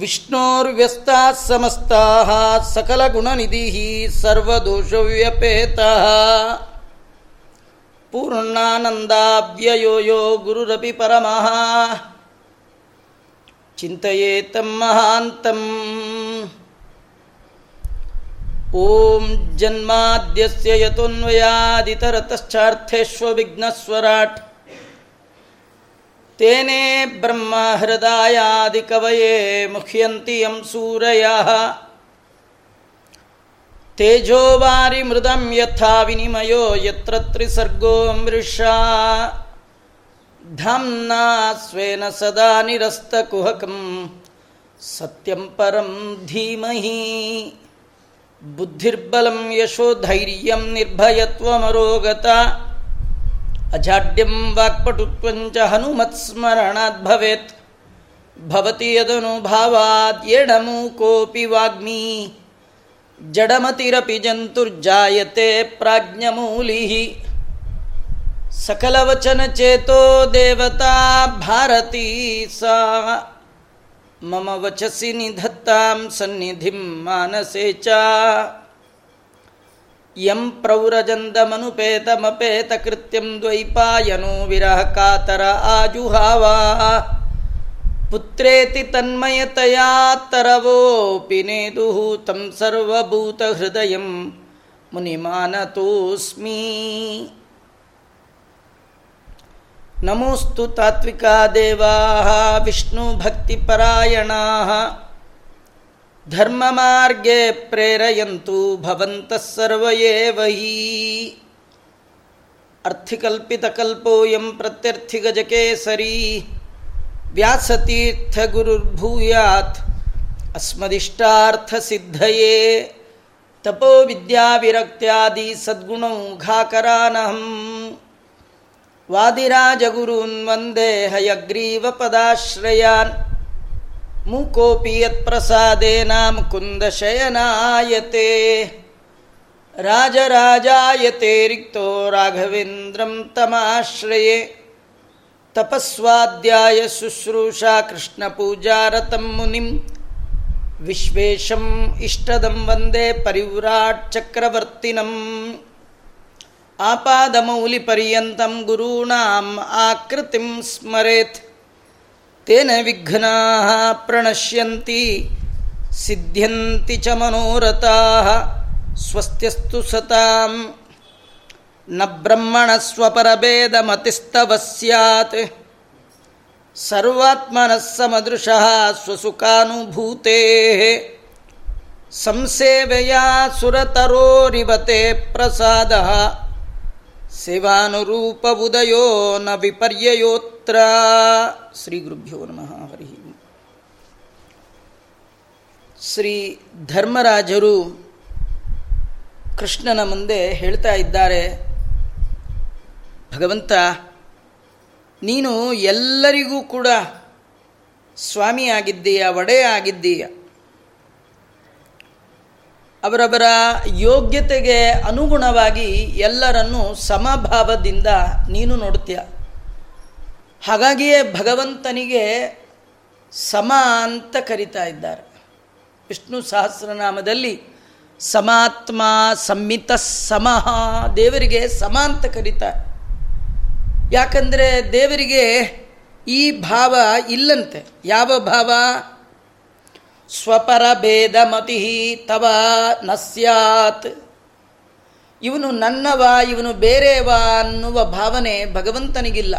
विष्णोर्व्यस्ताः समस्ताः सकलगुणनिधिः सर्वदोषव्यपेतः पूर्णानन्दाव्ययो यो गुरुरपि परमः चिन्तयेतं महान्तम् ॐ जन्माद्यस्य यतोऽन्वयादितरतश्चार्थेष्वविघ्नस्वराट् ತೇನೇ ಬ್ರಹ್ಮ ಹೃದಯಾದಿ ಕವಯೇ ಮುಖ್ಯಂತಿ ಯಂ ಸೂರಯ ತೇಜೋವಾರಿ ಮೃದಂ ಯಥಾ ವಿನಿಮಯೋ ಯತ್ರ ತ್ರಿಸರ್ಗೋ ಮೃಷಾ ಧಾಮ್ನಾ ಸ್ವೇನ ಸದಾ ನಿರಸ್ತಕುಹಕಂ ಸತ್ಯಂ ಪರಂ ಧೀಮಹಿ ಬುದ್ಧಿರ್ಬಲಂ ಯಶೋಧೈರ್ಯಂ ನಿರ್ಭಯತ್ವಮರೋಗತ अजाड्यं वाक्पटुत्वञ्च हनुमत्स्मरणात् भवेत्। भवति यदनुभावात् येडमूकोऽपि वाग्मी। जडमतिरपि जन्तुर्जायते प्राज्ञमूलिः। सकलवचनचेतो देवता भारती सा। मम वचसि निधत्तां सन्निधिं मानसे च। ಯಂ ಪ್ರೌರಜಂದಮನುಪೇತಮಪೇತಕೃತ್ಯಂ ದ್ವೈಪಾಯನೋ ವಿರಹ ಕಾತರ ಆಜುಹಾವ. ಪುತ್ರೇತಿ ತನ್ಮಯತಯಾ ತರವೋಪಿ ನೇದುಹು ತಂ ಸರ್ವಭೂತ ಹೃದಯ ಮುನಿಮಾನತೋಸ್ಮಿ. ನಮೋಸ್ತು ತಾತ್ವಿಕ ದೇವಾ, ವಿಷ್ಣು ವಿಷ್ಣುಭಕ್ತಿಪರಾಯಣಾ ಧರ್ಮಮಾರ್ಗೇ ಪ್ರೇರೆಯಂತು ಭವಂತಃ ಸರ್ವೇವ ಹಿ ಅರ್ಥಿಕಲ್ಪಿತಕಲ್ಪೋಯಂ ಪ್ರತ್ಯರ್ಥಿಗಜಕೇಸರಿ. ವ್ಯಾಸತೀರ್ಥಗುರುರ್ಭೂಯಾತ್ ಅಸ್ಮದಿಷ್ಟಾರ್ಥಸಿದ್ಧಯೇ. ತಪೋ ವಿದ್ಯಾವಿರಕ್ತ್ಯಾದಿ ಸದ್ಗುಣೌಘಾಕರಾನಹಂ ವಾದಿರಾಜಗುರುನ್ ವಂದೇ ಹಯಗ್ರೀವಪದಾಶ್ರಯಾನ್. ಮುಕೋಪಿ ಯತ್ಪ್ರಸಾದೇನ ಮುಕುಂದಶಯನಾಯತೆ ರಾಜರಾಜಾಯತೆ ರಿಕ್ತೋ ರಾಘವೇಂದ್ರಂ ತಮಾಶ್ರಯೇ. ತಪಸ್ವಾಧ್ಯಾಯ ಶುಶ್ರೂಷಾ ಕೃಷ್ಣ ಪೂಜಾರತಂ ಮುನಿಂ. ವಿಶ್ವೇಶಂ ಇಷ್ಟದಂ ವಂದೇ ಪರಿವ್ರಾಟ್ ಚಕ್ರವರ್ತಿನಂ. ಆಪಾದಮೌಲಿಪರ್ಯಂತಂ ಗುರೂಣಾಂ ಆಕೃತಿಂ ಸ್ಮರೇತ್. ತೇನ ವಿಘ್ನಾ ಪ್ರಣಶ್ಯಂತಿ, ಸಿದ್ಧ್ಯಂತಿ ಚ ಮನೋರಥಾ, ಸ್ವಸ್ತ್ಯಸ್ತು ಸತಾಂ, ನ ಬ್ರಹ್ಮಣಸ್ವಪರಭೇದಮತಿಸ್ತವ ಸ್ಯಾತ್, ಸರ್ವಾತ್ಮನಃ ಸಮದೃಶಃ ಸ್ವಸುಖಾನುಭೂತೆ, ಸಂಸೇವೆಯ ಸುರತರೋರಿವತೆ ಪ್ರಸಾದ ಸೇವಾನುರೂಪ ಉದಯೋ ನ ವಿಪರ್ಯಯೋತ್ರ. ಶ್ರೀ ಗುರುಭ್ಯೋ ನಮಃ. ಹರಿ ಶ್ರೀ ಧರ್ಮರಾಜರು ಕೃಷ್ಣನ ಮುಂದೆ ಹೇಳ್ತಾ ಇದ್ದಾರೆ, ಭಗವಂತ, ನೀನು ಎಲ್ಲರಿಗೂ ಕೂಡ ಸ್ವಾಮಿ ಆಗಿದ್ದೀಯ ಒಡೆ ಆಗಿದ್ದೀಯ. ಅವರವರ ಯೋಗ್ಯತೆಗೆ ಅನುಗುಣವಾಗಿ ಎಲ್ಲರನ್ನು ಸಮಭಾವದಿಂದ ನೀನು ನೋಡುತ್ತೀಯ. ಹಾಗಾಗಿಯೇ ಭಗವಂತನಿಗೆ ಸಮ ಅಂತ ಕರಿತಾ ಇದ್ದಾರೆ. ವಿಷ್ಣು ಸಹಸ್ರನಾಮದಲ್ಲಿ ಸಮಾತ್ಮ ಸಂಮಿತ ಸಮಹ ದೇವರಿಗೆ ಸಮ ಅಂತ ಕರೀತಾರೆ. ಯಾಕಂದರೆ ದೇವರಿಗೆ ಈ ಭಾವ ಇಲ್ಲಂತೆ. ಯಾವ ಭಾವ? ಸ್ವಪರಭೇದಮತಿ ತವ ನ ಇವನು ನನ್ನವ, ಇವನು ಬೇರೆವ ಅನ್ನುವ ಭಾವನೆ ಭಗವಂತನಿಗಿಲ್ಲ.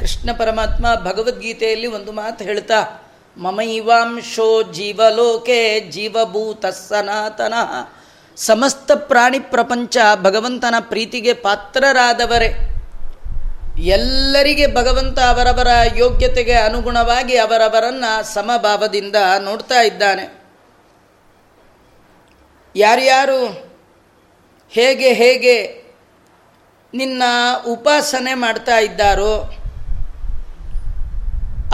ಕೃಷ್ಣ ಪರಮಾತ್ಮ ಭಗವದ್ಗೀತೆಯಲ್ಲಿ ಒಂದು ಮಾತು ಹೇಳ್ತಾ ಮಮೈವಾಂಶೋ ಜೀವಲೋಕೆ ಜೀವಭೂತ ಸನಾತನ. ಸಮಸ್ತ ಪ್ರಾಣಿ ಪ್ರಪಂಚ ಭಗವಂತನ ಪ್ರೀತಿಗೆ ಪಾತ್ರರಾದವರೇ. ಎಲ್ಲರಿಗೆ ಭಗವಂತ ಅವರವರ ಯೋಗ್ಯತೆಗೆ ಅನುಗುಣವಾಗಿ ಅವರವರನ್ನು ಸಮಭಾವದಿಂದ ನೋಡ್ತಾ ಇದ್ದಾನೆ. ಯಾರ್ಯಾರು ಹೇಗೆ ಹೇಗೆ ನಿನ್ನ ಉಪಾಸನೆ ಮಾಡ್ತಾ ಇದ್ದಾರೋ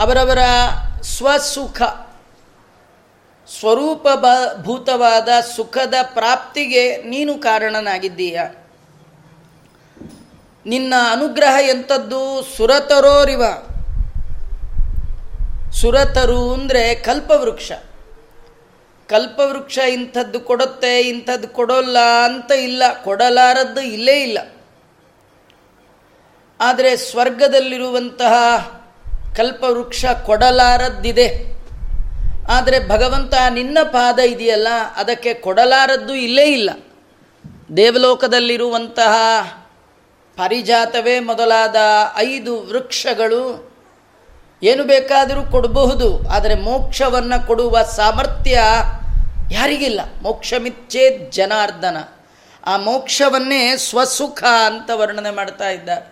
ಅವರವರ ಸ್ವಸುಖ ಸ್ವರೂಪ ಭೂತವಾದ ಸುಖದ ಪ್ರಾಪ್ತಿಗೆ ನೀನು ಕಾರಣನಾಗಿದ್ದೀಯ. ನಿನ್ನ ಅನುಗ್ರಹ ಎಂಥದ್ದು? ಸುರತರೋರಿವ ಸುರತರು ಅಂದರೆ ಕಲ್ಪವೃಕ್ಷ. ಕಲ್ಪವೃಕ್ಷ ಇಂಥದ್ದು ಕೊಡುತ್ತೆ, ಇಂಥದ್ದು ಕೊಡೋಲ್ಲ ಅಂತ ಇಲ್ಲ. ಕೊಡಲಾರದ್ದು ಇಲ್ಲೇ ಇಲ್ಲ. ಆದರೆ ಸ್ವರ್ಗದಲ್ಲಿರುವಂತಹ ಕಲ್ಪವೃಕ್ಷ ಕೊಡಲಾರದ್ದಿದೆ. ಆದರೆ ಭಗವಂತ ನಿನ್ನ ಪಾದ ಇದೆಯಲ್ಲ, ಅದಕ್ಕೆ ಕೊಡಲಾರದ್ದು ಇಲ್ಲೇ ಇಲ್ಲ. ದೇವಲೋಕದಲ್ಲಿರುವಂತಹ ಪಾರಿಜಾತವೇ ಮೊದಲಾದ ಐದು ವೃಕ್ಷಗಳು ಏನು ಬೇಕಾದರೂ ಕೊಡಬಹುದು, ಆದರೆ ಮೋಕ್ಷವನ್ನು ಕೊಡುವ ಸಾಮರ್ಥ್ಯ ಯಾರಿಗಿಲ್ಲ. ಮೋಕ್ಷಮಿಚ್ಛೇದ್ ಜನಾರ್ದನ. ಆ ಮೋಕ್ಷವನ್ನೇ ಸ್ವಸುಖ ಅಂತ ವರ್ಣನೆ ಮಾಡ್ತಾ ಇದ್ದಾರೆ.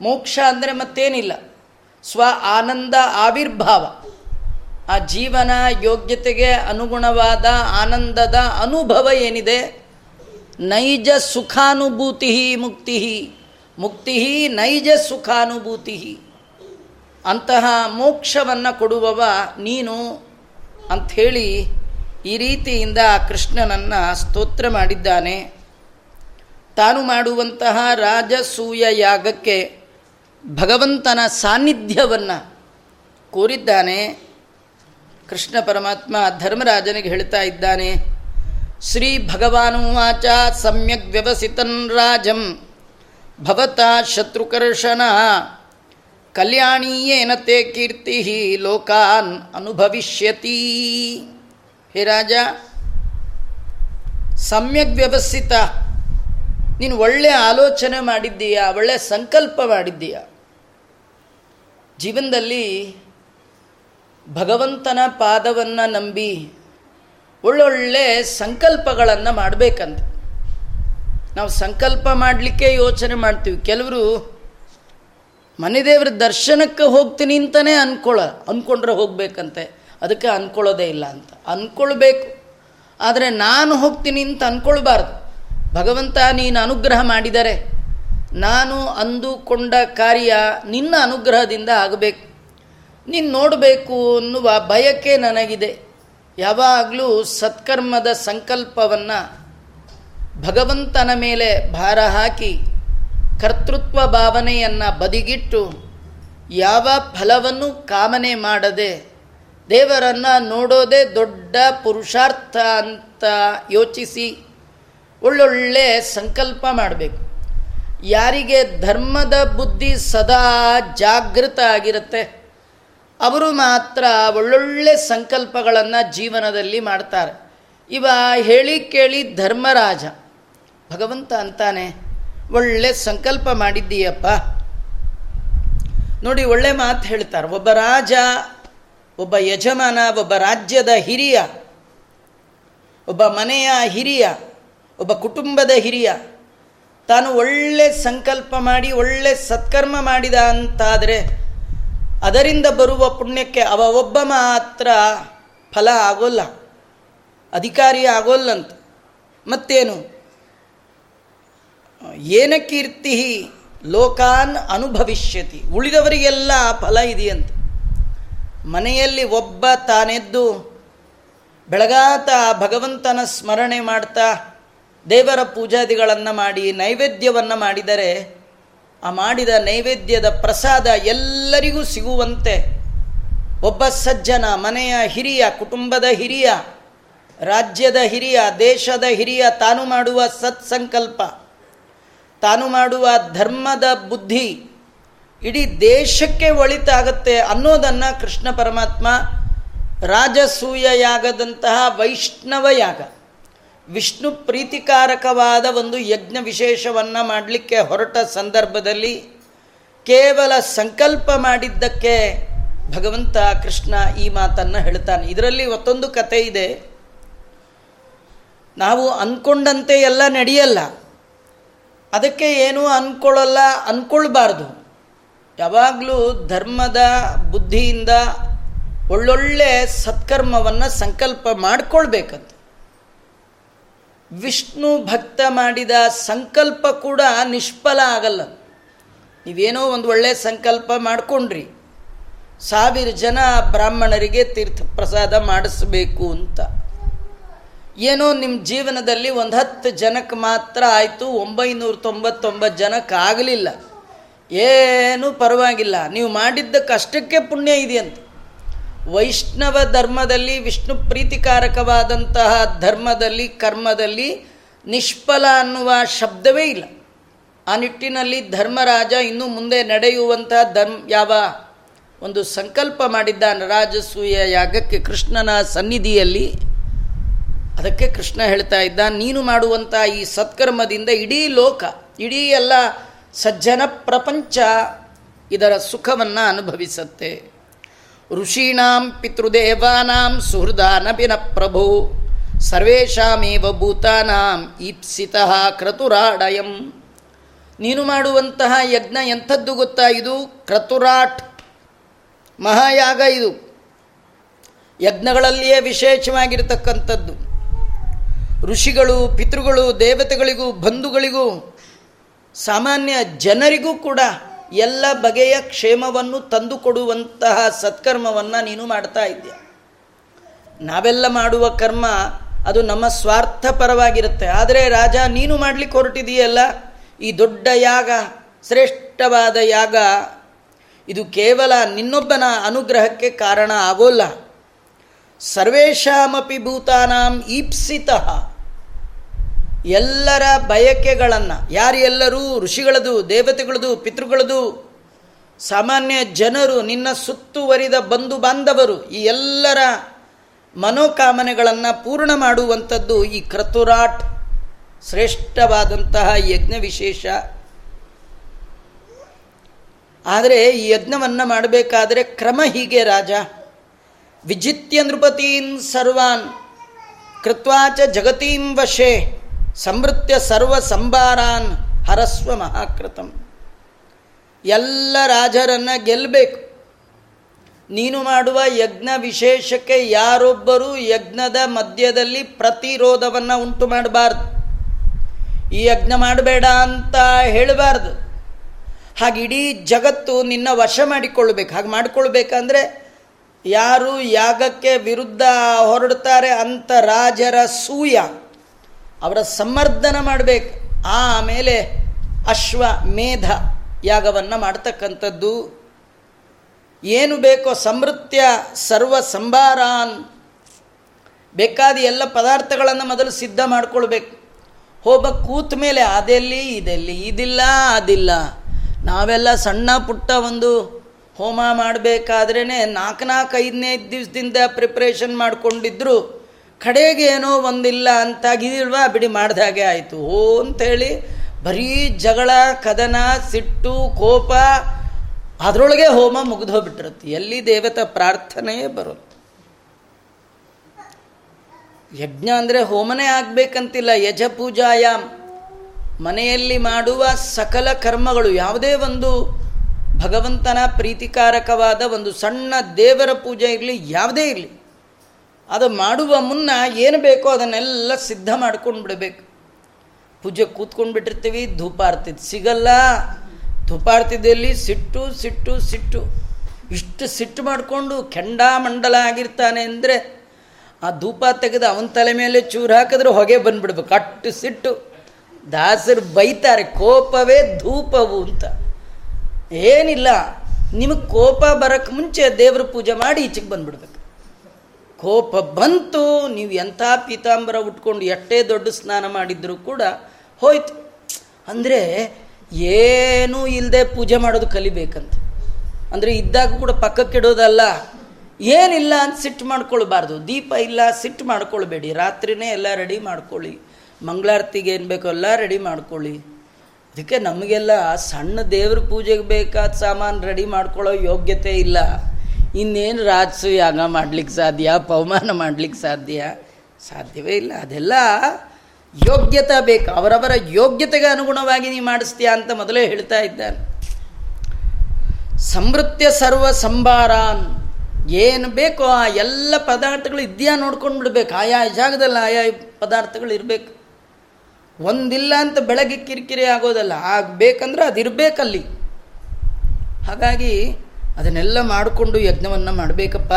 ಮೋಕ್ಷ ಅಂದರೆ ಮತ್ತೇನಿಲ್ಲ. ಸ್ವ ಆನಂದ ಆವಿರ್ಭಾವ. ಆ ಜೀವನ ಯೋಗ್ಯತೆಗೆ ಅನುಗುಣವಾದ ಆನಂದದ ಅನುಭವ ಏನಿದೆ? ನೈಜ ಸುಖಾನುಭೂತಿ ಮುಕ್ತಿ ಮುಕ್ತಿ ನೈಜ ಸುಖಾನುಭೂತಿ ಅಂತಹ ಮೋಕ್ಷವನ್ನು ಕೊಡುವವ ನೀನು ಅಂಥೇಳಿ ಈ ರೀತಿಯಿಂದ ಕೃಷ್ಣನನ್ನು ಸ್ತೋತ್ರ ಮಾಡಿದ್ದಾನೆ. ತಾನು ಮಾಡುವಂತಹ ರಾಜಸೂಯ ಯಾಗಕ್ಕೆ ಭಗವಂತನ ಸಾನ್ನಿಧ್ಯವನ್ನು ಕೋರಿದ್ದಾನೆ. ಕೃಷ್ಣ ಪರಮಾತ್ಮ ಧರ್ಮರಾಜನಿಗೆ ಹೇಳ್ತಾ ಇದ್ದಾನೆ, ಶ್ರೀ ಭಗವಾನುವಾಚ ಸಮ್ಯಕ್ ವ್ಯವಸಿತನ್ ರಾಜಂ. ಭವತ ಶತ್ರುಕರ್ಷಣ. ಕಲ್ಯಾಣೀಯೇನ ತೇ ಕೀರ್ತಿ ಲೋಕಾನ್ ಅನುಭವಿಷ್ಯತಿ. ಹೇ ರಾಜ, ಸಮ್ಯಕ್ ವ್ಯವಸ್ಥಿತ. ನೀನು ಒಳ್ಳೆಯ ಆಲೋಚನೆ ಮಾಡಿದ್ದೀಯಾ ಒಳ್ಳೆಯ ಸಂಕಲ್ಪ ಮಾಡಿದ್ದೀಯ. ಜೀವನದಲ್ಲಿ ಭಗವಂತನ ಪಾದವನ್ನು ನಂಬಿ ಒಳ್ಳೊಳ್ಳೆ ಸಂಕಲ್ಪಗಳನ್ನು ಮಾಡಬೇಕಂತ. ನಾವು ಸಂಕಲ್ಪ ಮಾಡಲಿಕ್ಕೆ ಯೋಚನೆ ಮಾಡ್ತೀವಿ. ಕೆಲವರು ಮನೆದೇವ್ರ ದರ್ಶನಕ್ಕೆ ಹೋಗ್ತೀನಿ ಅಂತಲೇ ಅಂದ್ಕೊಳ್ಳ ಅಂದ್ಕೊಂಡ್ರೆ ಹೋಗ್ಬೇಕಂತೆ. ಅದಕ್ಕೆ ಅಂದ್ಕೊಳ್ಳೋದೇ ಇಲ್ಲ ಅಂತ. ಅಂದ್ಕೊಳ್ಬೇಕು ಆದರೆ ನಾನು ಹೋಗ್ತೀನಿ ಅಂತ ಅಂದ್ಕೊಳ್ಬಾರ್ದು ಭಗವಂತ ನೀನು ಅನುಗ್ರಹ ಮಾಡಿದರೆ, ನಾನು ಅಂದುಕೊಂಡ ಕಾರ್ಯ ನಿನ್ನ ಅನುಗ್ರಹದಿಂದ ಆಗಬೇಕು. ನೀನು ನೋಡಬೇಕು ಅನ್ನುವ ಬಯಕೆ ನನಗಿದೆ. ಯಾವಾಗಲೂ ಸತ್ಕರ್ಮದ ಸಂಕಲ್ಪವನ್ನು ಭಗವಂತನ ಮೇಲೆ ಭಾರ ಹಾಕಿ ಕರ್ತೃತ್ವ ಭಾವನೆಯನ್ನು ಬದಿಗಿಟ್ಟು ಯಾವ ಫಲವನ್ನು ಕಾಮನೆ ಮಾಡದೆ ದೇವರನ್ನು ನೋಡೋದೇ ದೊಡ್ಡ ಪುರುಷಾರ್ಥ ಅಂತ ಯೋಚಿಸಿ ಒಳ್ಳೊಳ್ಳೆ ಸಂಕಲ್ಪ ಮಾಡಬೇಕು. ಯಾರಿಗೆ ಧರ್ಮದ ಬುದ್ಧಿ ಸದಾ ಜಾಗೃತ ಆಗಿರುತ್ತೆ, ಅವರು ಮಾತ್ರ ಒಳ್ಳೊಳ್ಳೆ ಸಂಕಲ್ಪಗಳನ್ನು ಜೀವನದಲ್ಲಿ ಮಾಡ್ತಾರೆ. ಇವ ಹೇಳಿ ಕೇಳಿ ಧರ್ಮರಾಜ. ಭಗವಂತ ಅಂತಾನೆ. ಒಳ್ಳೆ ಸಂಕಲ್ಪ ಮಾಡಿದ್ದೀಯಪ್ಪ. ನೋಡಿ, ಒಳ್ಳೆ ಮಾತು ಹೇಳ್ತಾರೆ. ಒಬ್ಬ ರಾಜ, ಒಬ್ಬ ಯಜಮಾನ, ಒಬ್ಬ ರಾಜ್ಯದ ಹಿರಿಯ, ಒಬ್ಬ ಮನೆಯ ಹಿರಿಯ, ಒಬ್ಬ ಕುಟುಂಬದ ಹಿರಿಯ, ತಾನು ಒಳ್ಳೆ ಸಂಕಲ್ಪ ಮಾಡಿ, ಒಳ್ಳೆ ಸತ್ಕರ್ಮ ಮಾಡಿದ ಅಂತಾದರೆ, ಅದರಿಂದ ಬರುವ ಪುಣ್ಯಕ್ಕೆ ಅವ ಒಬ್ಬ ಮಾತ್ರ ಫಲ ಆಗೋಲ್ಲ. ಅಧಿಕಾರಿ ಆಗೋಲ್ಲಂತ. ಮತ್ತೇನು? ಏನ ಕೀರ್ತಿ ಲೋಕಾನ್ ಅನುಭವಿಷ್ಯತಿ. ಉಳಿದವರಿಗೆಲ್ಲ ಫಲ ಇದೆಯಂತೆ. ಮನೆಯಲ್ಲಿ ಒಬ್ಬ ತಾನೆದ್ದು ಬೆಳಗಾತ ಭಗವಂತನ ಸ್ಮರಣೆ ಮಾಡ್ತಾ ದೇವರ ಪೂಜಾದಿಗಳನ್ನು ಮಾಡಿ, ನೈವೇದ್ಯವನ್ನು ಮಾಡಿದರೆ ಆ ಮಾಡಿದ ನೈವೇದ್ಯದ ಪ್ರಸಾದ ಎಲ್ಲರಿಗೂ ಸಿಗುವಂತೆ. ಒಬ್ಬ ಸಜ್ಜನ, ಮನೆಯ ಹಿರಿಯ, ಕುಟುಂಬದ ಹಿರಿಯ, ರಾಜ್ಯದ ಹಿರಿಯ, ದೇಶದ ಹಿರಿಯ ತಾನು ಮಾಡುವ ಸತ್ಸಂಕಲ್ಪ. ತಾನು ಮಾಡುವ ಧರ್ಮದ ಬುದ್ಧಿ ಇಡೀ ದೇಶಕ್ಕೆ ಒಳಿತಾಗತ್ತೆ ಅನ್ನೋದನ್ನು ಕೃಷ್ಣ ಪರಮಾತ್ಮ ರಾಜಸೂಯ ಯಾಗದಂತಹ ವೈಷ್ಣವ ಯಾಗ, ವಿಷ್ಣು ಪ್ರೀತಿಕಾರಕವಾದ ಒಂದು ಯಜ್ಞ ವಿಶೇಷವನ್ನು ಮಾಡಲಿಕ್ಕೆ ಹೊರಟ ಸಂದರ್ಭದಲ್ಲಿ ಕೇವಲ ಸಂಕಲ್ಪ ಮಾಡಿದ್ದಕ್ಕೆ ಭಗವಂತ ಕೃಷ್ಣ ಈ ಮಾತನ್ನು ಹೇಳ್ತಾನೆ. ಇದರಲ್ಲಿ ಮತ್ತೊಂದು ಕಥೆ ಇದೆ. ನಾವು ಅಂದ್ಕೊಂಡಂತೆ ಎಲ್ಲ ನಡೆಯಲ್ಲ. ಅದಕ್ಕೆ ಏನೂ ಅಂದ್ಕೊಳ್ಳಲ್ಲ ಅಂದ್ಕೊಳ್ಬಾರ್ದು ಯಾವಾಗಲೂ ಧರ್ಮದ ಬುದ್ಧಿಯಿಂದ ಒಳ್ಳೊಳ್ಳೆ ಸತ್ಕರ್ಮವನ್ನು ಸಂಕಲ್ಪ ಮಾಡಿಕೊಳ್ಬೇಕಂತ. ವಿಷ್ಣು ಭಕ್ತ ಮಾಡಿದ ಸಂಕಲ್ಪ ಕೂಡ ನಿಷ್ಫಲ ಆಗಲ್ಲ. ನೀವೇನೋ ಒಂದು ಒಳ್ಳೆಯ ಸಂಕಲ್ಪ ಮಾಡಿಕೊಂಡ್ರಿ. ಸಾವಿರ ಜನ ಬ್ರಾಹ್ಮಣರಿಗೆ ತೀರ್ಥ ಪ್ರಸಾದ ಮಾಡಿಸ್ಬೇಕು ಅಂತ. ಏನೋ ನಿಮ್ಮ ಜೀವನದಲ್ಲಿ ಒಂದು ಹತ್ತು ಜನಕ್ಕೆ ಮಾತ್ರ ಆಯಿತು ಒಂಬೈನೂರ ತೊಂಬತ್ತೊಂಬತ್ತು ಜನಕ್ಕೆ ಆಗಲಿಲ್ಲ. ಏನೂ ಪರವಾಗಿಲ್ಲ. ನೀವು ಮಾಡಿದ್ದ ಕಷ್ಟಕ್ಕೆ ಪುಣ್ಯ ಇದೆಯಂತೆ. ವೈಷ್ಣವ ಧರ್ಮದಲ್ಲಿ, ವಿಷ್ಣು ಪ್ರೀತಿಕಾರಕವಾದಂತಹ ಧರ್ಮದಲ್ಲಿ, ಕರ್ಮದಲ್ಲಿ ನಿಷ್ಫಲ ಅನ್ನುವ ಶಬ್ದವೇ ಇಲ್ಲ. ಆ ನಿಟ್ಟಿನಲ್ಲಿ ಧರ್ಮರಾಜ ಇನ್ನು ಮುಂದೆ ನಡೆಯುವಂತಹ ಧರ್ಮ ಯಾವ? ಒಂದು ಸಂಕಲ್ಪ ಮಾಡಿದ್ದಾನೆ ರಾಜಸೂಯ ಯಾಗಕ್ಕೆ ಕೃಷ್ಣನ ಸನ್ನಿಧಿಯಲ್ಲಿ. ಅದಕ್ಕೆ ಕೃಷ್ಣ ಹೇಳ್ತಾ ಇದ್ದ, ನೀನು ಮಾಡುವಂಥ ಈ ಸತ್ಕರ್ಮದಿಂದ ಇಡೀ ಲೋಕ, ಇಡೀ ಎಲ್ಲ ಸಜ್ಜನ ಪ್ರಪಂಚ ಇದರ ಸುಖವನ್ನು ಅನುಭವಿಸುತ್ತೆ. ಋಷೀಣಾಂ ಪಿತೃದೇವಾನಾಂ ಸುಹೃದಾನಪಿನ ಪ್ರಭು, ಸರ್ವೇಷಾಮೇವ ಭೂತಾನಾಂ ಈಪ್ಸಿತಃ ಕ್ರತುರಾಡಯಂ. ನೀನು ಮಾಡುವಂತಹ ಯಜ್ಞ ಎಂಥದ್ದು ಗೊತ್ತಾ ಇದು? ಕ್ರತುರಾಟ್, ಮಹಾಯಾಗ ಇದು. ಯಜ್ಞಗಳಲ್ಲಿಯೇ ವಿಶೇಷವಾಗಿರತಕ್ಕಂಥದ್ದು. ಋಷಿಗಳು, ಪಿತೃಗಳು, ದೇವತೆಗಳಿಗೂ, ಬಂಧುಗಳಿಗೂ, ಸಾಮಾನ್ಯ ಜನರಿಗೂ ಕೂಡ ಎಲ್ಲ ಬಗೆಯ ಕ್ಷೇಮವನ್ನು ತಂದುಕೊಡುವಂತಹ ಸತ್ಕರ್ಮವನ್ನು ನೀನು ಮಾಡ್ತಾ ಇದ್ದೀಯ. ನಾವೆಲ್ಲ ಮಾಡುವ ಕರ್ಮ ಅದು ನಮ್ಮ ಸ್ವಾರ್ಥಪರವಾಗಿರುತ್ತೆ. ಆದರೆ ರಾಜ, ನೀನು ಮಾಡಲಿಕ್ಕೆ ಹೊರಟಿದೆಯಲ್ಲ ಈ ದೊಡ್ಡ ಯಾಗ, ಶ್ರೇಷ್ಠವಾದ ಯಾಗ, ಇದು ಕೇವಲ ನಿನ್ನೊಬ್ಬನ ಅನುಗ್ರಹಕ್ಕೆ ಕಾರಣ ಆಗೋಲ್ಲ. ಸರ್ವೇಶಾಮಪಿ ಭೂತಾನಾಂ ಈಪ್ಸಿತಃ. ಎಲ್ಲರ ಬಯಕೆಗಳನ್ನು ಯಾರೆಲ್ಲರೂ ಋಷಿಗಳದು, ದೇವತೆಗಳದು, ಪಿತೃಗಳದು, ಸಾಮಾನ್ಯ ಜನರು, ನಿನ್ನ ಸುತ್ತುವರಿದ ಬಂಧು ಬಾಂಧವರು, ಈ ಎಲ್ಲರ ಮನೋಕಾಮನೆಗಳನ್ನು ಪೂರ್ಣ ಮಾಡುವಂಥದ್ದು ಈ ಕ್ರತುರಾಟ್ ಶ್ರೇಷ್ಠವಾದಂತಹ ಯಜ್ಞ ವಿಶೇಷ. ಆದರೆ ಈ ಯಜ್ಞವನ್ನು ಮಾಡಬೇಕಾದರೆ ಕ್ರಮ ಹೀಗೆ ರಾಜ. ವಿಜಿತ್ಯ ನೃಪತೀನ್ ಸರ್ವಾನ್ ಕೃತ್ವಾಚ ಜಗತೀಂ ವಶೇ. ಸಂವೃತ್ಯ ಸರ್ವ ಸಂಭಾರಾನ್ ಹರಸ್ವ ಮಹಾಕೃತಂ. ಎಲ್ಲ ರಾಜರನ್ನು ಗೆಲ್ಲಬೇಕು ನೀನು ಮಾಡುವ ಯಜ್ಞ ವಿಶೇಷಕ್ಕೆ ಯಾರೊಬ್ಬರೂ ಯಜ್ಞದ ಮಧ್ಯದಲ್ಲಿ ಪ್ರತಿರೋಧವನ್ನು ಉಂಟು ಮಾಡಬಾರ್ದು. ಈ ಯಜ್ಞ ಮಾಡಬೇಡ ಅಂತ ಹೇಳಬಾರ್ದು. ಹಾಗೆ ಇಡೀ ಜಗತ್ತು ನಿನ್ನ ವಶ ಮಾಡಿಕೊಳ್ಬೇಕು ಹಾಗೆ ಮಾಡಿಕೊಳ್ಬೇಕಂದ್ರೆ ಯಾರು ಯಾಗಕ್ಕೆ ವಿರುದ್ಧ ಹೊರಡ್ತಾರೆ ಅಂತ ರಾಜರ ಸೂಯ. ಅವರ ಸಮರ್ಧನ ಮಾಡಬೇಕು. ಆಮೇಲೆ ಅಶ್ವ ಮೇಧ ಯಾಗವನ್ನು ಮಾಡ್ತಕ್ಕಂಥದ್ದು. ಏನು ಬೇಕೋ ಸಮೃತ್ಯ ಸರ್ವ ಸಂಭಾರಾನ್. ಬೇಕಾದ ಎಲ್ಲ ಪದಾರ್ಥಗಳನ್ನು ಮೊದಲು ಸಿದ್ಧ ಮಾಡ್ಕೊಳ್ಬೇಕು. ಹೋಗ ಕೂತ ಮೇಲೆ ಅದೆಲ್ಲಿ, ಇದೆಲ್ಲಿ, ಇದಿಲ್ಲ, ಅದಿಲ್ಲ. ನಾವೆಲ್ಲ ಸಣ್ಣ ಪುಟ್ಟ ಒಂದು ಹೋಮ ಮಾಡಬೇಕಾದ್ರೇ ನಾಲ್ಕು ನಾಲ್ಕು ಐದನೇ ದಿವಸದಿಂದ ಪ್ರಿಪ್ರೇಷನ್ ಮಾಡಿಕೊಂಡಿದ್ರು. ಕಡೆಗೆ ಏನೋ ಒಂದಿಲ್ಲ ಅಂತಾಗಿಲ್ವಾ ಬಿಡಿ ಮಾಡ್ದ ಹಾಗೆ ಆಯಿತು. ಓ ಅಂತೇಳಿ ಬರೀ ಜಗಳ, ಕದನ, ಸಿಟ್ಟು, ಕೋಪ, ಅದರೊಳಗೆ ಹೋಮ ಮುಗಿದು ಹೋಗ್ಬಿಟ್ಟಿರುತ್ತೆ. ಎಲ್ಲಿ ದೇವತಾ ಪ್ರಾರ್ಥನೆಯೇ ಬರುತ್ತೆ. ಯಜ್ಞ ಅಂದರೆ ಹೋಮನೇ ಆಗಬೇಕಂತಿಲ್ಲ. ಯಜ ಪೂಜಾಯಾಮ್. ಮನೆಯಲ್ಲಿ ಮಾಡುವ ಸಕಲ ಕರ್ಮಗಳು ಯಾವುದೇ ಒಂದು ಭಗವಂತನ ಪ್ರೀತಿಕಾರಕವಾದ ಒಂದು ಸಣ್ಣ ದೇವರ ಪೂಜೆ ಇರಲಿ, ಯಾವುದೇ ಇರಲಿ. ಅದು ಮಾಡುವ ಮುನ್ನ ಏನು ಬೇಕೋ ಅದನ್ನೆಲ್ಲ ಸಿದ್ಧ ಮಾಡ್ಕೊಂಡು ಬಿಡಬೇಕು. ಪೂಜೆ ಕೂತ್ಕೊಂಡು ಬಿಟ್ಟಿರ್ತೀವಿ ಧೂಪಾರ್ತಿ ಸಿಗಲ್ಲ. ಧೂಪಾರ್ತಿದಲ್ಲಿ ಸಿಟ್ಟು ಸಿಟ್ಟು ಸಿಟ್ಟು. ಇಷ್ಟು ಸಿಟ್ಟು ಮಾಡಿಕೊಂಡು ಕೆಂಡಾಮಂಡಲ ಆಗಿರ್ತಾನೆ ಅಂದರೆ ಆ ಧೂಪ ತೆಗೆದು ಅವನ ತಲೆ ಮೇಲೆ ಚೂರು ಹಾಕಿದ್ರೆ ಹೊಗೆ ಬಂದ್ಬಿಡ್ಬೇಕು. ಅಟ್ಟು ಸಿಟ್ಟು. ದಾಸರು ಬೈತಾರೆ, ಕೋಪವೇ ಧೂಪವು ಅಂತ. ಏನಿಲ್ಲ, ನಿಮಗೆ ಕೋಪ ಬರೋಕ್ಕೆ ಮುಂಚೆ ದೇವ್ರ ಪೂಜೆ ಮಾಡಿ ಈಚೆಗೆ ಬಂದ್ಬಿಡ್ಬೇಕು. ಕೋಪ ಬಂತು, ನೀವು ಎಂಥ ಪೀತಾಂಬರ ಉಟ್ಕೊಂಡು ಎಷ್ಟೇ ದೊಡ್ಡ ಸ್ನಾನ ಮಾಡಿದರೂ ಕೂಡ ಹೋಯ್ತು. ಅಂದರೆ ಏನೂ ಇಲ್ಲದೆ ಪೂಜೆ ಮಾಡೋದು ಕಲಿಬೇಕಂತ. ಅಂದರೆ ಇದ್ದಾಗ ಕೂಡ ಪಕ್ಕಕ್ಕಿಡೋದಲ್ಲ ಏನಿಲ್ಲ ಅಂತ ಸಿಟ್ಟು ಮಾಡ್ಕೊಳ್ಬಾರ್ದು. ದೀಪ ಇಲ್ಲ, ಸಿಟ್ಟು ಮಾಡ್ಕೊಳ್ಬೇಡಿ. ರಾತ್ರಿನೇ ಎಲ್ಲ ರೆಡಿ ಮಾಡ್ಕೊಳ್ಳಿ. ಮಂಗಳಾರತಿಗೆ ಏನು ಬೇಕೋ ಎಲ್ಲ ರೆಡಿ ಮಾಡ್ಕೊಳ್ಳಿ. ಅದಕ್ಕೆ ನಮಗೆಲ್ಲ ಸಣ್ಣ ದೇವ್ರ ಪೂಜೆಗೆ ಬೇಕಾದ ಸಾಮಾನು ರೆಡಿ ಮಾಡ್ಕೊಳ್ಳೋ ಯೋಗ್ಯತೆ ಇಲ್ಲ. ಇನ್ನೇನು ರಾಜಸು ಯಾಗ ಮಾಡ್ಲಿಕ್ಕೆ ಸಾಧ್ಯ ಪವಮಾನ ಮಾಡ್ಲಿಕ್ಕೆ ಸಾಧ್ಯ? ಸಾಧ್ಯವೇ ಇಲ್ಲ. ಅದೆಲ್ಲ ಯೋಗ್ಯತೆ ಬೇಕು. ಅವರವರ ಯೋಗ್ಯತೆಗೆ ಅನುಗುಣವಾಗಿ ನೀ ಮಾಡಿಸ್ತೀಯ ಅಂತ ಮೊದಲೇ ಹೇಳ್ತಾ ಇದ್ದಾನೆ. ಸಮೃತ್ಯ ಸರ್ವ ಸಂಭಾರಾನ್ ಏನು ಬೇಕೋ ಆ ಎಲ್ಲ ಪದಾರ್ಥಗಳು ಇದೆಯಾ ನೋಡ್ಕೊಂಡು ಬಿಡ್ಬೇಕು. ಆಯಾ ಜಾಗದಲ್ಲಿ ಆಯಾ ಪದಾರ್ಥಗಳು ಇರಬೇಕು. ಒಂದಿಲ್ಲ ಅಂತ ಬೆಳಗ್ಗೆ ಕಿರಿಕಿರಿ ಆಗೋದಲ್ಲ. ಆಗಬೇಕಂದ್ರೆ ಅದಿರಬೇಕಲ್ಲಿ. ಹಾಗಾಗಿ ಅದನ್ನೆಲ್ಲ ಮಾಡಿಕೊಂಡು ಯಜ್ಞವನ್ನು ಮಾಡಬೇಕಪ್ಪ.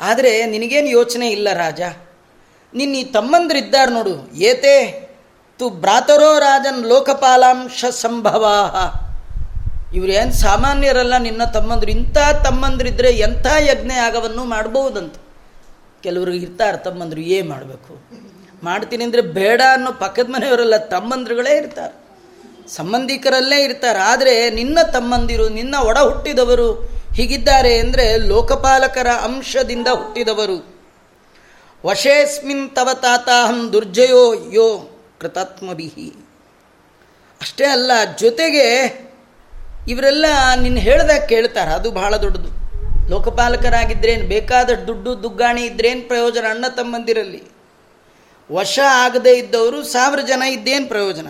ಆದರೆ ನಿನಗೇನು ಯೋಚನೆ ಇಲ್ಲ ರಾಜ? ನಿನ್ನ ಈ ತಮ್ಮಂದ್ರಿದ್ದಾರೆ ನೋಡು. ಏತೆ? ತು ಭ್ರಾತರೋ ರಾಜನ್ ಲೋಕಪಾಲಾಂಶ ಸಂಭವಾ ಏನು ಸಾಮಾನ್ಯರಲ್ಲ ನಿನ್ನ ತಮ್ಮಂದ್ರು. ಇಂಥ ತಮ್ಮಂದ್ರಿದ್ರೆ ಎಂಥ ಯಜ್ಞ ಯಾಗವನ್ನು ಮಾಡ್ಬೋದಂತ. ಕೆಲವರು ಇರ್ತಾರೆ ತಮ್ಮಂದ್ರು ಏನು ಮಾಡಬೇಕು? ಮಾಡ್ತೀನಿ ಅಂದರೆ ಬೇಡ ಅನ್ನೋ ಪಕ್ಕದ ಮನೆಯವರೆಲ್ಲ ತಮ್ಮಂದ್ರುಗಳೇ ಇರ್ತಾರೆ. ಸಂಬಂಧಿಕರಲ್ಲೇ ಇರ್ತಾರೆ, ಆದರೆ ನಿನ್ನ ತಮ್ಮಂದಿರು, ನಿನ್ನ ಒಡ ಹುಟ್ಟಿದವರು ಹೀಗಿದ್ದಾರೆ ಅಂದರೆ ಲೋಕಪಾಲಕರ ಅಂಶದಿಂದ ಹುಟ್ಟಿದವರು. ವಶೇಸ್ಮಿನ್ ತವ ತಾತಾಹಂ ದುರ್ಜಯೋ ಯೋ ಕೃತಾತ್ಮಭಿಹಿ. ಅಷ್ಟೇ ಅಲ್ಲ, ಜೊತೆಗೆ ಇವರೆಲ್ಲ ನಿನ್ನ ಹೇಳ್ದಾಗ ಕೇಳ್ತಾರೆ, ಅದು ಬಹಳ ದೊಡ್ಡದು. ಲೋಕಪಾಲಕರಾಗಿದ್ರೇನು, ಬೇಕಾದ ದುಡ್ಡು, ದುಗ್ಗಾಣಿ ಇದ್ರೇನು ಪ್ರಯೋಜನ ಅಣ್ಣ ತಮ್ಮಂದಿರಲ್ಲಿ. ವಶ ಆಗದೇ ಇದ್ದವರು ಸಾವಿರ ಜನ ಇದ್ದೇನು ಪ್ರಯೋಜನ?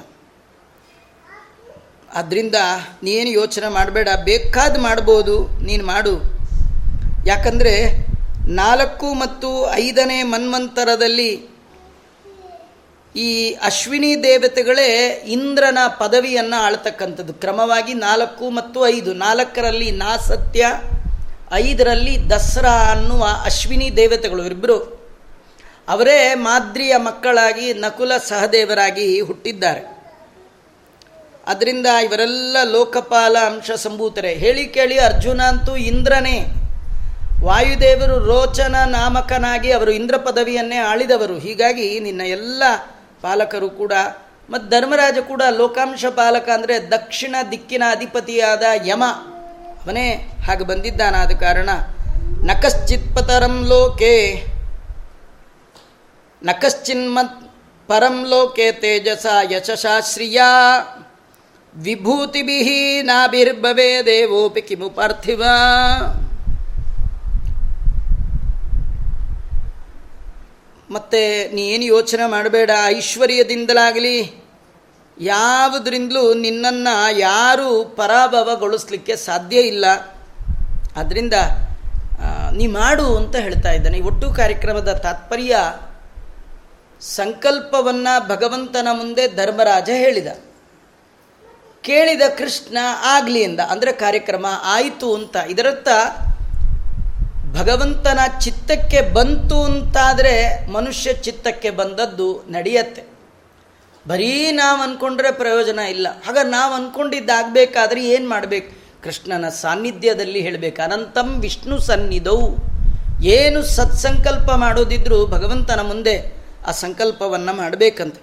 ಆದ್ದರಿಂದ ನೀನು ಯೋಚನೆ ಮಾಡಬೇಡ, ಬೇಕಾದ ಮಾಡ್ಬೋದು, ನೀನು ಮಾಡು. ಯಾಕಂದರೆ ನಾಲ್ಕು ಮತ್ತು ಐದನೇ ಮನ್ವಂತರದಲ್ಲಿ ಈ ಅಶ್ವಿನಿ ದೇವತೆಗಳೇ ಇಂದ್ರನ ಪದವಿಯನ್ನು ಆಳ್ತಕ್ಕಂಥದ್ದು. ಕ್ರಮವಾಗಿ ನಾಲ್ಕು ಮತ್ತು ಐದು. ನಾಲ್ಕರಲ್ಲಿ ನಾ ಸತ್ಯ, ಐದರಲ್ಲಿ ದಸರಾ ಅನ್ನುವ ಅಶ್ವಿನಿ ದೇವತೆಗಳು ಇಬ್ಬರು ಅವರೇ ಮಾದ್ರಿಯ ಮಕ್ಕಳಾಗಿ ನಕುಲ ಸಹದೇವರಾಗಿ ಹುಟ್ಟಿದ್ದಾರೆ. ಅದರಿಂದ ಇವರೆಲ್ಲ ಲೋಕಪಾಲ ಅಂಶ ಸಂಭೂತರೆ. ಹೇಳಿ ಕೇಳಿ ಅರ್ಜುನ ಅಂತೂ ಇಂದ್ರನೇ. ವಾಯುದೇವರು ರೋಚನ ನಾಮಕನಾಗಿ ಅವರು ಇಂದ್ರ ಪದವಿಯನ್ನೇ ಆಳಿದವರು. ಹೀಗಾಗಿ ನಿನ್ನ ಎಲ್ಲ ಪಾಲಕರು ಕೂಡ ಮತ್ತು ಧರ್ಮರಾಜ ಕೂಡ ಲೋಕಾಂಶ ಪಾಲಕ ಅಂದರೆ ದಕ್ಷಿಣ ದಿಕ್ಕಿನ ಅಧಿಪತಿಯಾದ ಯಮ. ಅವನೇ ಹಾಗೆ ಬಂದಿದ್ದಾನಾದ ಕಾರಣ, ನಕಶ್ಚಿತ್ಪತರಂ ಲೋಕೆ. ನಕಶ್ಚಿನ್ಮತ್ ಪರಂ ಲೋಕೆ ತೇಜಸ ಯಶಶಾಶ್ರಿಯ. ವಿಭೂತಿಭಿ ನಾಭಿರ್ಭವೇ ದೇವೋಪಿ ಕಿಮು ಪಾರ್ಥಿವ. ನೀ ನೀನು ಯೋಚನೆ ಮಾಡಬೇಡ, ಐಶ್ವರ್ಯದಿಂದಲಾಗಲಿ. ಯಾವುದರಿಂದಲೂ ನಿನ್ನನ್ನು ಯಾರೂ ಪರಾಭವಗೊಳಿಸ್ಲಿಕ್ಕೆ ಸಾಧ್ಯ ಇಲ್ಲ. ಆದ್ದರಿಂದ ನೀ ಮಾಡು ಅಂತ ಹೇಳ್ತಾ ಇದ್ದಾನೆ. ಒಟ್ಟು ಕಾರ್ಯಕ್ರಮದ ತಾತ್ಪರ್ಯ, ಸಂಕಲ್ಪವನ್ನು ಭಗವಂತನ ಮುಂದೆ ಧರ್ಮರಾಜ ಹೇಳಿದ. ಕೇಳಿದ ಕೃಷ್ಣ ಆಗಲಿ ಎಂದ ಅಂದರೆ ಕಾರ್ಯಕ್ರಮ ಆಯಿತು ಅಂತ. ಇದರರ್ಥ, ಭಗವಂತನ ಚಿತ್ತಕ್ಕೆ ಬಂತು ಅಂತಾದರೆ ಮನುಷ್ಯ ಚಿತ್ತಕ್ಕೆ ಬಂದದ್ದು ನಡೆಯತ್ತೆ. ಬರೀ ನಾವು ಅಂದ್ಕೊಂಡ್ರೆ ಪ್ರಯೋಜನ ಇಲ್ಲ. ಆಗ ನಾವು ಅಂದ್ಕೊಂಡಿದ್ದಾಗಬೇಕಾದ್ರೆ ಏನು ಮಾಡಬೇಕು? ಕೃಷ್ಣನ ಸಾನ್ನಿಧ್ಯದಲ್ಲಿ ಹೇಳಬೇಕು, ಅನಂತಂ ವಿಷ್ಣು ಸನ್ನಿಧವು ಏನು ಸತ್ಸಂಕಲ್ಪ ಮಾಡೋದಿದ್ರೂ ಭಗವಂತನ ಮುಂದೆ ಆ ಸಂಕಲ್ಪವನ್ನು ಮಾಡಬೇಕಂತ.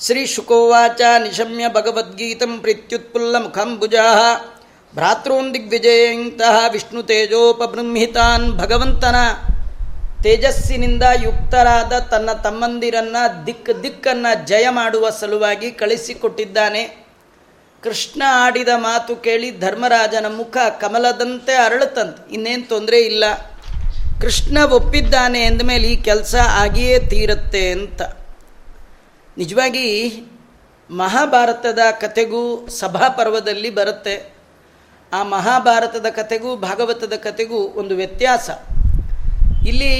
ಶ್ರೀ ಶುಕೋವಾಚ ನಿಶಮ್ಯ ಭಗವದ್ಗೀತಂ ಪ್ರೀತ್ಯುತ್ಪುಲ್ಲ ಮುಖಂಬುಜಾ ಭ್ರಾತೃನ್ ದಿಗ್ವಿಜಯಂತಹ ವಿಷ್ಣು ತೇಜೋಪಬೃಂಹಿತಾನ್ ಭಗವಂತನ ತೇಜಸ್ಸಿನಿಂದ ಯುಕ್ತರಾದ ತನ್ನ ತಮ್ಮಂದಿರನ್ನ ದಿಕ್ ದಿಕ್ಕನ್ನು ಜಯ ಮಾಡುವ ಸಲುವಾಗಿ ಕಳಿಸಿಕೊಟ್ಟಿದ್ದಾನೆ. ಕೃಷ್ಣ ಆಡಿದ ಮಾತು ಕೇಳಿ ಧರ್ಮರಾಜನ ಮುಖ ಕಮಲದಂತೆ ಅರಳುತ್ತಂತೆ. ಇನ್ನೇನು ತೊಂದರೆ ಇಲ್ಲ. ಕೃಷ್ಣ ಒಪ್ಪಿದ್ದಾನೆ ಅಂದಮೇಲೆ ಈ ಕೆಲಸ ಆಗಿಯೇ ತೀರುತ್ತೆ ಅಂತ. ನಿಜವಾಗಿ ಮಹಾಭಾರತದ ಕಥೆಗೂ ಸಭಾಪರ್ವದಲ್ಲಿ ಬರುತ್ತೆ. ಆ ಮಹಾಭಾರತದ ಕಥೆಗೂ, ಭಾಗವತದ ಕಥೆಗೂ ಒಂದು ವ್ಯತ್ಯಾಸ. ಇಲ್ಲಿ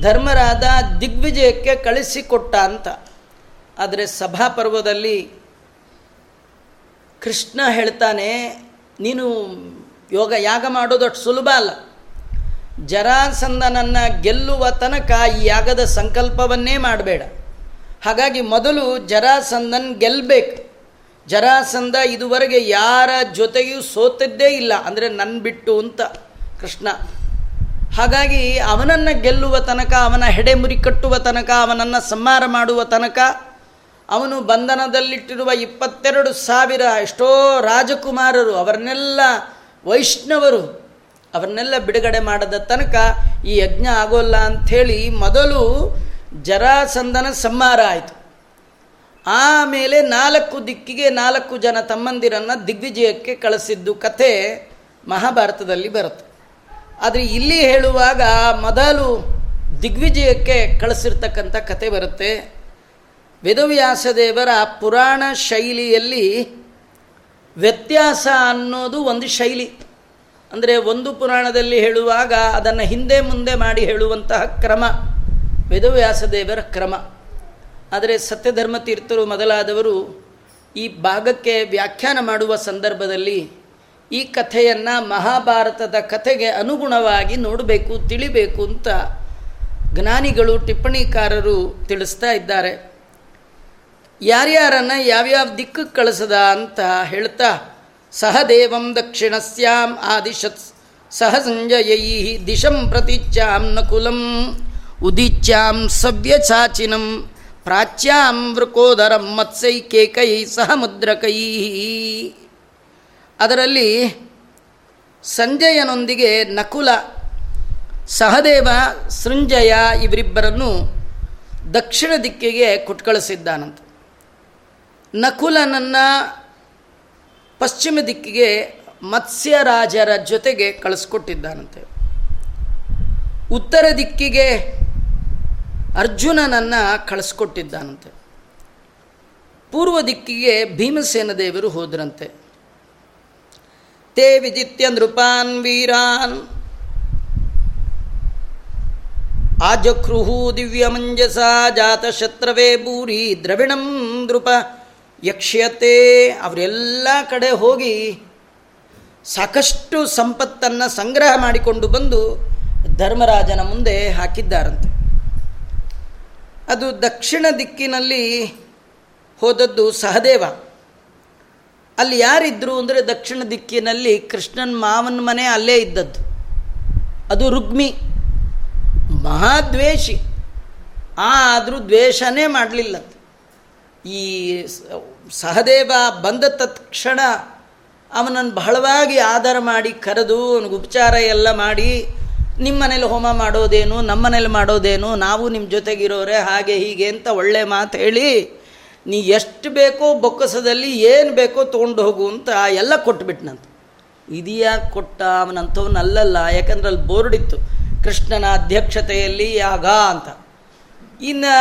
ಧರ್ಮರಾದ ದಿಗ್ವಿಜಯಕ್ಕೆ ಕಳಿಸಿಕೊಟ್ಟ ಅಂತ. ಆದರೆ ಸಭಾಪರ್ವದಲ್ಲಿ ಕೃಷ್ಣ ಹೇಳ್ತಾನೆ, ನೀನು ಯೋಗ ಯಾಗ ಮಾಡೋದಷ್ಟು ಸುಲಭ ಅಲ್ಲ. ಜರಾಸಂದನನ್ನು ಗೆಲ್ಲುವ ತನಕ ಈ ಯಾಗದ ಸಂಕಲ್ಪವನ್ನೇ ಮಾಡಬೇಡ. ಹಾಗಾಗಿ ಮೊದಲು ಜರಾಸಂದನ್ ಗೆಲ್ಲಬೇಕು ಜರಾಸಂದ ಇದುವರೆಗೆ ಯಾರ ಜೊತೆಯೂ ಸೋತದ್ದೇ ಇಲ್ಲ. ಅಂದರೆ ನನ್ನ ಬಿಟ್ಟು ಅಂತ ಕೃಷ್ಣ. ಹಾಗಾಗಿ ಅವನನ್ನು ಗೆಲ್ಲುವ ತನಕ, ಅವನ ಹೆಡೆ ಮುರಿ ಕಟ್ಟುವ ತನಕ, ಅವನನ್ನು ಸಂಹಾರ ಮಾಡುವ ತನಕ ಅವನು ಬಂಧನದಲ್ಲಿಟ್ಟಿರುವ ಇಪ್ಪತ್ತೆರಡು ಸಾವಿರ ಎಷ್ಟೋ ರಾಜಕುಮಾರರು, ಅವರನ್ನೆಲ್ಲ ವೈಷ್ಣವರು, ಅವರನ್ನೆಲ್ಲ ಬಿಡುಗಡೆ ಮಾಡದ ತನಕ ಈ ಯಜ್ಞ ಆಗೋಲ್ಲ ಅಂಥೇಳಿ ಮೊದಲು ಜರಾಸಂದನ ಸಂಹಾರ ಆಯಿತು. ಆಮೇಲೆ ನಾಲ್ಕು ದಿಕ್ಕಿಗೆ ನಾಲ್ಕು ಜನ ತಮ್ಮಂದಿರನ್ನು ದಿಗ್ವಿಜಯಕ್ಕೆ ಕಳಿಸಿದ್ದು ಕಥೆ ಮಹಾಭಾರತದಲ್ಲಿ ಬರುತ್ತೆ. ಆದರೆ ಇಲ್ಲಿ ಹೇಳುವಾಗ ಮೊದಲು ದಿಗ್ವಿಜಯಕ್ಕೆ ಕಳಿಸಿರ್ತಕ್ಕಂಥ ಕತೆ ಬರುತ್ತೆ. ವೇದವ್ಯಾಸದೇವರ ಪುರಾಣ ಶೈಲಿಯಲ್ಲಿ ವ್ಯತ್ಯಾಸ ಅನ್ನೋದು ಒಂದು ಶೈಲಿ. ಅಂದರೆ ಒಂದು ಪುರಾಣದಲ್ಲಿ ಹೇಳುವಾಗ ಅದನ್ನು ಹಿಂದೆ ಮುಂದೆ ಮಾಡಿ ಹೇಳುವಂತಹ ಕ್ರಮ. ವೇದವ್ಯಾಸದೇವರ ಕ್ರಮ. ಆದರೆ ಸತ್ಯಧರ್ಮ ತೀರ್ಥರು ಮೊದಲಾದವರು ಈ ಭಾಗಕ್ಕೆ ವ್ಯಾಖ್ಯಾನ ಮಾಡುವ ಸಂದರ್ಭದಲ್ಲಿ ಈ ಕಥೆಯನ್ನು ಮಹಾಭಾರತದ ಕಥೆಗೆ ಅನುಗುಣವಾಗಿ ನೋಡಬೇಕು, ತಿಳಿಬೇಕು ಅಂತ ಜ್ಞಾನಿಗಳು, ಟಿಪ್ಪಣಿಕಾರರು ತಿಳಿಸ್ತಾ ಇದ್ದಾರೆ. ಯಾರ್ಯಾರನ್ನು ಯಾವ್ಯಾವ ದಿಕ್ಕಕ್ಕೆ ಕಳಿಸದ ಅಂತ ಹೇಳ್ತಾ, ಸಹದೇವಂ ದಕ್ಷಿಣಸ್ಯಾಂ ಆದಿಶತ್ ಸಹ ಸಂಜಯೈ ದಿಶಂ ಪ್ರತಿಚ್ಯಾಂ ನಕುಲಂ. ಉದಿಚ್ಯಾಂ ಸವ್ಯಚಾಚಿನಂ ಪ್ರಾಚ್ಯಾಂ ವೃಕೋದರಂ ಮತ್ಸೈಕೇಕೈ ಸಹ ಮುದ್ರಕೈ ಅದರಲ್ಲಿ ಸಂಜಯನೊಂದಿಗೆ ನಕುಲ, ಸಹದೇವ, ಸೃಂಜಯ ಇವರಿಬ್ಬರನ್ನು ದಕ್ಷಿಣ ದಿಕ್ಕಿಗೆ ಕೊಟ್ಕಳಿಸಿದ್ದಾನಂತ. ನಕುಲನನ್ನು ಪಶ್ಚಿಮ ದಿಕ್ಕಿಗೆ ಮತ್ಸ್ಯರಾಜರ ಜೊತೆಗೆ ಕಳಿಸ್ಕೊಟ್ಟಿದ್ದಾನಂತೆ. ಉತ್ತರ ದಿಕ್ಕಿಗೆ ಅರ್ಜುನನನ್ನು ಕಳಿಸ್ಕೊಟ್ಟಿದ್ದಾನಂತೆ. ಪೂರ್ವ ದಿಕ್ಕಿಗೆ ಭೀಮಸೇನ ದೇವರು ಹೋದ್ರಂತೆ. ತೇ ವಿಜಿತ್ಯ ನೃಪಾನ್ ವೀರಾನ್. ಆಜಕ್ರುಹು ದಿವ್ಯಮಂಜಸ ಜಾತಶತ್ರವೇ ಭೂರಿ ದ್ರವಿಣಂ ನೃಪ. ಯಕ್ಷ್ಯತೆ, ಅವರೆಲ್ಲ ಕಡೆ ಹೋಗಿ ಸಾಕಷ್ಟು ಸಂಪತ್ತನ್ನು ಸಂಗ್ರಹ ಮಾಡಿಕೊಂಡು ಬಂದು ಧರ್ಮರಾಜನ ಮುಂದೆ ಹಾಕಿದ್ದಾರಂತೆ. ಅದು ದಕ್ಷಿಣ ದಿಕ್ಕಿನಲ್ಲಿ ಹೋದದ್ದು ಸಹದೇವ. ಅಲ್ಲಿ ಯಾರಿದ್ದರು ಅಂದರೆ ದಕ್ಷಿಣ ದಿಕ್ಕಿನಲ್ಲಿ ಕೃಷ್ಣನ ಮಾವನ ಮನೆ ಅಲ್ಲೇ ಇದ್ದದ್ದು. ಅದು ರುಗ್ಮಿ ಮಹಾದ್ವೇಷಿ. ಆದರೂ ದ್ವೇಷನೇ ಮಾಡಲಿಲ್ಲ. ಈ ಸಹದೇವ ಬಂದ ತತ್ಕ್ಷಣ ಅವನನ್ನು ಬಹಳವಾಗಿ ಆಧಾರ ಮಾಡಿ, ಕರೆದು, ಅವನಿಗೆ ಉಪಚಾರ ಎಲ್ಲ ಮಾಡಿ ನಿಮ್ಮ ಮನೇಲಿ ಹೋಮ ಮಾಡೋದೇನು ನಮ್ಮ ಮನೇಲಿ ಮಾಡೋದೇನು, ನಾವು ನಿಮ್ಮ ಜೊತೆಗಿರೋರೆ, ಹಾಗೆ ಹೀಗೆ ಅಂತ ಒಳ್ಳೆ ಮಾತು ಹೇಳಿ, ನೀ ಎಷ್ಟು ಬೇಕೋ ಬೊಕ್ಕಸದಲ್ಲಿ ಏನು ಬೇಕೋ ತೊಗೊಂಡು ಹೋಗು ಅಂತ ಎಲ್ಲ ಕೊಟ್ಬಿಟ್ನಂತ ಇದ್ಯಾಕೆ ಕೊಟ್ಟ ಅವನಂಥವನ್ನಲ್ಲಲ್ಲ ಯಾಕಂದ್ರೆ ಅಲ್ಲಿ ಬೋರ್ಡ್ ಇತ್ತು, ಕೃಷ್ಣನ ಅಧ್ಯಕ್ಷತೆಯಲ್ಲಿ ಯಾಗ ಅಂತ. ಇನ್ನು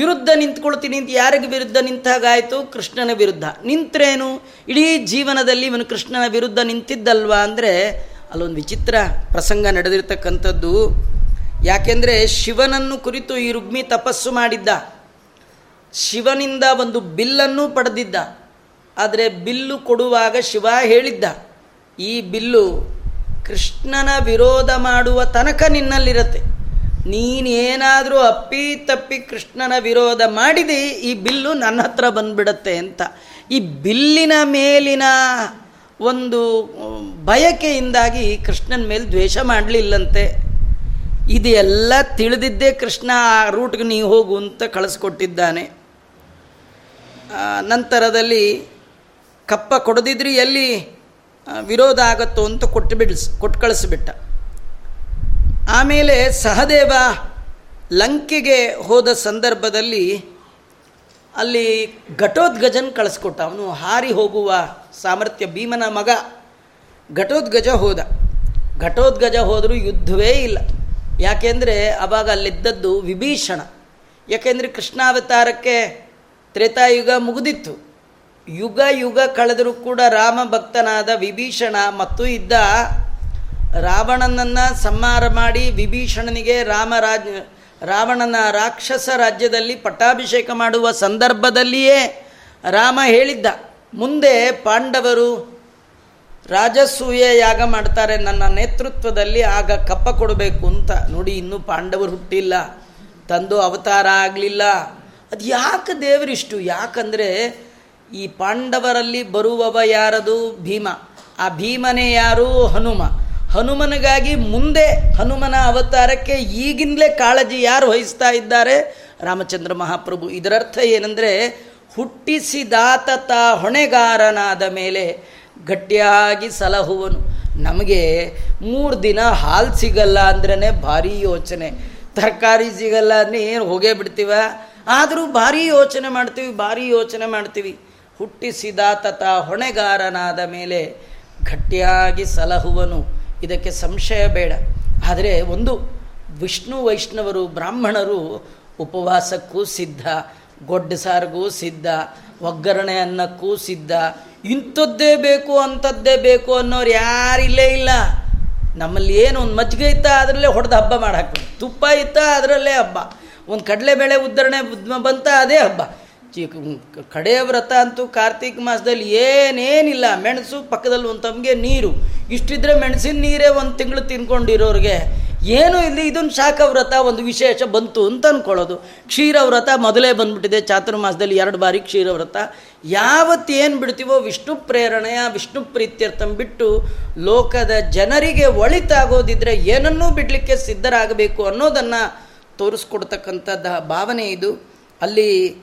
ವಿರುದ್ಧ ನಿಂತ್ಕೊಳ್ತೀನಿ ಅಂತ ಯಾರಿಗೆ ವಿರುದ್ಧ ನಿಂತಾಗಾಯಿತು ಕೃಷ್ಣನ ವಿರುದ್ಧ. ನಿಂತ್ರೇನು? ಇಡೀ ಜೀವನದಲ್ಲಿ ಇವನು ಕೃಷ್ಣನ ವಿರುದ್ಧ ನಿಂತಿದ್ದಲ್ವಾ ಅಂದರೆ ಅಲ್ಲೊಂದು ವಿಚಿತ್ರ ಪ್ರಸಂಗ ನಡೆದಿರ್ತಕ್ಕಂಥದ್ದು. ಯಾಕೆಂದರೆ ಶಿವನನ್ನು ಕುರಿತು ಈ ರುಗ್ಮಿ ತಪಸ್ಸು ಮಾಡಿದ್ದ. ಶಿವನಿಂದ ಒಂದು ಬಿಲ್ಲನ್ನು ಪಡೆದಿದ್ದ. ಆದರೆ ಬಿಲ್ಲು ಕೊಡುವಾಗ ಶಿವ ಹೇಳಿದ್ದ, ಈ ಬಿಲ್ಲು ಕೃಷ್ಣನ ವಿರೋಧ ಮಾಡುವ ತನಕ ನಿನ್ನಲ್ಲಿರತ್ತೆ. ನೀನೇನಾದರೂ ಅಪ್ಪಿ ತಪ್ಪಿ ಕೃಷ್ಣನ ವಿರೋಧ ಮಾಡಿದಿ, ಈ ಬಿಲ್ಲು ನನ್ನ ಹತ್ರ ಬಂದ್ಬಿಡತ್ತೆ ಅಂತ. ಈ ಬಿಲ್ಲಿನ ಮೇಲಿನ ಒಂದು ಬಯಕೆಯಿಂದಾಗಿ ಕೃಷ್ಣನ ಮೇಲೆ ದ್ವೇಷ ಮಾಡಲಿಲ್ಲಂತೆ. ಇದೆಲ್ಲ ತಿಳಿದಿದ್ದೇ ಕೃಷ್ಣ ಆ ರೂಟ್ಗೆ ನೀವು ಹೋಗು ಅಂತ ಕಳಿಸ್ಕೊಟ್ಟಿದ್ದಾನೆ. ನಂತರದಲ್ಲಿ ಕಪ್ಪ ಕೊಡದಿದ್ರಿ ಎಲ್ಲಿ? ವಿರೋಧ ಆಗತ್ತೋ ಅಂತ ಕೊಟ್ಟು ಬಿಡಿಸ್ ಕೊಟ್ಟು ಕಳಿಸ್ಬಿಟ್ಟ. ಆಮೇಲೆ ಸಹದೇವ ಲಂಕೆಗೆ ಹೋದ ಸಂದರ್ಭದಲ್ಲಿ ಅಲ್ಲಿ ಘಟೋದ್ಗಜನ್ ಕಳಿಸ್ಕೊಟ್ಟ. ಅವನು ಹಾರಿ ಹೋಗುವ ಸಾಮರ್ಥ್ಯ ಭೀಮನ ಮಗ. ಘಟೋದ್ಗಜ ಹೋದ. ಘಟೋದ್ಗಜ ಹೋದರೂ ಯುದ್ಧವೇ ಇಲ್ಲ. ಯಾಕೆಂದರೆ ಅವಾಗ ಅಲ್ಲಿದ್ದದ್ದು ವಿಭೀಷಣ. ಯಾಕೆಂದರೆ ಕೃಷ್ಣಾವತಾರಕ್ಕೆ ತ್ರೇತಾಯುಗ ಮುಗಿದಿತ್ತು. ಯುಗ ಯುಗ ಕಳೆದರೂ ಕೂಡ ರಾಮ ಭಕ್ತನಾದ ವಿಭೀಷಣ ಮತ್ತು ಇದ್ದ ರಾವಣನನ್ನು ಸಂಹಾರ ಮಾಡಿ ವಿಭೀಷಣನಿಗೆ ರಾಮರಾಜ ರಾವಣನ ರಾಕ್ಷಸ ರಾಜ್ಯದಲ್ಲಿ ಪಟ್ಟಾಭಿಷೇಕ ಮಾಡುವ ಸಂದರ್ಭದಲ್ಲಿಯೇ ರಾಮ ಹೇಳಿದ್ದ. ಮುಂದೆ ಪಾಂಡವರು ರಾಜಸೂಯ ಯಾಗ ಮಾಡ್ತಾರೆ, ನನ್ನ ನೇತೃತ್ವದಲ್ಲಿ ಆಗ ಕಪ್ಪ ಕೊಡಬೇಕು ಅಂತ ನೋಡಿ ಇನ್ನೂ ಪಾಂಡವರು ಹುಟ್ಟಿಲ್ಲ, ತಂದು ಅವತಾರ ಆಗಲಿಲ್ಲ. ಅದು ಯಾಕೆ ದೇವರಿಷ್ಟು? ಯಾಕಂದರೆ ಈ ಪಾಂಡವರಲ್ಲಿ ಬರುವವ ಯಾರದು? ಭೀಮ. ಆ ಭೀಮನೇ ಯಾರು? ಹನುಮ. ಹನುಮನಿಗಾಗಿ ಮುಂದೆ ಹನುಮನ ಅವತಾರಕ್ಕೆ ಈಗಿನಲೇ ಕಾಳಜಿ ಯಾರು ವಹಿಸ್ತಾ ಇದ್ದಾರೆ? ರಾಮಚಂದ್ರ ಮಹಾಪ್ರಭು. ಇದರರ್ಥ ಏನಂದರೆ ಹುಟ್ಟಿಸಿದಾತ ಹೊಣೆಗಾರನಾದ ಮೇಲೆ ಗಟ್ಟಿಯಾಗಿ ಸಲಹುವನು. ನಮಗೆ ಮೂರು ದಿನ ಹಾಲು ಸಿಗಲ್ಲ ಅಂದ್ರೇ ಭಾರಿ ಯೋಚನೆ. ತರಕಾರಿ ಸಿಗಲ್ಲ ಅಂದರೆ ಏನು ಹೋಗೇ ಬಿಡ್ತೀವ? ಆದರೂ ಭಾರಿ ಯೋಚನೆ ಮಾಡ್ತೀವಿ, ಭಾರಿ ಯೋಚನೆ ಮಾಡ್ತೀವಿ. ಹುಟ್ಟಿಸಿದಾತ ಹೊಣೆಗಾರನಾದ ಮೇಲೆ ಗಟ್ಟಿಯಾಗಿ ಸಲಹುವನು. ಇದಕ್ಕೆ ಸಂಶಯ ಬೇಡ. ಆದರೆ ಒಂದು ವಿಷ್ಣು ವೈಷ್ಣವರು, ಬ್ರಾಹ್ಮಣರು ಉಪವಾಸಕ್ಕೂ ಸಿದ್ಧ. ಗೊಡ್ಡ ಸಾರಿಗೂ ಸಿದ್ಧ, ಒಗ್ಗರಣೆ ಅನ್ನಕ್ಕೂ ಸಿದ್ಧ. ಇಂಥದ್ದೇ ಬೇಕು, ಅಂಥದ್ದೇ ಬೇಕು ಅನ್ನೋರು ಯಾರಿಲ್ಲೇ ಇಲ್ಲ ನಮ್ಮಲ್ಲಿ ಏನು ಒಂದು ಮಜ್ಜಿಗೆ ಇತ್ತ ಅದರಲ್ಲೇ ಹೊಡೆದು ಹಬ್ಬ ಮಾಡಾಕ ತುಪ್ಪ ಇತ್ತ ಅದರಲ್ಲೇ ಹಬ್ಬ. ಒಂದು ಕಡಲೆಬೇಳೆ ಉದ್ಧರಣೆ ಬಂತ ಅದೇ ಹಬ್ಬ. ಕಡೆಯ ವ್ರತ ಅಂತೂ ಕಾರ್ತಿಕ ಮಾಸದಲ್ಲಿ ಏನೇನಿಲ್ಲ. ಮೆಣಸು ಪಕ್ಕದಲ್ಲಿ ಒಂದು ತಮಗೆ ನೀರು. ಇಷ್ಟಿದ್ರೆ ಮೆಣಸಿನ ನೀರೇ ಒಂದು ತಿಂಗಳು ತಿನ್ಕೊಂಡಿರೋರಿಗೆ ಏನು ಇಲ್ಲಿ ಇದೊಂದು ಶಾಖ ವ್ರತ ಒಂದು ವಿಶೇಷ ಬಂತು ಅಂತ ಅಂದ್ಕೊಳ್ಳೋದು ಕ್ಷೀರ ವ್ರತ ಮೊದಲೇ ಬಂದ್ಬಿಟ್ಟಿದೆ ಚಾತುರ್ಮಾಸದಲ್ಲಿ ಎರಡು ಬಾರಿ ಕ್ಷೀರ ವ್ರತ ಯಾವತ್ತೇನು ಬಿಡ್ತೀವೋ ವಿಷ್ಣು ಪ್ರೇರಣೆಯ, ವಿಷ್ಣು ಪ್ರೀತ್ಯರ್ಥಂ ಬಿಟ್ಟು ಲೋಕದ ಜನರಿಗೆ ಒಳಿತಾಗೋದಿದ್ರೆ ಏನನ್ನೂ ಬಿಡಲಿಕ್ಕೆ ಸಿದ್ಧರಾಗಬೇಕು ಅನ್ನೋದನ್ನು ತೋರಿಸ್ಕೊಡ್ತಕ್ಕಂಥದ್ದು ಭಾವನೆ ಇದು. ಅಲ್ಲಿ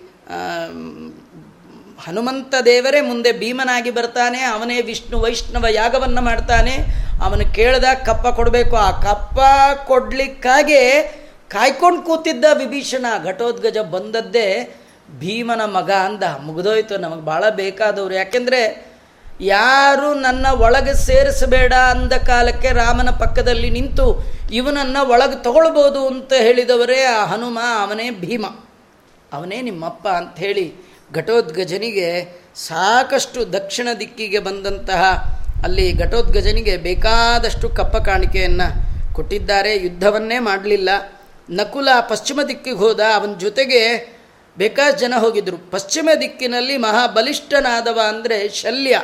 ಹನುಮಂತ ದೇವರೇ ಮುಂದೆ ಭೀಮನಾಗಿ ಬರ್ತಾನೆ, ಅವನೇ ವಿಷ್ಣು ವೈಷ್ಣವ ಯಾಗವನ್ನು ಮಾಡ್ತಾನೆ. ಅವನು ಕೇಳ್ದ, ಕಪ್ಪ ಕೊಡಬೇಕು. ಆ ಕಪ್ಪ ಕೊಡ್ಲಿಕ್ಕಾಗೆ ಕಾಯ್ಕೊಂಡು ಕೂತಿದ್ದ ವಿಭೀಷಣ ಘಟೋದ್ಗಜ ಬಂದದ್ದೇ ಭೀಮನ ಮಗ ಅಂದ. ಮುಗಿದೋಯ್ತು, ನಮಗೆ ಭಾಳ ಬೇಕಾದವರು. ಯಾಕೆಂದರೆ ಯಾರು ನನ್ನ ಒಳಗೆ ಸೇರಿಸಬೇಡ ಅಂದ ಕಾಲಕ್ಕೆ ರಾಮನ ಪಕ್ಕದಲ್ಲಿ ನಿಂತು ಇವನನ್ನು ಒಳಗೆ ತಗೊಳ್ಬೋದು ಅಂತ ಹೇಳಿದವರೇ ಆ ಹನುಮ, ಅವನೇ ಭೀಮ. ಅವನೇ ನಿಮ್ಮಪ್ಪ ಅಂಥೇಳಿ ಘಟೋದ್ಗಜನಿಗೆ ಸಾಕಷ್ಟು ದಕ್ಷಿಣ ದಿಕ್ಕಿಗೆ ಬಂದಂತಹ ಅಲ್ಲಿ ಘಟೋದ್ಗಜನಿಗೆ ಬೇಕಾದಷ್ಟು ಕಪ್ಪ ಕಾಣಿಕೆಯನ್ನು ಕೊಟ್ಟಿದ್ದಾರೆ. ಯುದ್ಧವನ್ನೇ ಮಾಡಲಿಲ್ಲ. ನಕುಲ ಪಶ್ಚಿಮ ದಿಕ್ಕಿಗೆ ಹೋದ ಅವನ ಜೊತೆಗೆ ಬೇಕಾದ ಜನ ಹೋಗಿದ್ದರು ಪಶ್ಚಿಮ ದಿಕ್ಕಿನಲ್ಲಿ ಮಹಾಬಲಿಷ್ಠನಾದವ ಅಂದರೆ ಶಲ್ಯ.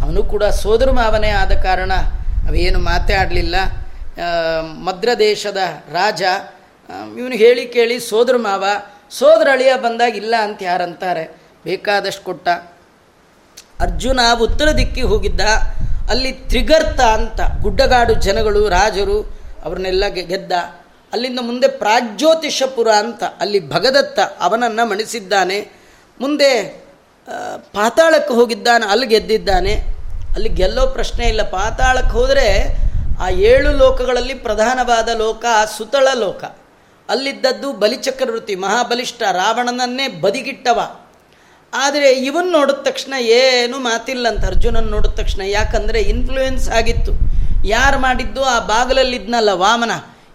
ಅವನು ಕೂಡ ಸೋದರ ಮಾವನೇ ಆದ ಕಾರಣ ಅವೇನು ಮಾತೇ ಆಡಲಿಲ್ಲ. ಮದ್ರ ದೇಶದ ರಾಜ ಇವನು ಹೇಳಿ ಕೇಳಿ ಸೋದರ ಮಾವ ಸೋದರ ಅಳಿಯ ಬಂದಾಗ ಇಲ್ಲ ಅಂತ ಯಾರಂತಾರೆ? ಬೇಕಾದಷ್ಟು ಕೊಟ್ಟ. ಅರ್ಜುನ ಉತ್ತರ ದಿಕ್ಕಿಗೆ ಹೋಗಿದ್ದ. ಅಲ್ಲಿ ತ್ರಿಗರ್ತ ಅಂತ ಗುಡ್ಡಗಾಡು ಜನಗಳು, ರಾಜರು ಅವ್ರನ್ನೆಲ್ಲ ಗೆದ್ದ. ಅಲ್ಲಿಂದ ಮುಂದೆ ಪ್ರಾಜ್ಯೋತಿಷಪುರ ಅಂತ ಅಲ್ಲಿ ಭಗದತ್ತ ಅವನನ್ನು ಮಣಿಸಿದ್ದಾನೆ. ಮುಂದೆ ಪಾತಾಳಕ್ಕೆ ಹೋಗಿದ್ದಾನೆ, ಅಲ್ಲಿ ಗೆದ್ದಿದ್ದಾನೆ. ಅಲ್ಲಿ ಗೆಲ್ಲೋ ಪ್ರಶ್ನೆ ಇಲ್ಲ. ಪಾತಾಳಕ್ಕೆ ಹೋದರೆ ಆ ಏಳು ಲೋಕಗಳಲ್ಲಿ ಪ್ರಧಾನವಾದ ಲೋಕ, ಸುತಳ ಲೋಕ. ಅಲ್ಲಿದ್ದದ್ದು ಬಲಿಚಕ್ರವೃತ್ತಿ ಮಹಾಬಲಿಷ್ಠ ರಾವಣನನ್ನೇ ಬದಿಗಿಟ್ಟವ. ಆದರೆ ಇವನ್ ನೋಡಿದ ತಕ್ಷಣ ಏನು ಮಾತಿಲ್ಲ ಅಂತ ಅರ್ಜುನನ್ ನೋಡಿದ ತಕ್ಷಣ ಯಾಕಂದರೆ ಇನ್ಫ್ಲೂಯೆನ್ಸ್ ಆಗಿತ್ತು. ಯಾರು ಮಾಡಿದ್ದು? ಆ ಬಾಗಲಲ್ಲಿದ್ನಲ್ಲ ವಾಮನ.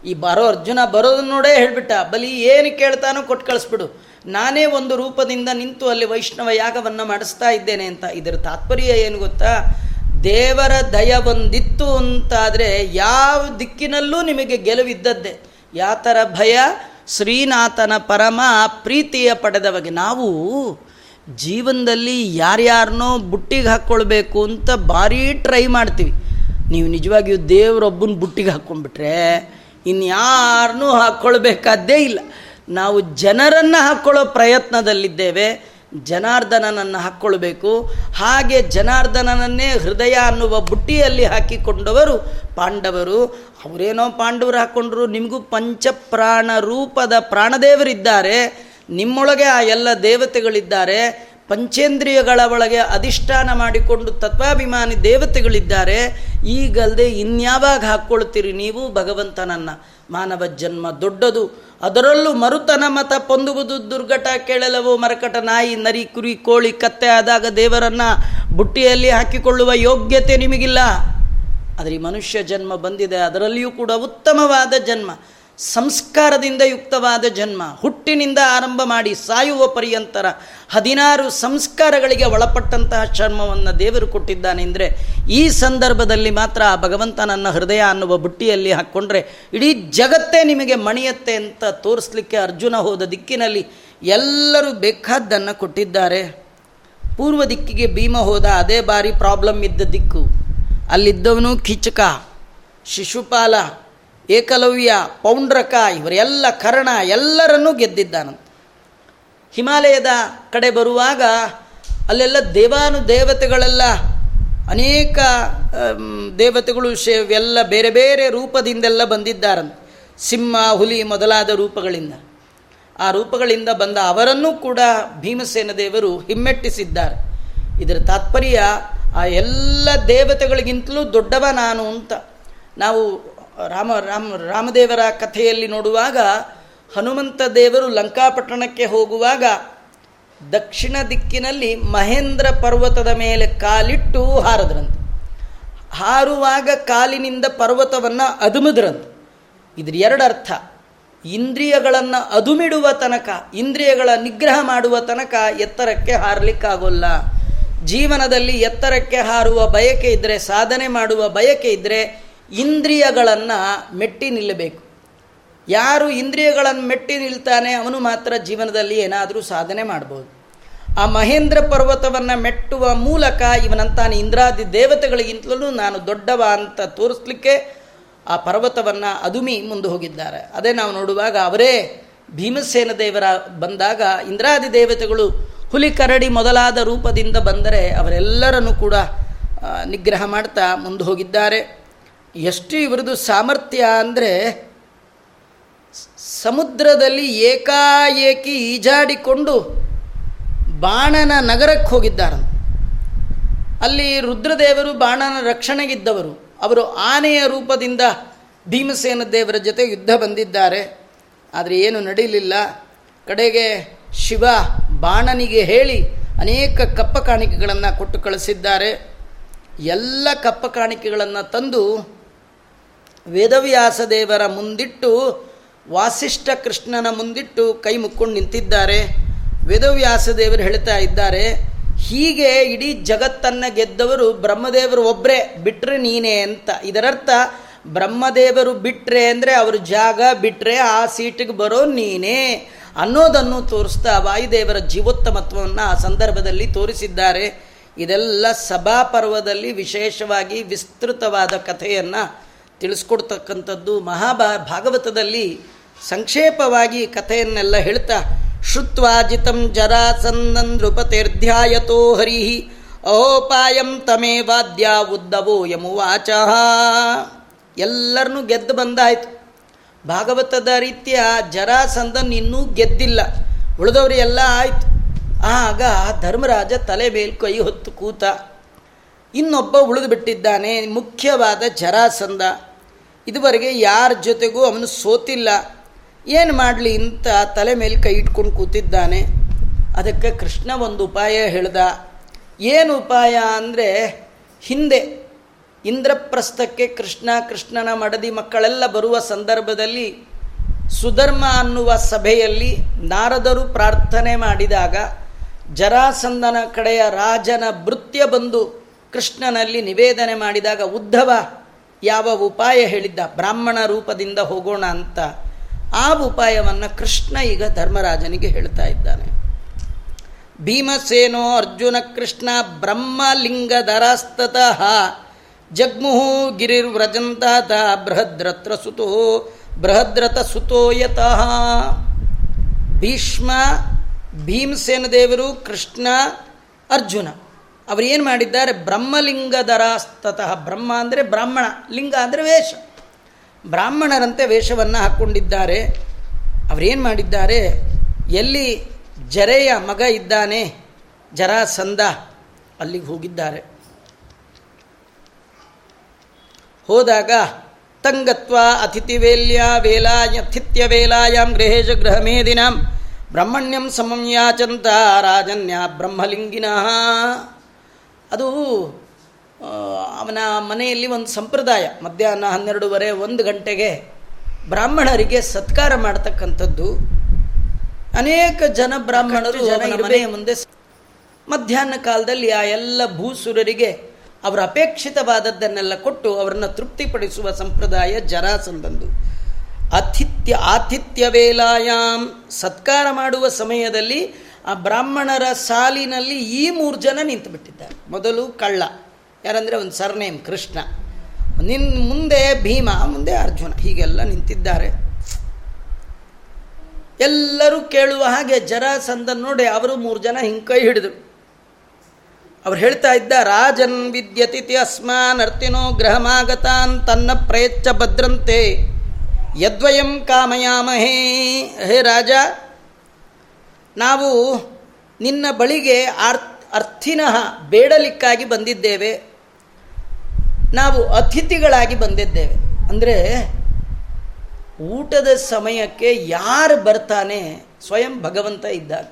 ಈ ಬರೋ ಅರ್ಜುನ ಬರೋದನ್ನ ನೋಡೇ ಹೇಳ್ಬಿಟ್ಟ, ಬಲಿ ಏನು ಕೇಳ್ತಾನೋ ಕೊಟ್ಟು ಕಳಿಸ್ಬಿಡು. ನಾನೇ ಒಂದು ರೂಪದಿಂದ ನಿಂತು ಅಲ್ಲಿ ವೈಷ್ಣವ ಯಾಗವನ್ನು ಮಾಡಿಸ್ತಾ ಇದ್ದೇನೆ ಅಂತ. ಇದರ ತಾತ್ಪರ್ಯ ಏನು ಗೊತ್ತಾ? ದೇವರ ದಯ ಬಂದಿತ್ತು ಅಂತಾದರೆ ಯಾವ ದಿಕ್ಕಿನಲ್ಲೂ ನಿಮಗೆ ಗೆಲುವಿದ್ದದ್ದೇ. ಯಾತರ ಭಯ? ಶ್ರೀನಾಥನ ಪರಮ ಪ್ರೀತಿಯ ಪಡೆದವಗೆ ನಾವು ಜೀವನದಲ್ಲಿ ಯಾರ್ಯಾರನ್ನೋ ಬುಟ್ಟಿಗೆ ಹಾಕ್ಕೊಳ್ಬೇಕು ಅಂತ ಭಾರೀ ಟ್ರೈ ಮಾಡ್ತೀವಿ. ನೀವು ನಿಜವಾಗಿಯೂ ದೇವರೊಬ್ಬನ ಬುಟ್ಟಿಗೆ ಹಾಕ್ಕೊಂಡ್ಬಿಟ್ರೆ ಇನ್ಯಾರನ್ನೂ ಹಾಕ್ಕೊಳ್ಬೇಕಾದ್ದೇ ಇಲ್ಲ. ನಾವು ಜನರನ್ನು ಹಾಕ್ಕೊಳ್ಳೋ ಪ್ರಯತ್ನದಲ್ಲಿದ್ದೇವೆ. ಜನಾರ್ದನನನ್ನು ಹಾಕ್ಕೊಳ್ಬೇಕು. ಹಾಗೆ ಜನಾರ್ದನನನ್ನೇ ಹೃದಯ ಅನ್ನುವ ಬುಟ್ಟಿಯಲ್ಲಿ ಹಾಕಿಕೊಂಡವರು ಪಾಂಡವರು. ಅವರೇನೋ ಪಾಂಡವರು ಹಾಕ್ಕೊಂಡ್ರು ನಿಮಗೂ ಪಂಚಪ್ರಾಣ ರೂಪದ ಪ್ರಾಣದೇವರಿದ್ದಾರೆ, ನಿಮ್ಮೊಳಗೆ ಆ ಎಲ್ಲ ದೇವತೆಗಳಿದ್ದಾರೆ, ಪಂಚೇಂದ್ರಿಯಗಳ ಒಳಗೆ ಅಧಿಷ್ಠಾನ ಮಾಡಿಕೊಂಡು ತತ್ವಾಭಿಮಾನಿ ದೇವತೆಗಳಿದ್ದಾರೆ ಈಗಲ್ಲದೆ ಇನ್ಯಾವಾಗ ಹಾಕ್ಕೊಳ್ತೀರಿ ನೀವು ಭಗವಂತನನ್ನು? ಮಾನವ ಜನ್ಮ ದೊಡ್ಡದು, ಅದರಲ್ಲೂ ಮರುತನ ಮತ ಪೊಂದುವುದು ದುರ್ಘಟ, ಕೇಳಲವು ಮರಕಟ ನಾಯಿ, ನರಿ, ಕುರಿ, ಕೋಳಿ, ಕತ್ತೆ ಆದಾಗ ದೇವರನ್ನು ಬುಟ್ಟಿಯಲ್ಲಿ ಹಾಕಿಕೊಳ್ಳುವ ಯೋಗ್ಯತೆ ನಿಮಗಿಲ್ಲ. ಆದರೆ ಈ ಮನುಷ್ಯ ಜನ್ಮ ಬಂದಿದೆ, ಅದರಲ್ಲಿಯೂ ಕೂಡ ಉತ್ತಮವಾದ ಜನ್ಮ, ಸಂಸ್ಕಾರದಿಂದ ಯುಕ್ತವಾದ ಜನ್ಮ, ಹುಟ್ಟಿನಿಂದ ಆರಂಭ ಮಾಡಿ ಸಾಯುವ ಪರ್ಯಂತರ ಹದಿನಾರು ಸಂಸ್ಕಾರಗಳಿಗೆ ಒಳಪಟ್ಟಂತಹ ಚರ್ಮವನ್ನು ದೇವರು ಕೊಟ್ಟಿದ್ದಾನೆ ಅಂದರೆ ಈ ಸಂದರ್ಭದಲ್ಲಿ ಮಾತ್ರ ಆ ಭಗವಂತ ನನ್ನ ಹೃದಯ ಅನ್ನುವ ಬುಟ್ಟಿಯಲ್ಲಿ ಹಾಕ್ಕೊಂಡ್ರೆ ಇಡೀ ಜಗತ್ತೇ ನಿಮಗೆ ಮಣಿಯತ್ತೆ ಅಂತ ತೋರಿಸ್ಲಿಕ್ಕೆ ಅರ್ಜುನ ಹೋದ ದಿಕ್ಕಿನಲ್ಲಿ ಎಲ್ಲರೂ ಬೇಕಾದ್ದನ್ನು ಕೊಟ್ಟಿದ್ದಾರೆ. ಪೂರ್ವ ದಿಕ್ಕಿಗೆ ಭೀಮ ಹೋದ ಅದೇ ಬಾರಿ ಪ್ರಾಬ್ಲಮ್ ಇದ್ದ ದಿಕ್ಕು. ಅಲ್ಲಿದ್ದವನು ಕಿಚಕ, ಶಿಶುಪಾಲ, ಏಕಲವ್ಯ ಪೌಂಡ್ರಕ ಇವರೆಲ್ಲ ಕರ್ಣ, ಎಲ್ಲರನ್ನೂ ಗೆದ್ದಿದ್ದಾನಂತ. ಹಿಮಾಲಯದ ಕಡೆ ಬರುವಾಗ ಅಲ್ಲೆಲ್ಲ ದೇವಾನು ದೇವತೆಗಳೆಲ್ಲ ಅನೇಕ ದೇವತೆಗಳು ಎಲ್ಲ ಬೇರೆ ಬೇರೆ ರೂಪದಿಂದೆಲ್ಲ ಬಂದಿದ್ದಾರಂತೆ. ಸಿಂಹ, ಹುಲಿ ಮೊದಲಾದ ರೂಪಗಳಿಂದ. ಆ ರೂಪಗಳಿಂದ ಬಂದ ಅವರನ್ನೂ ಕೂಡ ಭೀಮಸೇನ ದೇವರು ಹಿಮ್ಮೆಟ್ಟಿಸಿದ್ದಾರೆ. ಇದರ ತಾತ್ಪರ್ಯ ಆ ಎಲ್ಲ ದೇವತೆಗಳಿಗಿಂತಲೂ ದೊಡ್ಡವ ನಾನು ಅಂತ ನಾವು ರಾಮ ರಾಮ, ರಾಮದೇವರ ಕಥೆಯಲ್ಲಿ ನೋಡುವಾಗ ಹನುಮಂತ ದೇವರು ಲಂಕಾಪಟ್ಟಣಕ್ಕೆ ಹೋಗುವಾಗ ದಕ್ಷಿಣ ದಿಕ್ಕಿನಲ್ಲಿ ಮಹೇಂದ್ರ ಪರ್ವತದ ಮೇಲೆ ಕಾಲಿಟ್ಟು ಹಾರದ್ರಂತೆ. ಹಾರುವಾಗ ಕಾಲಿನಿಂದ ಪರ್ವತವನ್ನು ಅದುಮಿದ್ರಂತೆ. ಇದ್ರ ಎರಡು ಅರ್ಥ. ಇಂದ್ರಿಯಗಳನ್ನು ಅದುಮಿಡುವ ತನಕ, ಇಂದ್ರಿಯಗಳ ನಿಗ್ರಹ ಮಾಡುವ ತನಕ ಎತ್ತರಕ್ಕೆ ಹಾರಲಿಕ್ಕಾಗೋಲ್ಲ. ಜೀವನದಲ್ಲಿ ಎತ್ತರಕ್ಕೆ ಹಾರುವ ಬಯಕೆ ಇದ್ದರೆ ಸಾಧನೆ ಮಾಡುವ ಬಯಕೆ ಇದ್ದರೆ ಇಂದ್ರಿಯಗಳನ್ನು ಮೆಟ್ಟಿ ನಿಲ್ಲಬೇಕು. ಯಾರು ಇಂದ್ರಿಯಗಳನ್ನು ಮೆಟ್ಟಿ ನಿಲ್ತಾನೆ, ಅವನು ಮಾತ್ರ ಜೀವನದಲ್ಲಿ ಏನಾದರೂ ಸಾಧನೆ ಮಾಡ್ಬೋದು. ಆ ಮಹೇಂದ್ರ ಪರ್ವತವನ್ನು ಮೆಟ್ಟುವ ಮೂಲಕ ಇವನಂತಾನೆ ಇಂದ್ರಾದಿ ದೇವತೆಗಳಿಗಿಂತಲೂ ನಾನು ದೊಡ್ಡವ ಅಂತ ತೋರಿಸ್ಲಿಕ್ಕೆ ಆ ಪರ್ವತವನ್ನು ಅದುಮಿ ಮುಂದೆ ಹೋಗಿದ್ದಾರೆ. ಅದೇ ನಾವು ನೋಡುವಾಗ ಅವರೇ ಭೀಮಸೇನ ದೇವರ ಬಂದಾಗ ಇಂದ್ರಾದಿ ದೇವತೆಗಳು ಹುಲಿ ಕರಡಿ ಮೊದಲಾದ ರೂಪದಿಂದ ಬಂದರೆ ಅವರೆಲ್ಲರನ್ನು ಕೂಡ ನಿಗ್ರಹ ಮಾಡ್ತಾ ಮುಂದೆ ಹೋಗಿದ್ದಾರೆ. ಎಷ್ಟು ಇವರದು ಸಾಮರ್ಥ್ಯ ಅಂದರೆ, ಸಮುದ್ರದಲ್ಲಿ ಏಕಾಏಕಿ ಈಜಾಡಿಕೊಂಡು ಬಾಣನ ನಗರಕ್ಕೆ ಹೋಗಿದ್ದಾರೆ ಅಲ್ಲಿ ರುದ್ರದೇವರು ಬಾಣನ ರಕ್ಷಣೆಗಿದ್ದವರು. ಅವರು ಆನೆಯ ರೂಪದಿಂದ ಭೀಮಸೇನ ದೇವರ ಜೊತೆ ಯುದ್ಧ ಬಂದಿದ್ದಾರೆ. ಆದರೆ ಏನು ನಡೀಲಿಲ್ಲ. ಕಡೆಗೆ ಶಿವ ಬಾಣನಿಗೆ ಹೇಳಿ ಅನೇಕ ಕಪ್ಪ ಕಾಣಿಕೆಗಳನ್ನು ಕೊಟ್ಟು ಕಳಿಸಿದ್ದಾರೆ. ಎಲ್ಲ ಕಪ್ಪ ಕಾಣಿಕೆಗಳನ್ನು ತಂದು ವೇದವ್ಯಾಸ ದೇವರ ಮುಂದಿಟ್ಟು, ವಾಸಿಷ್ಠ ಕೃಷ್ಣನ ಮುಂದಿಟ್ಟು ಕೈ ಮುಕ್ಕೊಂಡು ನಿಂತಿದ್ದಾರೆ. ವೇದವ್ಯಾಸ ದೇವರು ಹೇಳ್ತಾ ಇದ್ದಾರೆ, ಹೀಗೆ ಇಡೀ ಜಗತ್ತನ್ನು ಗೆದ್ದವರು ಬ್ರಹ್ಮದೇವರು ಒಬ್ಬರೇ ಬಿಟ್ಟರೆ ನೀನೇ ಅಂತ. ಇದರರ್ಥ, ಬ್ರಹ್ಮದೇವರು ಬಿಟ್ಟರೆ ಅಂದರೆ ಅವರು ಜಾಗ ಬಿಟ್ಟರೆ ಆ ಸೀಟಿಗೆ ಬರೋ ನೀನೇ. ಅನ್ನೋದನ್ನು ತೋರಿಸ್ತಾ ವಾಯುದೇವರ ಜೀವೋತ್ತಮತ್ವವನ್ನು ಆ ಸಂದರ್ಭದಲ್ಲಿ ತೋರಿಸಿದ್ದಾರೆ. ಇದೆಲ್ಲ ಸಭಾಪರ್ವದಲ್ಲಿ ವಿಶೇಷವಾಗಿ ವಿಸ್ತೃತವಾದ ಕಥೆಯನ್ನು ತಿಳಿಸ್ಕೊಡ್ತಕ್ಕಂಥದ್ದು ಮಹಾಭಾ ಭಾಗವತದಲ್ಲಿ ಸಂಕ್ಷೇಪವಾಗಿ ಕಥೆಯನ್ನೆಲ್ಲ ಹೇಳ್ತಾ, ಶ್ರುತ್ವಾಜಿತಂ ಜರಾಸಂದೃಪತಿರ್ಧ್ಯಾಯತೋ ಹರಿ ಅಹೋಪಾಯಂ ತಮೇ ವಾದ್ಯ ಉದ್ದವೋ ಯಮುವಾಚ. ಎಲ್ಲರನ್ನೂ ಗೆದ್ದು ಬಂದಾಯಿತು. ಭಾಗವತದ ರೀತಿಯ ಜರಾಸಂದನ್ ಇನ್ನೂ ಗೆದ್ದಿಲ್ಲ. ಉಳಿದವರು ಎಲ್ಲ ಆಯಿತು. ಆಗ ಧರ್ಮರಾಜ ತಲೆ ಮೇಲೆ ಕೈ ಹೊತ್ತು ಕೂತ, ಇನ್ನೊಬ್ಬ ಉಳಿದು ಬಿಟ್ಟಿದ್ದಾನೆ ಮುಖ್ಯವಾದ ಜರಾಸಂದ ಇದುವರೆಗೆ ಯಾರ ಜೊತೆಗೂ ಅವನು ಸೋತಿಲ್ಲ. ಏನು ಮಾಡಲಿ ಅಂತ ತಲೆ ಮೇಲೆ ಕೈ ಇಟ್ಕೊಂಡು ಕೂತಿದ್ದಾನೆ. ಅದಕ್ಕೆ ಕೃಷ್ಣ ಒಂದು ಉಪಾಯ ಹೇಳ್ದ. ಏನು ಉಪಾಯ ಅಂದರೆ ಹಿಂದೆ ಇಂದ್ರಪ್ರಸ್ಥಕ್ಕೆ ಕೃಷ್ಣ, ಕೃಷ್ಣನ ಮಡದಿ ಮಕ್ಕಳೆಲ್ಲ ಬರುವ ಸಂದರ್ಭದಲ್ಲಿ ಸುಧರ್ಮ ಅನ್ನುವ ಸಭೆಯಲ್ಲಿ ನಾರದರು ಪ್ರಾರ್ಥನೆ ಮಾಡಿದಾಗ ಜರಾಸಂದನ ಕಡೆಯ ರಾಜನ ಭೃತ್ಯ ಬಂದು ಕೃಷ್ಣನಲ್ಲಿ ನಿವೇದನೆ ಮಾಡಿದಾಗ, ಉದ್ಧವ, ಯಾವ ಉಪಾಯ ಹೇಳಿದ್ದ? ಬ್ರಾಹ್ಮಣ ರೂಪದಿಂದ ಹೋಗೋಣ ಅಂತ. ಆ ಉಪಾಯವನ್ನು ಕೃಷ್ಣ ಈಗ ಧರ್ಮರಾಜನಿಗೆ ಹೇಳ್ತಾ ಇದ್ದಾನೆ. ಭೀಮಸೇನೋ ಅರ್ಜುನ ಕೃಷ್ಣ ಬ್ರಹ್ಮಲಿಂಗ ಬ್ರಹ್ಮಲಿಂಗಧರಾಸ್ತತಃ ಜಗ್ಮುಹು ಗಿರಿರ್ವ್ರಜಂತಾತ ಬೃಹದ್ರತ್ರ ಸುತೋ ಬೃಹದ್ರಥ ಸುತೋ ಯತಃ. ಭೀಷ್ಮ, ಭೀಮಸೇನ ದೇವರು ಕೃಷ್ಣ, ಅರ್ಜುನ. ಅವರು ಏನು ಮಾಡಿದ್ದಾರೆ? ಬ್ರಹ್ಮಲಿಂಗಧರಾಸ್ತತಃ. ಬ್ರಹ್ಮ ಅಂದರೆ ಬ್ರಾಹ್ಮಣ, ಲಿಂಗ ಅಂದರೆ ವೇಷ. ಬ್ರಾಹ್ಮಣರಂತೆ ವೇಷವನ್ನು ಹಾಕ್ಕೊಂಡಿದ್ದಾರೆ ಅವರೇನು ಮಾಡಿದ್ದಾರೆ? ಎಲ್ಲಿ ಜರೆಯ ಮಗ ಇದ್ದಾನೆ ಜರಾಸಂದ ಅಲ್ಲಿಗೆ ಹೋಗಿದ್ದಾರೆ. ಹೋದಾಗ ತಂಗತ್ವ ಅತಿಥಿವೇಲ್ಯ ವೇಲಾಯ ಅತಿಥ್ಯ ವೇಲಾಯಾಂ ಗೃಹೇಶ ಗೃಹಮೇದಿನಾಂ ಬ್ರಹ್ಮಣ್ಯಂ ಸಮಂ ಯಾಚಂತ ರಾಜನ್ಯ ಬ್ರಹ್ಮಲಿಂಗಿನ. ಅದು ಅವನ ಮನೆಯಲ್ಲಿ ಒಂದು ಸಂಪ್ರದಾಯ. ಮಧ್ಯಾಹ್ನ ಹನ್ನೆರಡೂವರೆ ಒಂದು ಗಂಟೆಗೆ ಬ್ರಾಹ್ಮಣರಿಗೆ ಸತ್ಕಾರ ಮಾಡ್ತಕ್ಕಂಥದ್ದು. ಅನೇಕ ಜನ ಬ್ರಾಹ್ಮಣರು ಜನ ಮನೆಯ ಮುಂದೆ ಮಧ್ಯಾಹ್ನ ಕಾಲದಲ್ಲಿ ಆ ಎಲ್ಲ ಭೂಸುರರಿಗೆ ಅವರ ಅಪೇಕ್ಷಿತವಾದದ್ದನ್ನೆಲ್ಲ ಕೊಟ್ಟು ಅವರನ್ನು ತೃಪ್ತಿಪಡಿಸುವ ಸಂಪ್ರದಾಯ ಜರಾಸಂದಂದು ಆತಿಥ್ಯ ಆತಿಥ್ಯ ವೇಲಾಯಾಮ್ ಸತ್ಕಾರ ಮಾಡುವ ಸಮಯದಲ್ಲಿ ಆ ಬ್ರಾಹ್ಮಣರ ಸಾಲಿನಲ್ಲಿ ಈ ಮೂರು ಜನ ನಿಂತುಬಿಟ್ಟಿದ್ದಾರೆ. ಮೊದಲು ಕಳ್ಳ, ಯಾರಂದರೆ ಒಂದು ಸರ್ನೇಮ್ ಕೃಷ್ಣ, ನಿನ್ ಮುಂದೆ ಭೀಮ, ಮುಂದೆ ಅರ್ಜುನ, ಹೀಗೆಲ್ಲ ನಿಂತಿದ್ದಾರೆ. ಎಲ್ಲರೂ ಕೇಳುವ ಹಾಗೆ ಜರಾಸಂದ ನೋಡಿ ಅವರು ಮೂರು ಜನ ಹಿಂಗೆ ಕೈ ಹಿಡಿದ್ರು. ಅವ್ರು ಹೇಳ್ತಾ ಇದ್ದ, ರಾಜನ್ ವಿದ್ಯತಿಥಿ ಅಸ್ಮಾನ್ ಅರ್ತಿನೋ ಗ್ರಹಮಾಗತಾನ್ ತನ್ನ ಪ್ರಯಚ್ಛ ಭದ್ರಂತೆ. ಯದ್ವಯಂ ಕಾಮಯಾಮಹೇ. ಹೇ ರಾಜ, ನಾವು ನಿನ್ನ ಬಳಿಗೆ ಅರ್ಥ ಅರ್ಥಿನಃ ಬೇಡಲಿಕ್ಕಾಗಿ ಬಂದಿದ್ದೇವೆ. ನಾವು ಅತಿಥಿಗಳಾಗಿ ಬಂದಿದ್ದೇವೆ. ಅಂದರೆ, ಊಟದ ಸಮಯಕ್ಕೆ ಯಾರು ಬರ್ತಾನೆ? ಸ್ವಯಂ ಭಗವಂತ ಇದ್ದಾಗ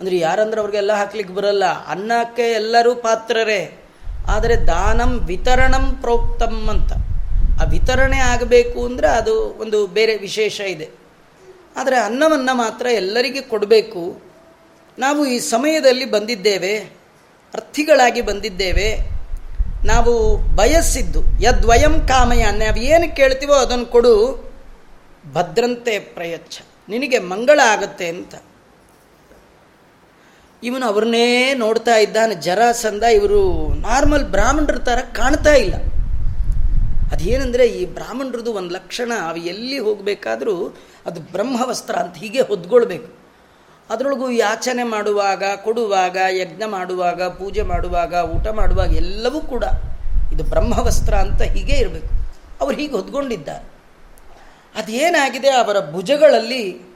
ಅಂದರೆ ಯಾರಂದ್ರೆ ಅವ್ರಿಗೆಲ್ಲ ಹಾಕ್ಲಿಕ್ಕೆ ಬರಲ್ಲ. ಅನ್ನಕ್ಕೆ ಎಲ್ಲರೂ ಪಾತ್ರರೇ. ಆದರೆ ದಾನಂ ವಿತರಣಂ ಪ್ರೋಕ್ತಂ ಅಂತ. ಆ ವಿತರಣೆ ಆಗಬೇಕು ಅಂದರೆ ಅದು ಒಂದು ಬೇರೆ ವಿಶೇಷ ಇದೆ. ಆದರೆ ಅನ್ನವನ್ನು ಮಾತ್ರ ಎಲ್ಲರಿಗೆ ಕೊಡಬೇಕು. ನಾವು ಈ ಸಮಯದಲ್ಲಿ ಬಂದಿದ್ದೇವೆ, ಅರ್ಥಿಗಳಾಗಿ ಬಂದಿದ್ದೇವೆ. ನಾವು ಬಯಸಿದ್ದು ಯದ್ವಯಂ ಕಾಮಯ, ನಾವು ಏನು ಕೇಳ್ತೀವೋ ಅದನ್ನು ಕೊಡು. ಭದ್ರಂತೆ ಪ್ರಯಚ್ಛ. ನಿನಗೆ ಮಂಗಳ ಆಗುತ್ತೆ ಅಂತ. ಇವನು ಅವ್ರನ್ನೇ ನೋಡ್ತಾ ಇದ್ದಾನೆ. ಜರಾಸಂದ ಇವರು ನಾರ್ಮಲ್ ಬ್ರಾಹ್ಮಣರ ಥರ ಕಾಣ್ತಾ ಇಲ್ಲ. ಅದೇನೆಂದರೆ ಈ ಬ್ರಾಹ್ಮಣರದು ಒಂದು ಲಕ್ಷಣ, ಅವು ಎಲ್ಲಿ ಹೋಗಬೇಕಾದ್ರೂ ಅದು ಬ್ರಹ್ಮವಸ್ತ್ರ ಅಂತ ಹೀಗೆ ಹೊದ್ಕೊಳ್ಬೇಕು. ಅದರೊಳಗೂ ಯಾಚನೆ ಮಾಡುವಾಗ, ಕೊಡುವಾಗ, ಯಜ್ಞ ಮಾಡುವಾಗ, ಪೂಜೆ ಮಾಡುವಾಗ, ಊಟ ಮಾಡುವಾಗ ಎಲ್ಲವೂ ಕೂಡ ಇದು ಬ್ರಹ್ಮವಸ್ತ್ರ ಅಂತ ಹೀಗೆ ಇರಬೇಕು. ಅವರು ಹೀಗೆ ಹೊದ್ಕೊಂಡಿದ್ದಾರೆ. ಅದೇನಾಗಿದೆ? ಅವರ ಭುಜಗಳಲ್ಲಿ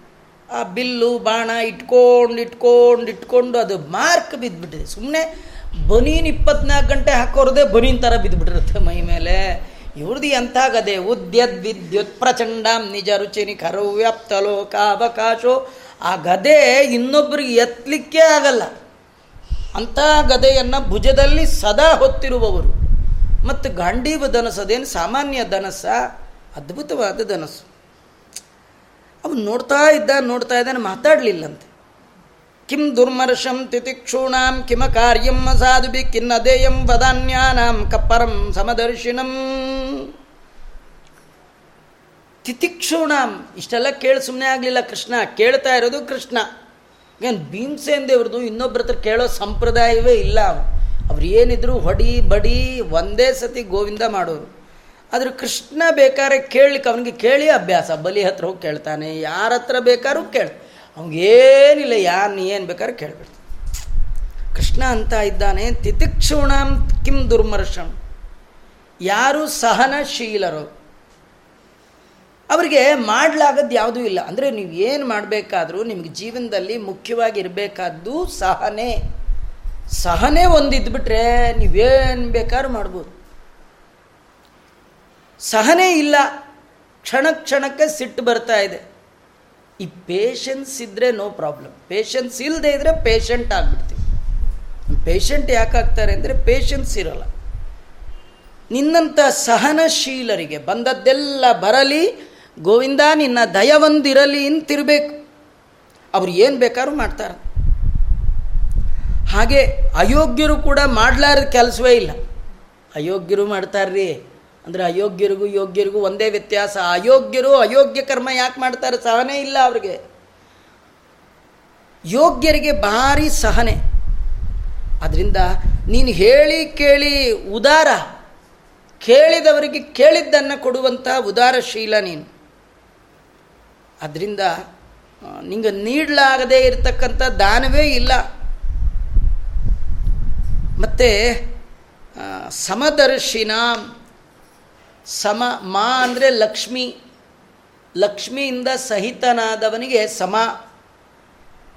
ಆ ಬಿಲ್ಲು ಬಾಣ ಇಟ್ಕೊಂಡು ಇಟ್ಕೊಂಡು ಇಟ್ಕೊಂಡು ಅದು ಮಾರ್ಕ್ ಬಿದ್ದುಬಿಟ್ಟಿದೆ ಸುಮ್ಮನೆ ಬನೀನ್ ಇಪ್ಪತ್ನಾಲ್ಕು ಗಂಟೆ ಹಾಕೋರದೇ ಬನೀನ್ ಥರ ಬಿದ್ದುಬಿಟ್ಟಿರುತ್ತೆ ಮೈ ಮೇಲೆ. ಇವ್ರದ್ದು ಗದೆ ಉದ್ಯದ್ ವಿದ್ಯುತ್ ಪ್ರಚಂಡಂ ನಿಜ ರುಚಿನಿ ಕರು ವ್ಯಾಪ್ತಲೋಕಾವಕಾಶೋ ಆ ಗದೆ ಇನ್ನೊಬ್ಬರಿಗೆ ಎತ್ತಲಿಕ್ಕೆ ಆಗಲ್ಲ. ಅಂಥ ಗದೆಯನ್ನು ಭುಜದಲ್ಲಿ ಸದಾ ಹೊತ್ತಿರುವವರು. ಮತ್ತು ಗಾಂಡೀವ ಧನಸದೇನು ಸಾಮಾನ್ಯ ಧನಸ ಅದ್ಭುತವಾದ ಧನಸ್ಸು. ಅವನು ನೋಡ್ತಾ ಇದ್ದ, ನೋಡ್ತಾ ಇದ್ದಾನೆ ಮಾತಾಡಲಿಲ್ಲಂತೆ. ಕಿಂ ದುರ್ಮರ್ಷಂ ತಿತಿಕ್ಷೂಣಾಂ, ಕಿಮ ಕಾರ್ಯಂ ಅಸಾಧುಬಿ ಕಿನ್ನದೇಯಂ ವದಾನ್ಯಾನಾಂ ಕಪ್ಪರಂ ಸಮದರ್ಶಿನಂ. ತಿತಿಕ್ಷೂಣಾಂ, ಇಷ್ಟೆಲ್ಲ ಕೇಳಿ ಸುಮ್ಮನೆ ಆಗಲಿಲ್ಲ ಕೃಷ್ಣ, ಕೇಳ್ತಾ ಇರೋದು ಕೃಷ್ಣ. ಏನು ಭೀಮಸೇನ್ ದೇವ್ರದ್ದು ಇನ್ನೊಬ್ಬರ ಹತ್ರ ಕೇಳೋ ಸಂಪ್ರದಾಯವೇ ಇಲ್ಲ ಅವ್ರು ಏನಿದ್ರು ಹೊಡಿ ಬಡಿ, ಒಂದೇ ಸತಿ ಗೋವಿಂದ ಮಾಡೋರು. ಆದ್ರೆ ಕೃಷ್ಣ ಬೇಕಾದ್ರೆ ಕೇಳಲಿಕ್ಕೆ ಅವನಿಗೆ ಕೇಳಿ ಅಭ್ಯಾಸ. ಬಲಿ ಹತ್ರ ಹೋಗಿ ಕೇಳ್ತಾನೆ. ಯಾರ ಹತ್ರ ಬೇಕಾದ್ರೂ ಕೇಳ ಅವನಿಗೇನಿಲ್ಲ ಯಾರು ಏನು ಬೇಕಾದ್ರೂ ಕೇಳ್ಬಿಡ್ತಾನೆ. ಕೃಷ್ಣ ಅಂತ ಇದ್ದಾನೆ, ತಿತಿಕ್ಷುಣ ಕಿಂ ದುರ್ಮರ್ಷಣ ಯಾರು ಸಹನಶೀಲರು. ಅವರಿಗೆ ಮಾಡಲಾಗದ್ದು ಯಾವುದೂ ಇಲ್ಲ. ಅಂದರೆ ನೀವು ಏನು ಮಾಡಬೇಕಾದ್ರೂ ನಿಮಗೆ ಜೀವನದಲ್ಲಿ ಮುಖ್ಯವಾಗಿ ಇರಬೇಕಾದ್ದು ಸಹನೆ. ಸಹನೆ ಒಂದಿದ್ಬಿಟ್ರೆ ನೀವೇನು ಬೇಕಾದ್ರೂ ಮಾಡ್ಬೋದು. ಸಹನೆ ಇಲ್ಲ. ಕ್ಷಣ ಕ್ಷಣಕ್ಕೆ ಸಿಟ್ಟು ಬರ್ತಾ ಇದೆ. ಈ ಪೇಷನ್ಸ್ ಇದ್ದರೆ ನೋ ಪ್ರಾಬ್ಲಮ್ ಪೇಷನ್ಸ್ ಇಲ್ಲದೆ ಇದ್ದರೆ ಪೇಷಂಟ್ ಆಗಿಬಿಡ್ತೀವಿ. ಪೇಷಂಟ್ ಯಾಕಾಗ್ತಾರೆ ಅಂದರೆ ಪೇಷನ್ಸ್ ಇರೋಲ್ಲ. ನಿನ್ನಂಥ ಸಹನಶೀಲರಿಗೆ ಬಂದದ್ದೆಲ್ಲ ಬರಲಿ. ಗೋವಿಂದ, ನಿನ್ನ ದಯವೊಂದಿರಲಿ ಅಂತಿರಬೇಕು. ಅವ್ರು ಏನು ಬೇಕಾದ್ರೂ ಮಾಡ್ತಾರೆ. ಹಾಗೆ ಅಯೋಗ್ಯರು ಕೂಡ ಮಾಡಲಾರದ ಕೆಲಸವೇ ಇಲ್ಲ. ಅಯೋಗ್ಯರು ಮಾಡ್ತಾರ್ರಿ. ಅಂದರೆ ಅಯೋಗ್ಯರಿಗೂ ಯೋಗ್ಯರಿಗೂ ಒಂದೇ ವ್ಯತ್ಯಾಸ. ಅಯೋಗ್ಯರು ಅಯೋಗ್ಯ ಕರ್ಮ ಯಾಕೆ ಮಾಡ್ತಾರೆ? ಸಹನೆ ಇಲ್ಲ ಅವ್ರಿಗೆ. ಯೋಗ್ಯರಿಗೆ ಭಾರಿ ಸಹನೆ. ಅದರಿಂದ ನೀನು ಹೇಳಿ ಕೇಳಿ ಉದಾರ. ಕೇಳಿದವರಿಗೆ ಕೇಳಿದ್ದನ್ನು ಕೊಡುವಂಥ ಉದಾರಶೀಲ ನೀನು. ಅದರಿಂದ ನಿಂಗೆ ನೀಡಲಾಗದೇ ಇರತಕ್ಕಂಥ ದಾನವೇ ಇಲ್ಲ. ಮತ್ತು ಸಮದರ್ಶಿನ. ಸಮ ಮಾ ಅಂದರೆ ಲಕ್ಷ್ಮಿ. ಲಕ್ಷ್ಮಿಯಿಂದ ಸಹಿತನಾದವನಿಗೆ ಸಮ.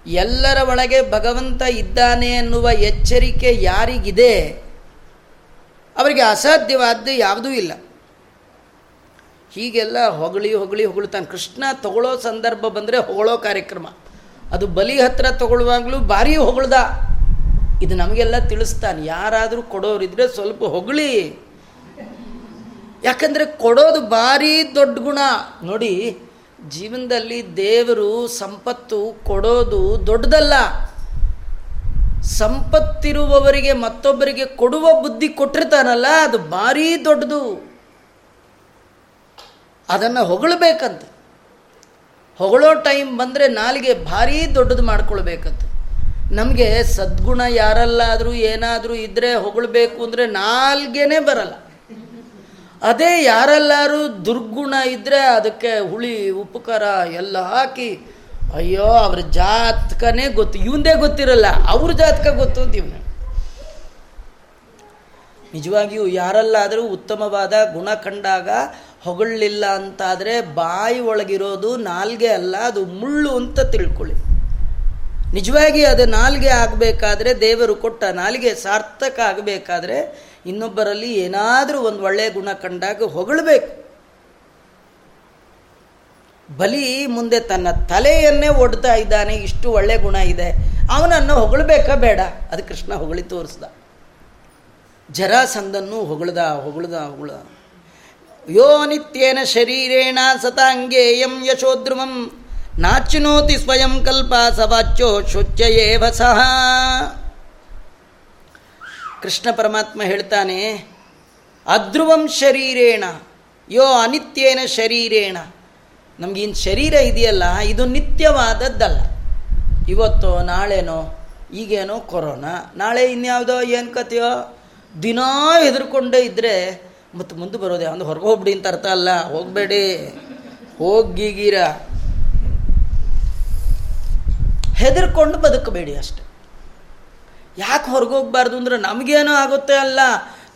ಎಲ್ಲರ ಒಳಗೆ ಭಗವಂತ ಇದ್ದಾನೆ ಅನ್ನುವ ಎಚ್ಚರಿಕೆ ಯಾರಿಗಿದೆ? ಅವರಿಗೆ ಅಸಾಧ್ಯವಾದ್ದು ಯಾವುದೂ ಇಲ್ಲ. ಹೀಗೆಲ್ಲ ಹೊಗಳಿ ಹೊಗಳಿ ಹೊಗಳ್ತಾನೆ. ಕೃಷ್ಣ ತಗೊಳ್ಳೋ ಸಂದರ್ಭ ಬಂದರೆ ಹೊಗಳೋ ಕಾರ್ಯಕ್ರಮ. ಅದು ಬಲಿ ಹತ್ರ ತಗೊಳ್ಳುವಾಗಲೂ ಭಾರಿ ಹೊಗಳ್ದ. ಇದು ನಮಗೆಲ್ಲ ತಿಳಿಸ್ತಾನೆ. ಯಾರಾದರೂ ಕೊಡೋರಿದ್ರೆ ಸ್ವಲ್ಪ ಹೊಗಳಿ. ಯಾಕಂದರೆ ಕೊಡೋದು ಭಾರಿ ದೊಡ್ಡ ಗುಣ. ನೋಡಿ, ಜೀವನದಲ್ಲಿ ದೇವರು ಸಂಪತ್ತು ಕೊಡೋದು ದೊಡ್ಡದಲ್ಲ. ಸಂಪತ್ತಿರುವವರಿಗೆ ಮತ್ತೊಬ್ಬರಿಗೆ ಕೊಡುವ ಬುದ್ಧಿ ಕೊಟ್ಟಿರ್ತಾನಲ್ಲ, ಅದು ಭಾರಿ ದೊಡ್ಡದು. ಅದನ್ನು ಹೊಗಳಬೇಕಂತ. ಹೊಗಳೋ ಟೈಮ್ ಬಂದರೆ ನಾಲಿಗೆ ಭಾರೀ ದೊಡ್ಡದು ಮಾಡ್ಕೊಳ್ಬೇಕಂತ. ನಮಗೆ ಸದ್ಗುಣ ಯಾರಲ್ಲಾದರೂ ಏನಾದರೂ ಇದ್ದರೆ ಹೊಗಳಬೇಕು ಅಂದರೆ ನಾಲ್ಗೆನೇ ಬರಲ್ಲ. ಅದೇ ಯಾರೆಲ್ಲರೂ ದುರ್ಗುಣ ಇದ್ದರೆ ಅದಕ್ಕೆ ಹುಳಿ, ಉಪಕಾರ ಎಲ್ಲ ಹಾಕಿ, ಅಯ್ಯೋ, ಅವ್ರ ಜಾತಕನೇ ಗೊತ್ತು. ಇವಂದೇ ಗೊತ್ತಿರಲ್ಲ, ಅವ್ರ ಜಾತಕ ಗೊತ್ತು ಅಂತ ಇವನು. ನಿಜವಾಗಿಯೂ ಯಾರಲ್ಲಾದರೂ ಉತ್ತಮವಾದ ಗುಣ ಕಂಡಾಗ ಹೊಗಳಲಿಲ್ಲ ಅಂತಾದರೆ ಬಾಯಿ ಒಳಗಿರೋದು ನಾಲ್ಗೆ ಅಲ್ಲ, ಅದು ಮುಳ್ಳು ಅಂತ ತಿಳ್ಕೊಳ್ಳಿ. ನಿಜವಾಗಿ ಅದು ನಾಲ್ಗೆ ಆಗಬೇಕಾದ್ರೆ ದೇವರು ಕೊಟ್ಟ ನಾಲ್ಗೆ ಸಾರ್ಥಕ ಆಗಬೇಕಾದ್ರೆ ಇನ್ನೊಬ್ಬರಲ್ಲಿ ಏನಾದರೂ ಒಂದು ಒಳ್ಳೆಯ ಗುಣ ಕಂಡಾಗ ಹೊಗಳಬೇಕು. ಬಲಿ ಮುಂದೆ ತನ್ನ ತಲೆಯನ್ನೇ ಒಡ್ತಾ ಇದ್ದಾನೆ, ಇಷ್ಟು ಒಳ್ಳೆ ಗುಣ ಇದೆ. ಅವನನ್ನು ಹೊಗಳಬೇಕಾ ಬೇಡ. ಅದು ಕೃಷ್ಣ ಹೊಗಳಿ ತೋರಿಸ್ದ. ಜರಾಸಂದನ್ನು ಹೊಗಳದ ಹೊಗಳದ ಹೊಗಳ ಯೋ ನಿತ್ಯೇನ ಶರೀರೇಣ ಸತಾಂಗೇಯಂ ಯಶೋದ್ರುಮಂ ನಾಚಿನೋತಿ ಸ್ವಯಂ ಕಲ್ಪ ಸವಾಚ್ಯೋ ಶುಚ್ಯಯೇವ ಸಹ. ಕೃಷ್ಣ ಪರಮಾತ್ಮ ಹೇಳ್ತಾನೆ, ಅಧ್ರುವಂ ಶರೀರೇಣ, ಯೋ ಅನಿತ್ಯೇನ ಶರೀರೇಣ. ನಮಗಿನ್ ಶರೀರ ಇದೆಯಲ್ಲ, ಇದು ನಿತ್ಯವಾದದ್ದಲ್ಲ. ಇವತ್ತೋ, ನಾಳೆನೋ, ಈಗೇನೋ ಕೊರೋನಾ. ನಾಳೆ ಇನ್ಯಾವುದೋ ಏನು ಕತೆಯೋ ದಿನಾ ಹೆದರ್ಕೊಂಡೇ ಇದ್ದರೆ ಮತ್ತು ಮುಂದೆ ಬರೋದೇ ಒಂದು ಹೊರಗೆ ಹೋಗ್ಬಿಡಿ ಅಂತ ಅರ್ಥ ಅಲ್ಲ. ಹೋಗಬೇಡಿ. ಹೋಗಿಗೀರ ಹೆದರ್ಕೊಂಡು ಬದುಕಬೇಡಿ ಅಷ್ಟೆ. ಯಾಕೆ ಹೊರಗೋಗ್ಬಾರ್ದು ಅಂದ್ರೆ ನಮಗೇನೋ ಆಗುತ್ತೆ ಅಲ್ಲ.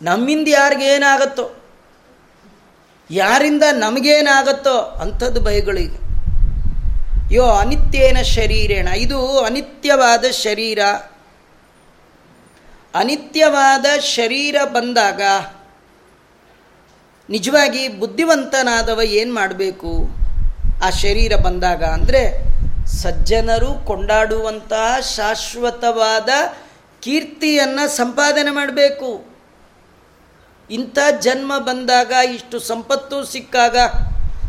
ನಮ್ಮಿಂದ ಯಾರಿಗೇನಾಗತ್ತೋ ಯಾರಿಂದ ನಮಗೇನಾಗತ್ತೋ ಅಂಥದ್ದು ಭಯಗಳಿಗೆ ಯೋ, ಅನಿತ್ಯೇನ ಶರೀರೇಣ. ಇದು ಅನಿತ್ಯವಾದ ಶರೀರ. ಅನಿತ್ಯವಾದ ಶರೀರ ಬಂದಾಗ ನಿಜವಾಗಿ ಬುದ್ಧಿವಂತನಾದವ ಏನು ಮಾಡಬೇಕು? ಆ ಶರೀರ ಬಂದಾಗ ಅಂದರೆ ಸಜ್ಜನರು ಕೊಂಡಾಡುವಂತಹ ಶಾಶ್ವತವಾದ ಕೀರ್ತಿಯನ್ನು ಸಂಪಾದನೆ ಮಾಡಬೇಕು. ಇಂಥ ಜನ್ಮ ಬಂದಾಗ, ಇಷ್ಟು ಸಂಪತ್ತು ಸಿಕ್ಕಾಗ,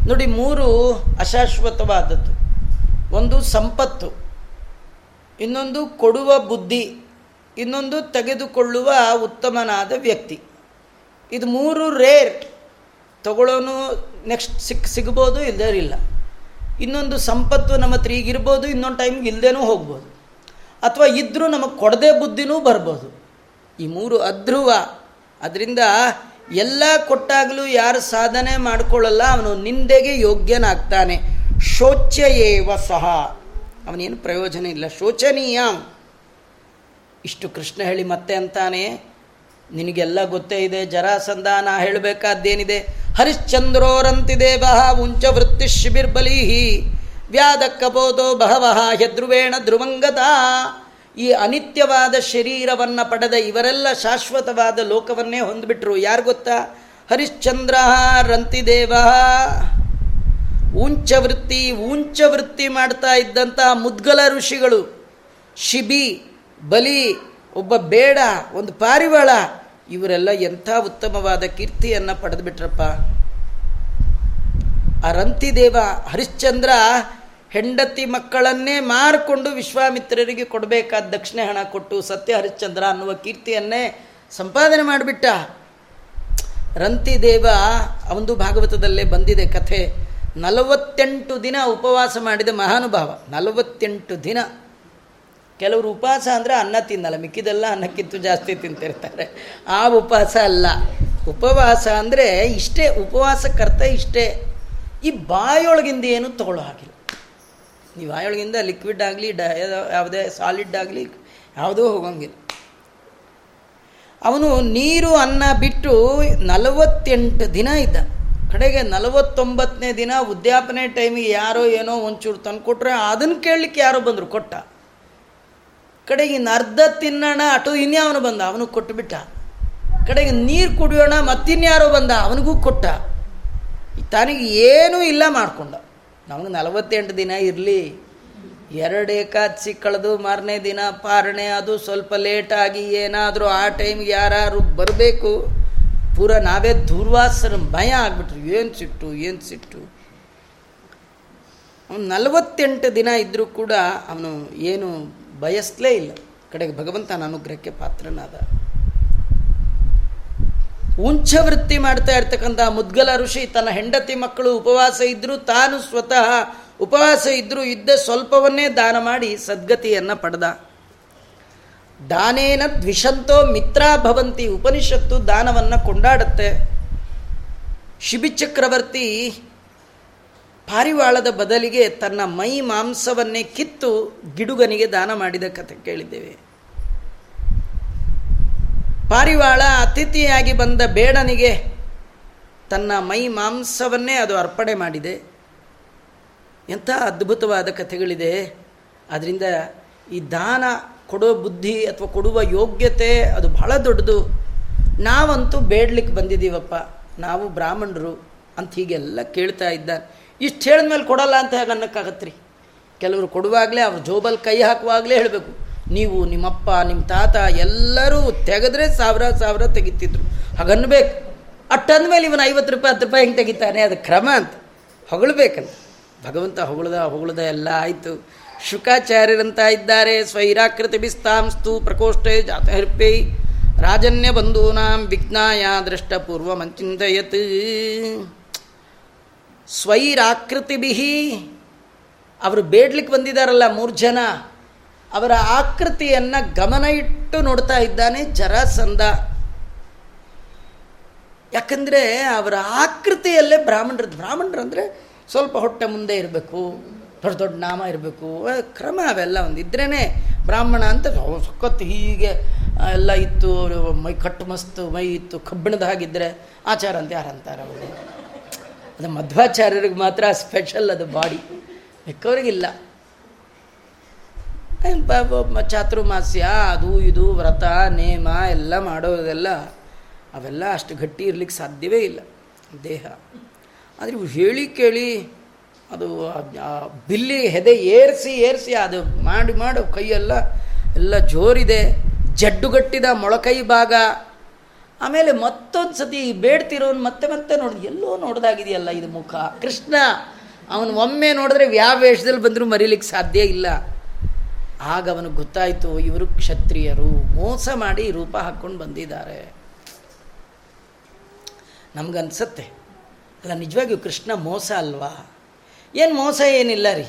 ನೋಡಿ, ಮೂರು ಅಶಾಶ್ವತವಾದದ್ದು. ಒಂದು ಸಂಪತ್ತು, ಇನ್ನೊಂದು ಕೊಡುವ ಬುದ್ಧಿ, ಇನ್ನೊಂದು ತೆಗೆದುಕೊಳ್ಳುವ ಉತ್ತಮನಾದ ವ್ಯಕ್ತಿ. ಇದು ಮೂರು ರೇರ್, ತಗೊಳ್ಳೋನು ನೆಕ್ಸ್ಟ್ ಸಿಕ್, ಸಿಗ್ಬೋದು ಇಲ್ಲದೇ ಇಲ್ಲ ಇನ್ನೊಂದು ಸಂಪತ್ತು ನಮ್ಮ ಹತ್ರ ಈಗಿರ್ಬೋದು ಇನ್ನೊಂದು ಟೈಮ್ಗೆ ಇಲ್ಲದೇನೂ ಹೋಗ್ಬೋದು. ಅಥವಾ ಇದ್ದರೂ ನಮಗೆ ಕೊಡದೆ ಬುದ್ಧಿನೂ ಬರ್ಬೋದು. ಈ ಮೂರು ಅಧ್ರುವ. ಅದರಿಂದ ಎಲ್ಲ ಕೊಟ್ಟಾಗಲೂ ಯಾರು ಸಾಧನೆ ಮಾಡಿಕೊಳ್ಳಲ್ಲ, ಅವನು ನಿಂದೆಗೆ ಯೋಗ್ಯನಾಗ್ತಾನೆ. ಶೋಚ್ಯೇವ ಸಹ. ಅವನೇನು ಪ್ರಯೋಜನ ಇಲ್ಲ. ಶೋಚನೀಯ. ಇಷ್ಟು ಕೃಷ್ಣ ಹೇಳಿ ಮತ್ತೆ ಅಂತಾನೆ, ನಿನಗೆಲ್ಲ ಗೊತ್ತೇ ಇದೆ ಜರಾಸಂಧ ನಾ ಹೇಳಬೇಕಾದ್ದೇನಿದೆ. ಹರಿಶ್ಚಂದ್ರೋರಂತಿದೆ ಬಹ ಉಂಚ ವೃತ್ತಿ ಶಿಬಿರ್ಬಲಿಹಿ ವ್ಯಾದಕ್ಕಬೋಧೋ ಬಹವಹ ಹೆದ್ರುವೇಣ ಧ್ರುವಂಗತ. ಈ ಅನಿತ್ಯವಾದ ಶರೀರವನ್ನು ಪಡೆದ ಇವರೆಲ್ಲ ಶಾಶ್ವತವಾದ ಲೋಕವನ್ನೇ ಹೊಂದ್ಬಿಟ್ರು. ಯಾರು ಗೊತ್ತಾ? ಹರಿಶ್ಚಂದ್ರ ರಂತಿದೇವ ಉಂಚ ವೃತ್ತಿ ಉಂಚ ವೃತ್ತಿ ಮಾಡ್ತಾ ಇದ್ದಂತಹ ಮುದ್ಗಲ ಋಷಿಗಳು. ಶಿಬಿ, ಬಲಿ, ಒಬ್ಬ ಬೇಡ, ಒಂದು ಪಾರಿವಾಳ. ಇವರೆಲ್ಲ ಎಂಥ ಉತ್ತಮವಾದ ಕೀರ್ತಿಯನ್ನು ಪಡೆದುಬಿಟ್ರಪ್ಪ. ಆ ರಂತಿದೇವ ಹರಿಶ್ಚಂದ್ರ ಹೆಂಡತಿ ಮಕ್ಕಳನ್ನೇ ಮಾರಿಕೊಂಡು ವಿಶ್ವಾಮಿತ್ರರಿಗೆ ಕೊಡಬೇಕಾದ ದಕ್ಷಿಣೆ ಹಣ ಕೊಟ್ಟು ಸತ್ಯ ಹರಿಶ್ಚಂದ್ರ ಅನ್ನುವ ಕೀರ್ತಿಯನ್ನೇ ಸಂಪಾದನೆ ಮಾಡಿಬಿಟ್ಟ. ರಂತಿದೇವ ಅವಂದು ಭಾಗವತದಲ್ಲೇ ಬಂದಿದೆ ಕಥೆ. ನಲವತ್ತೆಂಟು ದಿನ ಉಪವಾಸ ಮಾಡಿದ ಮಹಾನುಭಾವ. ನಲವತ್ತೆಂಟು ದಿನ. ಕೆಲವರು ಉಪವಾಸ ಅಂದರೆ ಅನ್ನ ತಿನ್ನಲ್ಲ, ಮಿಕ್ಕಿದೆಲ್ಲ ಅನ್ನಕ್ಕಿಂತ ಜಾಸ್ತಿ ತಿಂತಿರ್ತಾರೆ. ಆ ಉಪವಾಸ ಅಲ್ಲ. ಉಪವಾಸ ಅಂದರೆ ಇಷ್ಟೇ, ಉಪವಾಸ ಕರ್ತ ಇಷ್ಟೇ. ಈ ಬಾಯೊಳಗಿಂದ ಏನು ತಗೊಳ್ಳೋ ಹಾಗಿಲ್ಲ. ಈ ಬಾಯೊಳಗಿಂದ ಲಿಕ್ವಿಡ್ ಆಗಲಿ, ಡ ಯಾವುದೇ ಸಾಲಿಡ್ ಆಗಲಿ, ಯಾವುದೂ ಹೋಗಂಗಿಲ್ಲ. ಅವನು ನೀರು, ಅನ್ನ ಬಿಟ್ಟು ನಲವತ್ತೆಂಟು ದಿನ ಇದ್ದ. ಕಡೆಗೆ ನಲವತ್ತೊಂಬತ್ತನೇ ದಿನ ಉದ್ಯಾಪನೆ ಟೈಮಿಗೆ ಯಾರೋ ಏನೋ ಒಂಚೂರು ತಂದು ಕೊಟ್ರೆ ಅದನ್ನು ಕೇಳಲಿಕ್ಕೆ ಯಾರೋ ಬಂದರು, ಕೊಟ್ಟ. ಕಡೆಗೆ ಇನ್ನು ಅರ್ಧ ತಿನ್ನೋಣ, ಅಟು ಇನ್ಯಾವನು ಬಂದ? ಅವನು ಕೊಟ್ಟುಬಿಟ್ಟ. ಕಡೆಗೆ ನೀರು ಕುಡಿಯೋಣ, ಮತ್ತಿನ್ಯಾರೋ ಬಂದ? ಅವನಿಗೂ ಕೊಟ್ಟ. ತನಗೆ ಏನೂ ಇಲ್ಲ ಮಾಡಿಕೊಂಡ. ನಮಗೆ ನಲವತ್ತೆಂಟು ದಿನ ಇರಲಿ. ಎರಡು ಏಕಾದಶಿ ಕಳೆದು ಮಾರನೇ ದಿನ ಪಾರಣೆ, ಅದು ಸ್ವಲ್ಪ ಲೇಟಾಗಿ ಏನಾದರೂ ಆ ಟೈಮ್ಗೆ ಯಾರು ಬರಬೇಕು. ಪೂರ ನಾವೇ ದುರ್ವಾಸರ, ಭಯ ಆಗ್ಬಿಟ್ರು. ಏನು ಸಿಟ್ಟು ಏನು ಸಿಟ್ಟು. ಅವನು ನಲವತ್ತೆಂಟು ದಿನ ಇದ್ದರೂ ಕೂಡ ಅವನು ಏನು ಬಯಸ್ಲೇ ಇಲ್ಲ. ಕಡೆಗೆ ಭಗವಂತನ ಅನುಗ್ರಹಕ್ಕೆ ಪಾತ್ರನಾದ. ಉಂಚ ವೃತ್ತಿ ಮಾಡ್ತಾ ಇರ್ತಕ್ಕಂಥ ಮುದ್ಗಲ ಋಷಿ, ತನ್ನ ಹೆಂಡತಿ ಮಕ್ಕಳು ಉಪವಾಸ ಇದ್ದರೂ ತಾನು ಸ್ವತಃ ಉಪವಾಸ ಇದ್ದರೂ ಇದ್ದ ಸ್ವಲ್ಪವನ್ನೇ ದಾನ ಮಾಡಿ ಸದ್ಗತಿಯನ್ನು ಪಡೆದ. ದಾನೇನ ದ್ವಿಷಂತೋ ಮಿತ್ರ ಭವಂತಿ ಉಪನಿಷತ್ತು ದಾನವನ್ನು ಕೊಂಡಾಡುತ್ತೆ. ಶಿಬಿಚಕ್ರವರ್ತಿ ಪಾರಿವಾಳದ ಬದಲಿಗೆ ತನ್ನ ಮೈ ಮಾಂಸವನ್ನೇ ಕಿತ್ತು ಗಿಡುಗನಿಗೆ ದಾನ ಮಾಡಿದ ಕಥೆ ಕೇಳಿದ್ದೇವೆ. ಪಾರಿವಾಳ ಅತಿಥಿಯಾಗಿ ಬಂದ ಬೇಡನಿಗೆ ತನ್ನ ಮೈ ಮಾಂಸವನ್ನೇ ಅದು ಅರ್ಪಣೆ ಮಾಡಿದೆ. ಎಂಥ ಅದ್ಭುತವಾದ ಕಥೆಗಳಿದೆ. ಅದರಿಂದ ಈ ದಾನ ಕೊಡೋ ಬುದ್ಧಿ ಅಥವಾ ಕೊಡುವ ಯೋಗ್ಯತೆ ಅದು ಬಹಳ ದೊಡ್ಡದು. ನಾವಂತೂ ಬೇಡ್ಲಿಕ್ಕೆ ಬಂದಿದ್ದೀವಪ್ಪ. ನಾವು ಬ್ರಾಹ್ಮಣರು ಅಂತ ಹೀಗೆಲ್ಲ ಕೇಳ್ತಾ ಇದ್ದ ಇಷ್ಟು ಹೇಳಿದ್ಮೇಲೆ ಕೊಡಲ್ಲ ಅಂತ ಹೇಗೆ ಅನ್ನೋಕ್ಕಾಗತ್ರಿ? ಕೆಲವರು ಕೊಡುವಾಗಲೇ ಅವ್ರ ಜೋಬಲ್ ಕೈ ಹಾಕುವಾಗಲೇ ಹೇಳಬೇಕು. ನೀವು ನಿಮ್ಮಪ್ಪ, ನಿಮ್ಮ ತಾತ ಎಲ್ಲರೂ ತೆಗೆದ್ರೆ ಸಾವಿರ ಸಾವಿರ ತೆಗಿತಿದ್ರು. ಹಾಗನ್ಬೇಕು. ಅಟ್ಟಂದ್ಮೇಲೆ ಇವನು ಐವತ್ತು ರೂಪಾಯಿ, ಹತ್ತು ರೂಪಾಯಿ ಹೆಂಗೆ ತೆಗಿತಾನೆ? ಅದು ಕ್ರಮ ಅಂತ. ಹೊಗಳಬೇಕಂತ ಭಗವಂತ ಹೊಗಳದ ಹೊಗಳದ ಎಲ್ಲ ಆಯಿತು. ಶುಕಾಚಾರ್ಯರಂತ ಇದ್ದಾರೆ. ಸ್ವೈರಾಕೃತಿ ಬಿಸ್ತಾಂಸ್ತು ಪ್ರಕೋಷ್ಠೆ ಜಾತಹರ್ಪೇ. ರಾಜನ್ಯ ಬಂಧೂನಾಂ ದೃಷ್ಟಪೂರ್ವ ಮಂಚಿಂತಯತ್ ಸ್ವೈರಾಕೃತಿಬಿಹಿ ಅವರು ಬೇಡ್ಲಿಕ್ಕೆ ಬಂದಿದ್ದಾರಲ್ಲ ಮೂರು ಜನ ಅವರ ಆಕೃತಿಯನ್ನು ಗಮನ ಇಟ್ಟು ನೋಡ್ತಾ ಇದ್ದಾನೆ ಜರಾಸಂಧ. ಯಾಕಂದರೆ ಅವರ ಆಕೃತಿಯಲ್ಲೇ ಬ್ರಾಹ್ಮಣರದ್ದು. ಬ್ರಾಹ್ಮಣರು ಅಂದರೆ ಸ್ವಲ್ಪ ಹೊಟ್ಟೆ ಮುಂದೆ ಇರಬೇಕು, ದೊಡ್ಡ ದೊಡ್ಡ ನಾಮ ಇರಬೇಕು ಕ್ರಮ ಅವೆಲ್ಲ ಒಂದು ಇದ್ರೇ ಬ್ರಾಹ್ಮಣ ಅಂತ ಸಖತ್ತು ಹೀಗೆ ಎಲ್ಲ ಇತ್ತು, ಮೈ ಕಟ್ಟು ಮಸ್ತು, ಮೈ ಇತ್ತು, ಕಬ್ಬಿಣದ ಹಾಗಿದ್ದರೆ ಆಚಾರ ಅಂತ ಯಾರು ಅಂತಾರೆ ಅವರು? ಅದು ಮಧ್ವಾಚಾರ್ಯರಿಗೆ ಮಾತ್ರ ಸ್ಪೆಷಲ್ ಅದು ಬಾಡಿ. ಮಿಕ್ಕವರಿಗಿಲ್ಲ. ಚಾತುರ್ಮಾಸ್ಯ ಅದು ಇದು, ವ್ರತ, ನೇಮ, ಎಲ್ಲ ಮಾಡೋದೆಲ್ಲ, ಅವೆಲ್ಲ ಅಷ್ಟು ಗಟ್ಟಿ ಇರಲಿಕ್ಕೆ ಸಾಧ್ಯವೇ ಇಲ್ಲ. ದೇಹ. ಆದರೆ ಹೇಳಿ ಕೇಳಿ, ಅದು ಬಿಲ್ಲಿ ಹೆದೆ ಏರಿಸಿ ಏರಿಸಿ ಅದು ಮಾಡಿ ಮಾಡು, ಕೈಯೆಲ್ಲ, ಎಲ್ಲ ಜೋರಿದೆ, ಜಡ್ಡುಗಟ್ಟಿದ ಮೊಳಕೈ ಭಾಗ. ಆಮೇಲೆ ಮತ್ತೊಂದು ಸತಿ ಬೇಡ್ತಿರೋನು ಮತ್ತೆ ಮತ್ತೆ ನೋಡಿ, ಎಲ್ಲೋ ನೋಡ್ದಾಗಿದೆಯಲ್ಲ ಇದು ಮುಖ. ಕೃಷ್ಣ, ಅವನು ಒಮ್ಮೆ ನೋಡಿದ್ರೆ ಯಾವ ವೇಷದಲ್ಲಿ ಬಂದರೂ ಮರೀಲಿಕ್ಕೆ ಸಾಧ್ಯ ಇಲ್ಲ. ಆಗ ಅವನಿಗೆ ಗೊತ್ತಾಯಿತು, ಇವರು ಕ್ಷತ್ರಿಯರು. ಮೋಸ ಮಾಡಿ ರೂಪ ಹಾಕ್ಕೊಂಡು ಬಂದಿದ್ದಾರೆ. ನಮಗನ್ಸತ್ತೆ, ಅಲ್ಲ ನಿಜವಾಗಿಯೂ ಕೃಷ್ಣ ಮೋಸ ಅಲ್ವಾ? ಏನು ಮೋಸ ಏನಿಲ್ಲ ರೀ?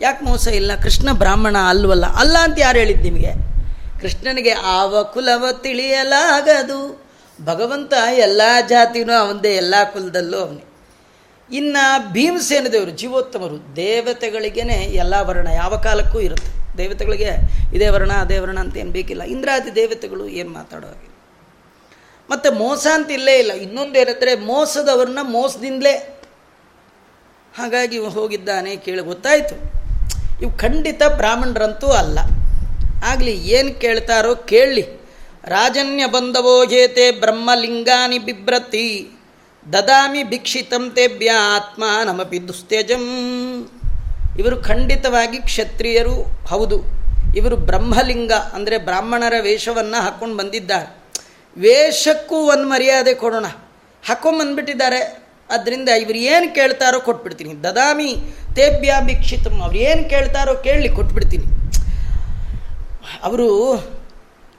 ಯಾಕೆ ಮೋಸ ಇಲ್ಲ? ಕೃಷ್ಣ ಬ್ರಾಹ್ಮಣ ಅಲ್ವಲ್ಲ? ಅಲ್ಲ ಅಂತ ಯಾರು ಹೇಳಿದ್ದು ನಿಮಗೆ? ಕೃಷ್ಣನಿಗೆ ಆವ ಕುಲವ ತಿಳಿಯಲಾಗದು. ಭಗವಂತ ಎಲ್ಲ ಜಾತಿನೂ ಅವಂದೇ, ಎಲ್ಲ ಕುಲದಲ್ಲೂ ಅವನೇ. ಇನ್ನು ಭೀಮಸೇನ ದೇವರು ಜೀವೋತ್ತಮರು ದೇವತೆಗಳಿಗೇ ಎಲ್ಲ ವರ್ಣ ಯಾವ ಕಾಲಕ್ಕೂ ಇರುತ್ತೆ. ದೇವತೆಗಳಿಗೆ ಇದೇ ವರ್ಣ, ಅದೇ ವರ್ಣ ಅಂತ ಏನು ಬೇಕಿಲ್ಲ. ಇಂದ್ರಾದಿ ದೇವತೆಗಳು ಏನು ಮಾತಾಡೋ ಹಾಗೆ. ಮತ್ತು ಮೋಸ ಅಂತ ಇಲ್ಲೇ ಇಲ್ಲ. ಇನ್ನೊಂದು ಏನಂದರೆ ಮೋಸದವ್ರನ್ನ ಮೋಸದಿಂದಲೇ ಹಾಗಾಗಿ ಹೋಗಿದ್ದಾನೆ ಕೇಳಿ ಗೊತ್ತಾಯಿತು. ಇವು ಖಂಡಿತ ಬ್ರಾಹ್ಮಣರಂತೂ ಅಲ್ಲ. ಆಗಲಿ ಏನು ಕೇಳ್ತಾರೋ ಕೇಳಲಿ. ರಾಜನ್ಯ ಬಂದವೋ ಹೇತೆ ಬ್ರಹ್ಮಲಿಂಗಾನಿ ಬಿಭ್ರತಿ. ದದಾಮಿ ಭಿಕ್ಷಿತಂ ತೇಭ್ಯ ಆತ್ಮ ನಮಪಿ ದುಸ್ತೇಜಂ. ಇವರು ಖಂಡಿತವಾಗಿ ಕ್ಷತ್ರಿಯರು, ಹೌದು. ಇವರು ಬ್ರಹ್ಮಲಿಂಗ, ಅಂದರೆ ಬ್ರಾಹ್ಮಣರ ವೇಷವನ್ನು ಹಾಕ್ಕೊಂಡು ಬಂದಿದ್ದಾರೆ. ವೇಷಕ್ಕೂ ಒಂದು ಮರ್ಯಾದೆ ಕೊಡೋಣ. ಹಾಕೊಂಬಂದ್ಬಿಟ್ಟಿದ್ದಾರೆ ಅದರಿಂದ ಇವರು ಏನು ಕೇಳ್ತಾರೋ ಕೊಟ್ಬಿಡ್ತೀನಿ. ದದಾಮಿ ತೇಭ್ಯ ಭಿಕ್ಷಿತಂ, ಅವ್ರು ಏನು ಕೇಳ್ತಾರೋ ಕೇಳಲಿ ಕೊಟ್ಬಿಡ್ತೀನಿ. ಅವರು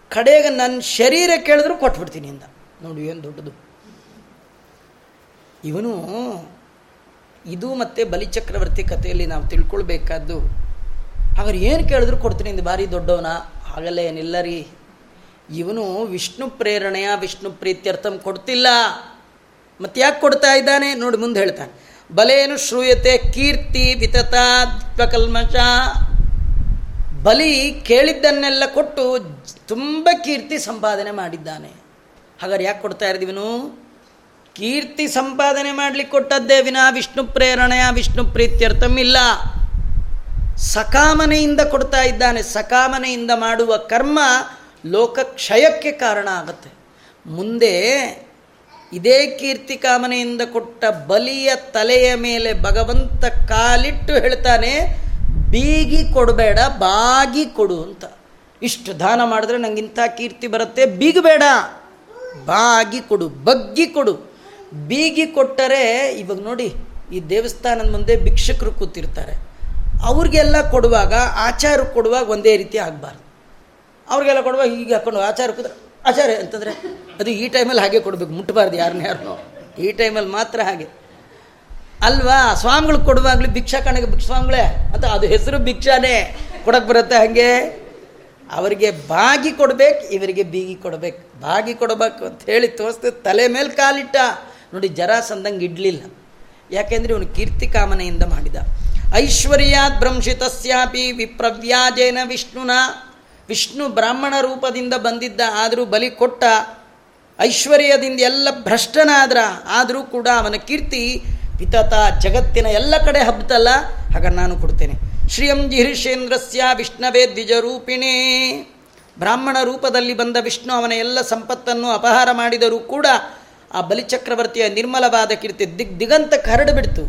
ಕಡೆಗೆ ನನ್ನ ಶರೀರ ಕೇಳಿದ್ರು ಕೊಟ್ಬಿಡ್ತೀನಿ ಇಂದ ನೋಡಿ, ಏನು ದೊಡ್ಡದು. ಇವನು ಇದು ಮತ್ತು ಬಲಿಚಕ್ರವರ್ತಿ ಕಥೆಯಲ್ಲಿ ನಾವು ತಿಳ್ಕೊಳ್ಬೇಕಾದ್ದು. ಅವರು ಏನು ಕೇಳಿದ್ರು ಕೊಡ್ತೀನಿ ಇಂದು ಭಾರಿ ದೊಡ್ಡವನ. ಆಗಲೇ ಏನಿಲ್ಲ ರೀ. ಇವನು ವಿಷ್ಣು ಪ್ರೇರಣೆಯ ವಿಷ್ಣು ಪ್ರೀತ್ಯರ್ಥಂ ಕೊಡ್ತಿಲ್ಲ. ಮತ್ತೆ ಯಾಕೆ ಕೊಡ್ತಾ ಇದ್ದಾನೆ? ನೋಡಿ ಮುಂದೆ ಹೇಳ್ತಾನೆ. ಬಲೇನು ಶ್ರೂಯತೆ ಕೀರ್ತಿ ವಿತತಾತ್ವಕಲ್ಮಶ ಬಲಿ ಕೇಳಿದ್ದನ್ನೆಲ್ಲ ಕೊಟ್ಟು ತುಂಬ ಕೀರ್ತಿ ಸಂಪಾದನೆ ಮಾಡಿದ್ದಾನೆ. ಹಾಗಾದ್ರೆ ಯಾಕೆ ಕೊಡ್ತಾ ಇದ್ದೀವನು ಕೀರ್ತಿ ಸಂಪಾದನೆ ಮಾಡಲಿಕ್ಕೆ ಕೊಟ್ಟದ್ದೇ ವಿನಾ ವಿಷ್ಣು ಪ್ರೇರಣೆಯ ವಿಷ್ಣು ಪ್ರೀತ್ಯರ್ಥಂ ಇಲ್ಲ. ಸಕಾಮನೆಯಿಂದ ಕೊಡ್ತಾ ಇದ್ದಾನೆ, ಸಕಾಮನೆಯಿಂದ ಮಾಡುವ ಕರ್ಮ ಲೋಕಕ್ಷಯಕ್ಕೆ ಕಾರಣ ಆಗುತ್ತೆ. ಮುಂದೆ ಇದೇ ಕೀರ್ತಿ ಕಾಮನೆಯಿಂದ ಕೊಟ್ಟ ಬಲಿಯ ತಲೆಯ ಮೇಲೆ ಭಗವಂತ ಕಾಲಿಟ್ಟು ಹೇಳ್ತಾನೆ, ಬೀಗಿ ಕೊಡಬೇಡ, ಬಾಗಿ ಕೊಡು ಅಂತ. ಇಷ್ಟು ದಾನ ಮಾಡಿದ್ರೆ ನಂಗೆ ಇಂಥ ಕೀರ್ತಿ ಬರುತ್ತೆ, ಬೀಗಬೇಡ. ಬಾಗಿ ಕೊಡು, ಬಗ್ಗಿ ಕೊಡು. ಬೀಗಿ ಕೊಟ್ಟರೆ, ಇವಾಗ ನೋಡಿ, ಈ ದೇವಸ್ಥಾನದ ಮುಂದೆ ಭಿಕ್ಷಕರು ಕೂತಿರ್ತಾರೆ. ಅವ್ರಿಗೆಲ್ಲ ಕೊಡುವಾಗ, ಆಚಾರ ಕೊಡುವಾಗ ಒಂದೇ ರೀತಿ ಆಗಬಾರ್ದು. ಅವ್ರಿಗೆಲ್ಲ ಕೊಡುವಾಗ ಹೀಗೆ ಹಾಕೊಂಡು ಆಚಾರ ಕೂತ್ರೆ ಆಚಾರ್ಯ ಅಂತಂದರೆ ಅದು ಈ ಟೈಮಲ್ಲಿ ಹಾಗೆ ಕೊಡಬೇಕು ಮುಟ್ಟಬಾರ್ದು ಯಾರನ್ನ ಯಾರನ್ನೋ ಈ ಟೈಮಲ್ಲಿ ಮಾತ್ರ ಹಾಗೆ. ಅಲ್ವಾ, ಸ್ವಾಮಿಗಳು ಕೊಡುವಾಗಲೂ ಭಿಕ್ಷಾ ಕಣಗೆ ಸ್ವಾಮಿಗಳೇ ಅಂತ ಅದು ಹೆಸರು ಭಿಕ್ಷಾನೇ ಕೊಡಕ್ಕೆ ಬರುತ್ತೆ ಹಾಗೆ. ಅವರಿಗೆ ಬಾಗಿ ಕೊಡಬೇಕು, ಇವರಿಗೆ ಬೀಗಿ ಕೊಡಬೇಕು. ಬಾಗಿ ಕೊಡಬೇಕು ಅಂತ ಹೇಳಿ ತೋರಿಸ್ತು ತಲೆ ಮೇಲೆ ಕಾಲಿಟ್ಟ. ನೋಡಿ, ಜರ ಸಂದಂಗೆ ಇಡ್ಲಿಲ್ಲ. ಯಾಕೆಂದರೆ ಇವನು ಕೀರ್ತಿ ಕಾಮನೆಯಿಂದ ಮಾಡಿದ. ಐಶ್ವರ್ಯಾತ್ ಭ್ರಂಶಿತಸ್ಯಾಪಿ ವಿಪ್ರವ್ಯಾಜೇನ ವಿಷ್ಣುನ. ವಿಷ್ಣು ಬ್ರಾಹ್ಮಣ ರೂಪದಿಂದ ಬಂದಿದ್ದ, ಆದರೂ ಬಲಿ ಕೊಟ್ಟ. ಐಶ್ವರ್ಯದಿಂದ ಎಲ್ಲ ಭ್ರಷ್ಟನಾದ್ರ, ಆದರೂ ಕೂಡ ಅವನ ಕೀರ್ತಿ ಪಿತತ ಜಗತ್ತಿನ ಎಲ್ಲ ಕಡೆ ಹಬ್ಬತಲ್ಲ ಹಾಗ ನಾನು ಕೊಡ್ತೇನೆ. ಶ್ರೀಯಂ ಜಿಹೃಷೇಂದ್ರಸ್ಯ ವಿಷ್ಣವೇ ದ್ವಿಜರೂಪಿಣೇ. ಬ್ರಾಹ್ಮಣ ರೂಪದಲ್ಲಿ ಬಂದ ವಿಷ್ಣು ಅವನ ಎಲ್ಲ ಸಂಪತ್ತನ್ನು ಅಪಹಾರ ಮಾಡಿದರೂ ಕೂಡ ಆ ಬಲಿಚಕ್ರವರ್ತಿಯ ನಿರ್ಮಲವಾದ ಕೀರ್ತಿ ದಿಗ್ ದಿಗಂತ ಕರಡು ಬಿಡ್ತು.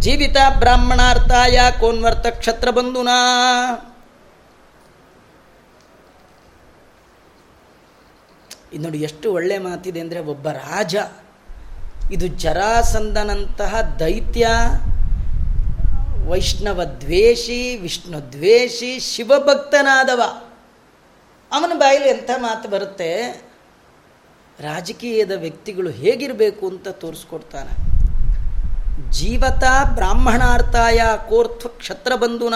ಜೀವಿತ ಬ್ರಾಹ್ಮಣಾರ್ಥಾಯ ಕೋನ್ವರ್ತ ಕ್ಷತ್ರ ಬಂಧುನಾ ಇದು ನೋಡಿ ಎಷ್ಟು ಒಳ್ಳೆ ಮಾತಿದೆ ಅಂದರೆ ಒಬ್ಬ ರಾಜ, ಇದು ಜರಾಸಂದನಂತಹ ದೈತ್ಯ, ವೈಷ್ಣವ ದ್ವೇಷಿ, ವಿಷ್ಣು ದ್ವೇಷಿ, ಶಿವಭಕ್ತನಾದವ. ಅವನ ಬಾಯಲ್ಲಿ ಎಂಥ ಮಾತು ಬರುತ್ತೆ? ರಾಜಕೀಯದ ವ್ಯಕ್ತಿಗಳು ಹೇಗಿರಬೇಕು ಅಂತ ತೋರಿಸ್ಕೊಡ್ತಾನೆ. ಜೀವತ ಬ್ರಾಹ್ಮಣಾರ್ಥಾಯ ಕೋರ್ಥ ಕ್ಷತ್ರಬಂಧುನ,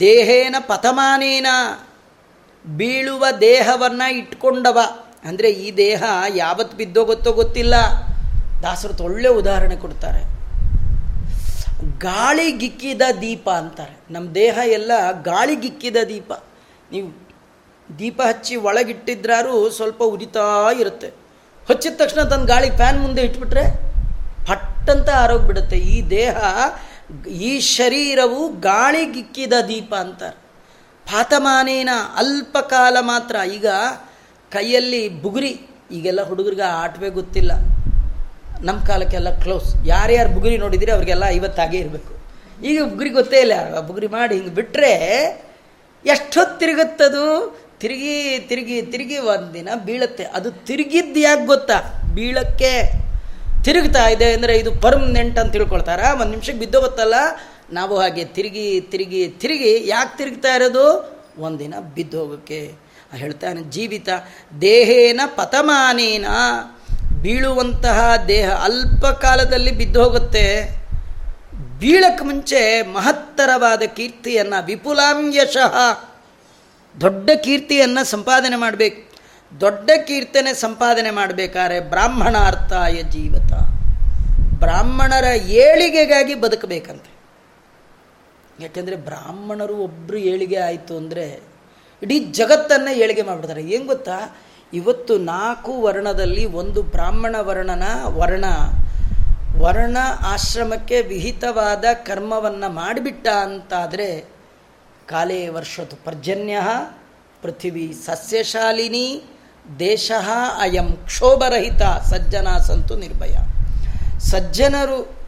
ದೇಹೇನ ಪಥಮಾನೇನ, ಬೀಳುವ ದೇಹವನ್ನು ಇಟ್ಕೊಂಡವ. ಅಂದರೆ ಈ ದೇಹ ಯಾವತ್ತು ಬಿದ್ದೋ ಗೊತ್ತೋ ಗೊತ್ತಿಲ್ಲ. ದಾಸರು ಒಳ್ಳೆ ಉದಾಹರಣೆ ಕೊಡ್ತಾರೆ. ಗಾಳಿಗಿಕ್ಕಿದ ದೀಪ ಅಂತಾರೆ. ನಮ್ಮ ದೇಹ ಎಲ್ಲ ಗಾಳಿಗಿಕ್ಕಿದ ದೀಪ. ನೀವು ದೀಪ ಹಚ್ಚಿ ಒಳಗಿಟ್ಟಿದ್ರಾರು ಸ್ವಲ್ಪ ಉರಿತಾ ಇರುತ್ತೆ. ಹಚ್ಚಿದ ತಕ್ಷಣ ತನ್ನ ಗಾಳಿ ಫ್ಯಾನ್ ಮುಂದೆ ಇಟ್ಬಿಟ್ರೆ ಪಟ್ಟಂತ ಆರೋಗ್ಬಿಡುತ್ತೆ ಈ ದೇಹ, ಈ ಶರೀರವು ಗಾಳಿಗಿಕ್ಕಿದ ದೀಪ ಅಂತಾರೆ. ಪಾತಮಾನೇನ ಅಲ್ಪ ಕಾಲ ಮಾತ್ರ. ಈಗ ಕೈಯಲ್ಲಿ ಬುಗುರಿ, ಈಗೆಲ್ಲ ಹುಡುಗರಿಗೆ ಆಟವೇ ಗೊತ್ತಿಲ್ಲ. ನಮ್ಮ ಕಾಲಕ್ಕೆಲ್ಲ ಕ್ಲೋಸ್ ಯಾರ್ಯಾರು ಬುಗುರಿ ನೋಡಿದಿರಿ ಅವ್ರಿಗೆಲ್ಲ ಐವತ್ತಾಗೇ ಇರಬೇಕು. ಈಗ ಬುಗುರಿ ಗೊತ್ತೇ ಇಲ್ಲ. ಬುಗುರಿ ಮಾಡಿ ಹಿಂಗೆ ಬಿಟ್ಟರೆ ಎಷ್ಟೊತ್ತು ತಿರುಗಿ ತಿರುಗಿ ತಿರುಗಿ ಒಂದಿನ ಬೀಳುತ್ತೆ. ಅದು ತಿರುಗಿದ್ದು ಯಾಕೆ ಗೊತ್ತಾ? ಬೀಳಕ್ಕೆ ತಿರುಗ್ತಾ ಇದೆ ಅಂದರೆ ಇದು ಪರ್ಮನೆಂಟ್ ಅಂತ ತಿಳ್ಕೊಳ್ತಾರ? ಒಂದು ನಿಮಿಷಕ್ಕೆ ಬಿದ್ದು ಗೊತ್ತಲ್ಲ? ನಾವು ಹಾಗೆ ತಿರುಗಿ ತಿರುಗಿ ತಿರುಗಿ ಯಾಕೆ ತಿರುಗ್ತಾ ಇರೋದು? ಒಂದಿನ ಬಿದ್ದು ಹೋಗೋಕ್ಕೆ. ಹೇಳ್ತಾನೆ, ಜೀವಿತ ದೇಹೇನ ಪತಮಾನೇನ. ಬೀಳುವಂತಹ ದೇಹ ಅಲ್ಪ ಕಾಲದಲ್ಲಿ ಬಿದ್ದು ಹೋಗುತ್ತೆ. ಬೀಳಕ್ಕೆ ಮುಂಚೆ ಮಹತ್ತರವಾದ ಕೀರ್ತಿಯನ್ನು ವಿಪುಲಾಂಯಶಃ ದೊಡ್ಡ ಕೀರ್ತಿಯನ್ನು ಸಂಪಾದನೆ ಮಾಡಬೇಕು. ದೊಡ್ಡ ಕೀರ್ತನೆ ಸಂಪಾದನೆ ಮಾಡಬೇಕಾದ್ರೆ ಬ್ರಾಹ್ಮಣಾರ್ಥಾಯ ಜೀವತ. ಬ್ರಾಹ್ಮಣರ ಏಳಿಗೆಗಾಗಿ ಬದುಕಬೇಕಂತೆ. ಯಾಕೆಂದರೆ ಬ್ರಾಹ್ಮಣರು ಒಬ್ಬರು ಏಳಿಗೆ ಆಯಿತು ಅಂದರೆ ಇಡೀ ಜಗತ್ತನ್ನು ಏಳಿಗೆ ಮಾಡಿಬಿಡ್ತಾರೆ. ಏನು ಗೊತ್ತಾ? ಇವತ್ತು ನಾಲ್ಕು ವರ್ಣದಲ್ಲಿ ಒಂದು ಬ್ರಾಹ್ಮಣ ವರ್ಣನ ವರ್ಣ. ವರ್ಣ ಆಶ್ರಮಕ್ಕೆ ವಿಹಿತವಾದ ಕರ್ಮವನ್ನು ಮಾಡಿಬಿಟ್ಟ ಅಂತಾದರೆ ಕಾಲೇ ವರ್ಷತು ಪರ್ಜನ್ಯ ಪೃಥಿವಿ ಸಸ್ಯಶಾಲಿನಿ ದೇಶ ಅಯಂ ಕ್ಷೋಭರಹಿತ ಸಜ್ಜನ ಸಂತು ನಿರ್ಭಯ ಸಜ್ಜನರು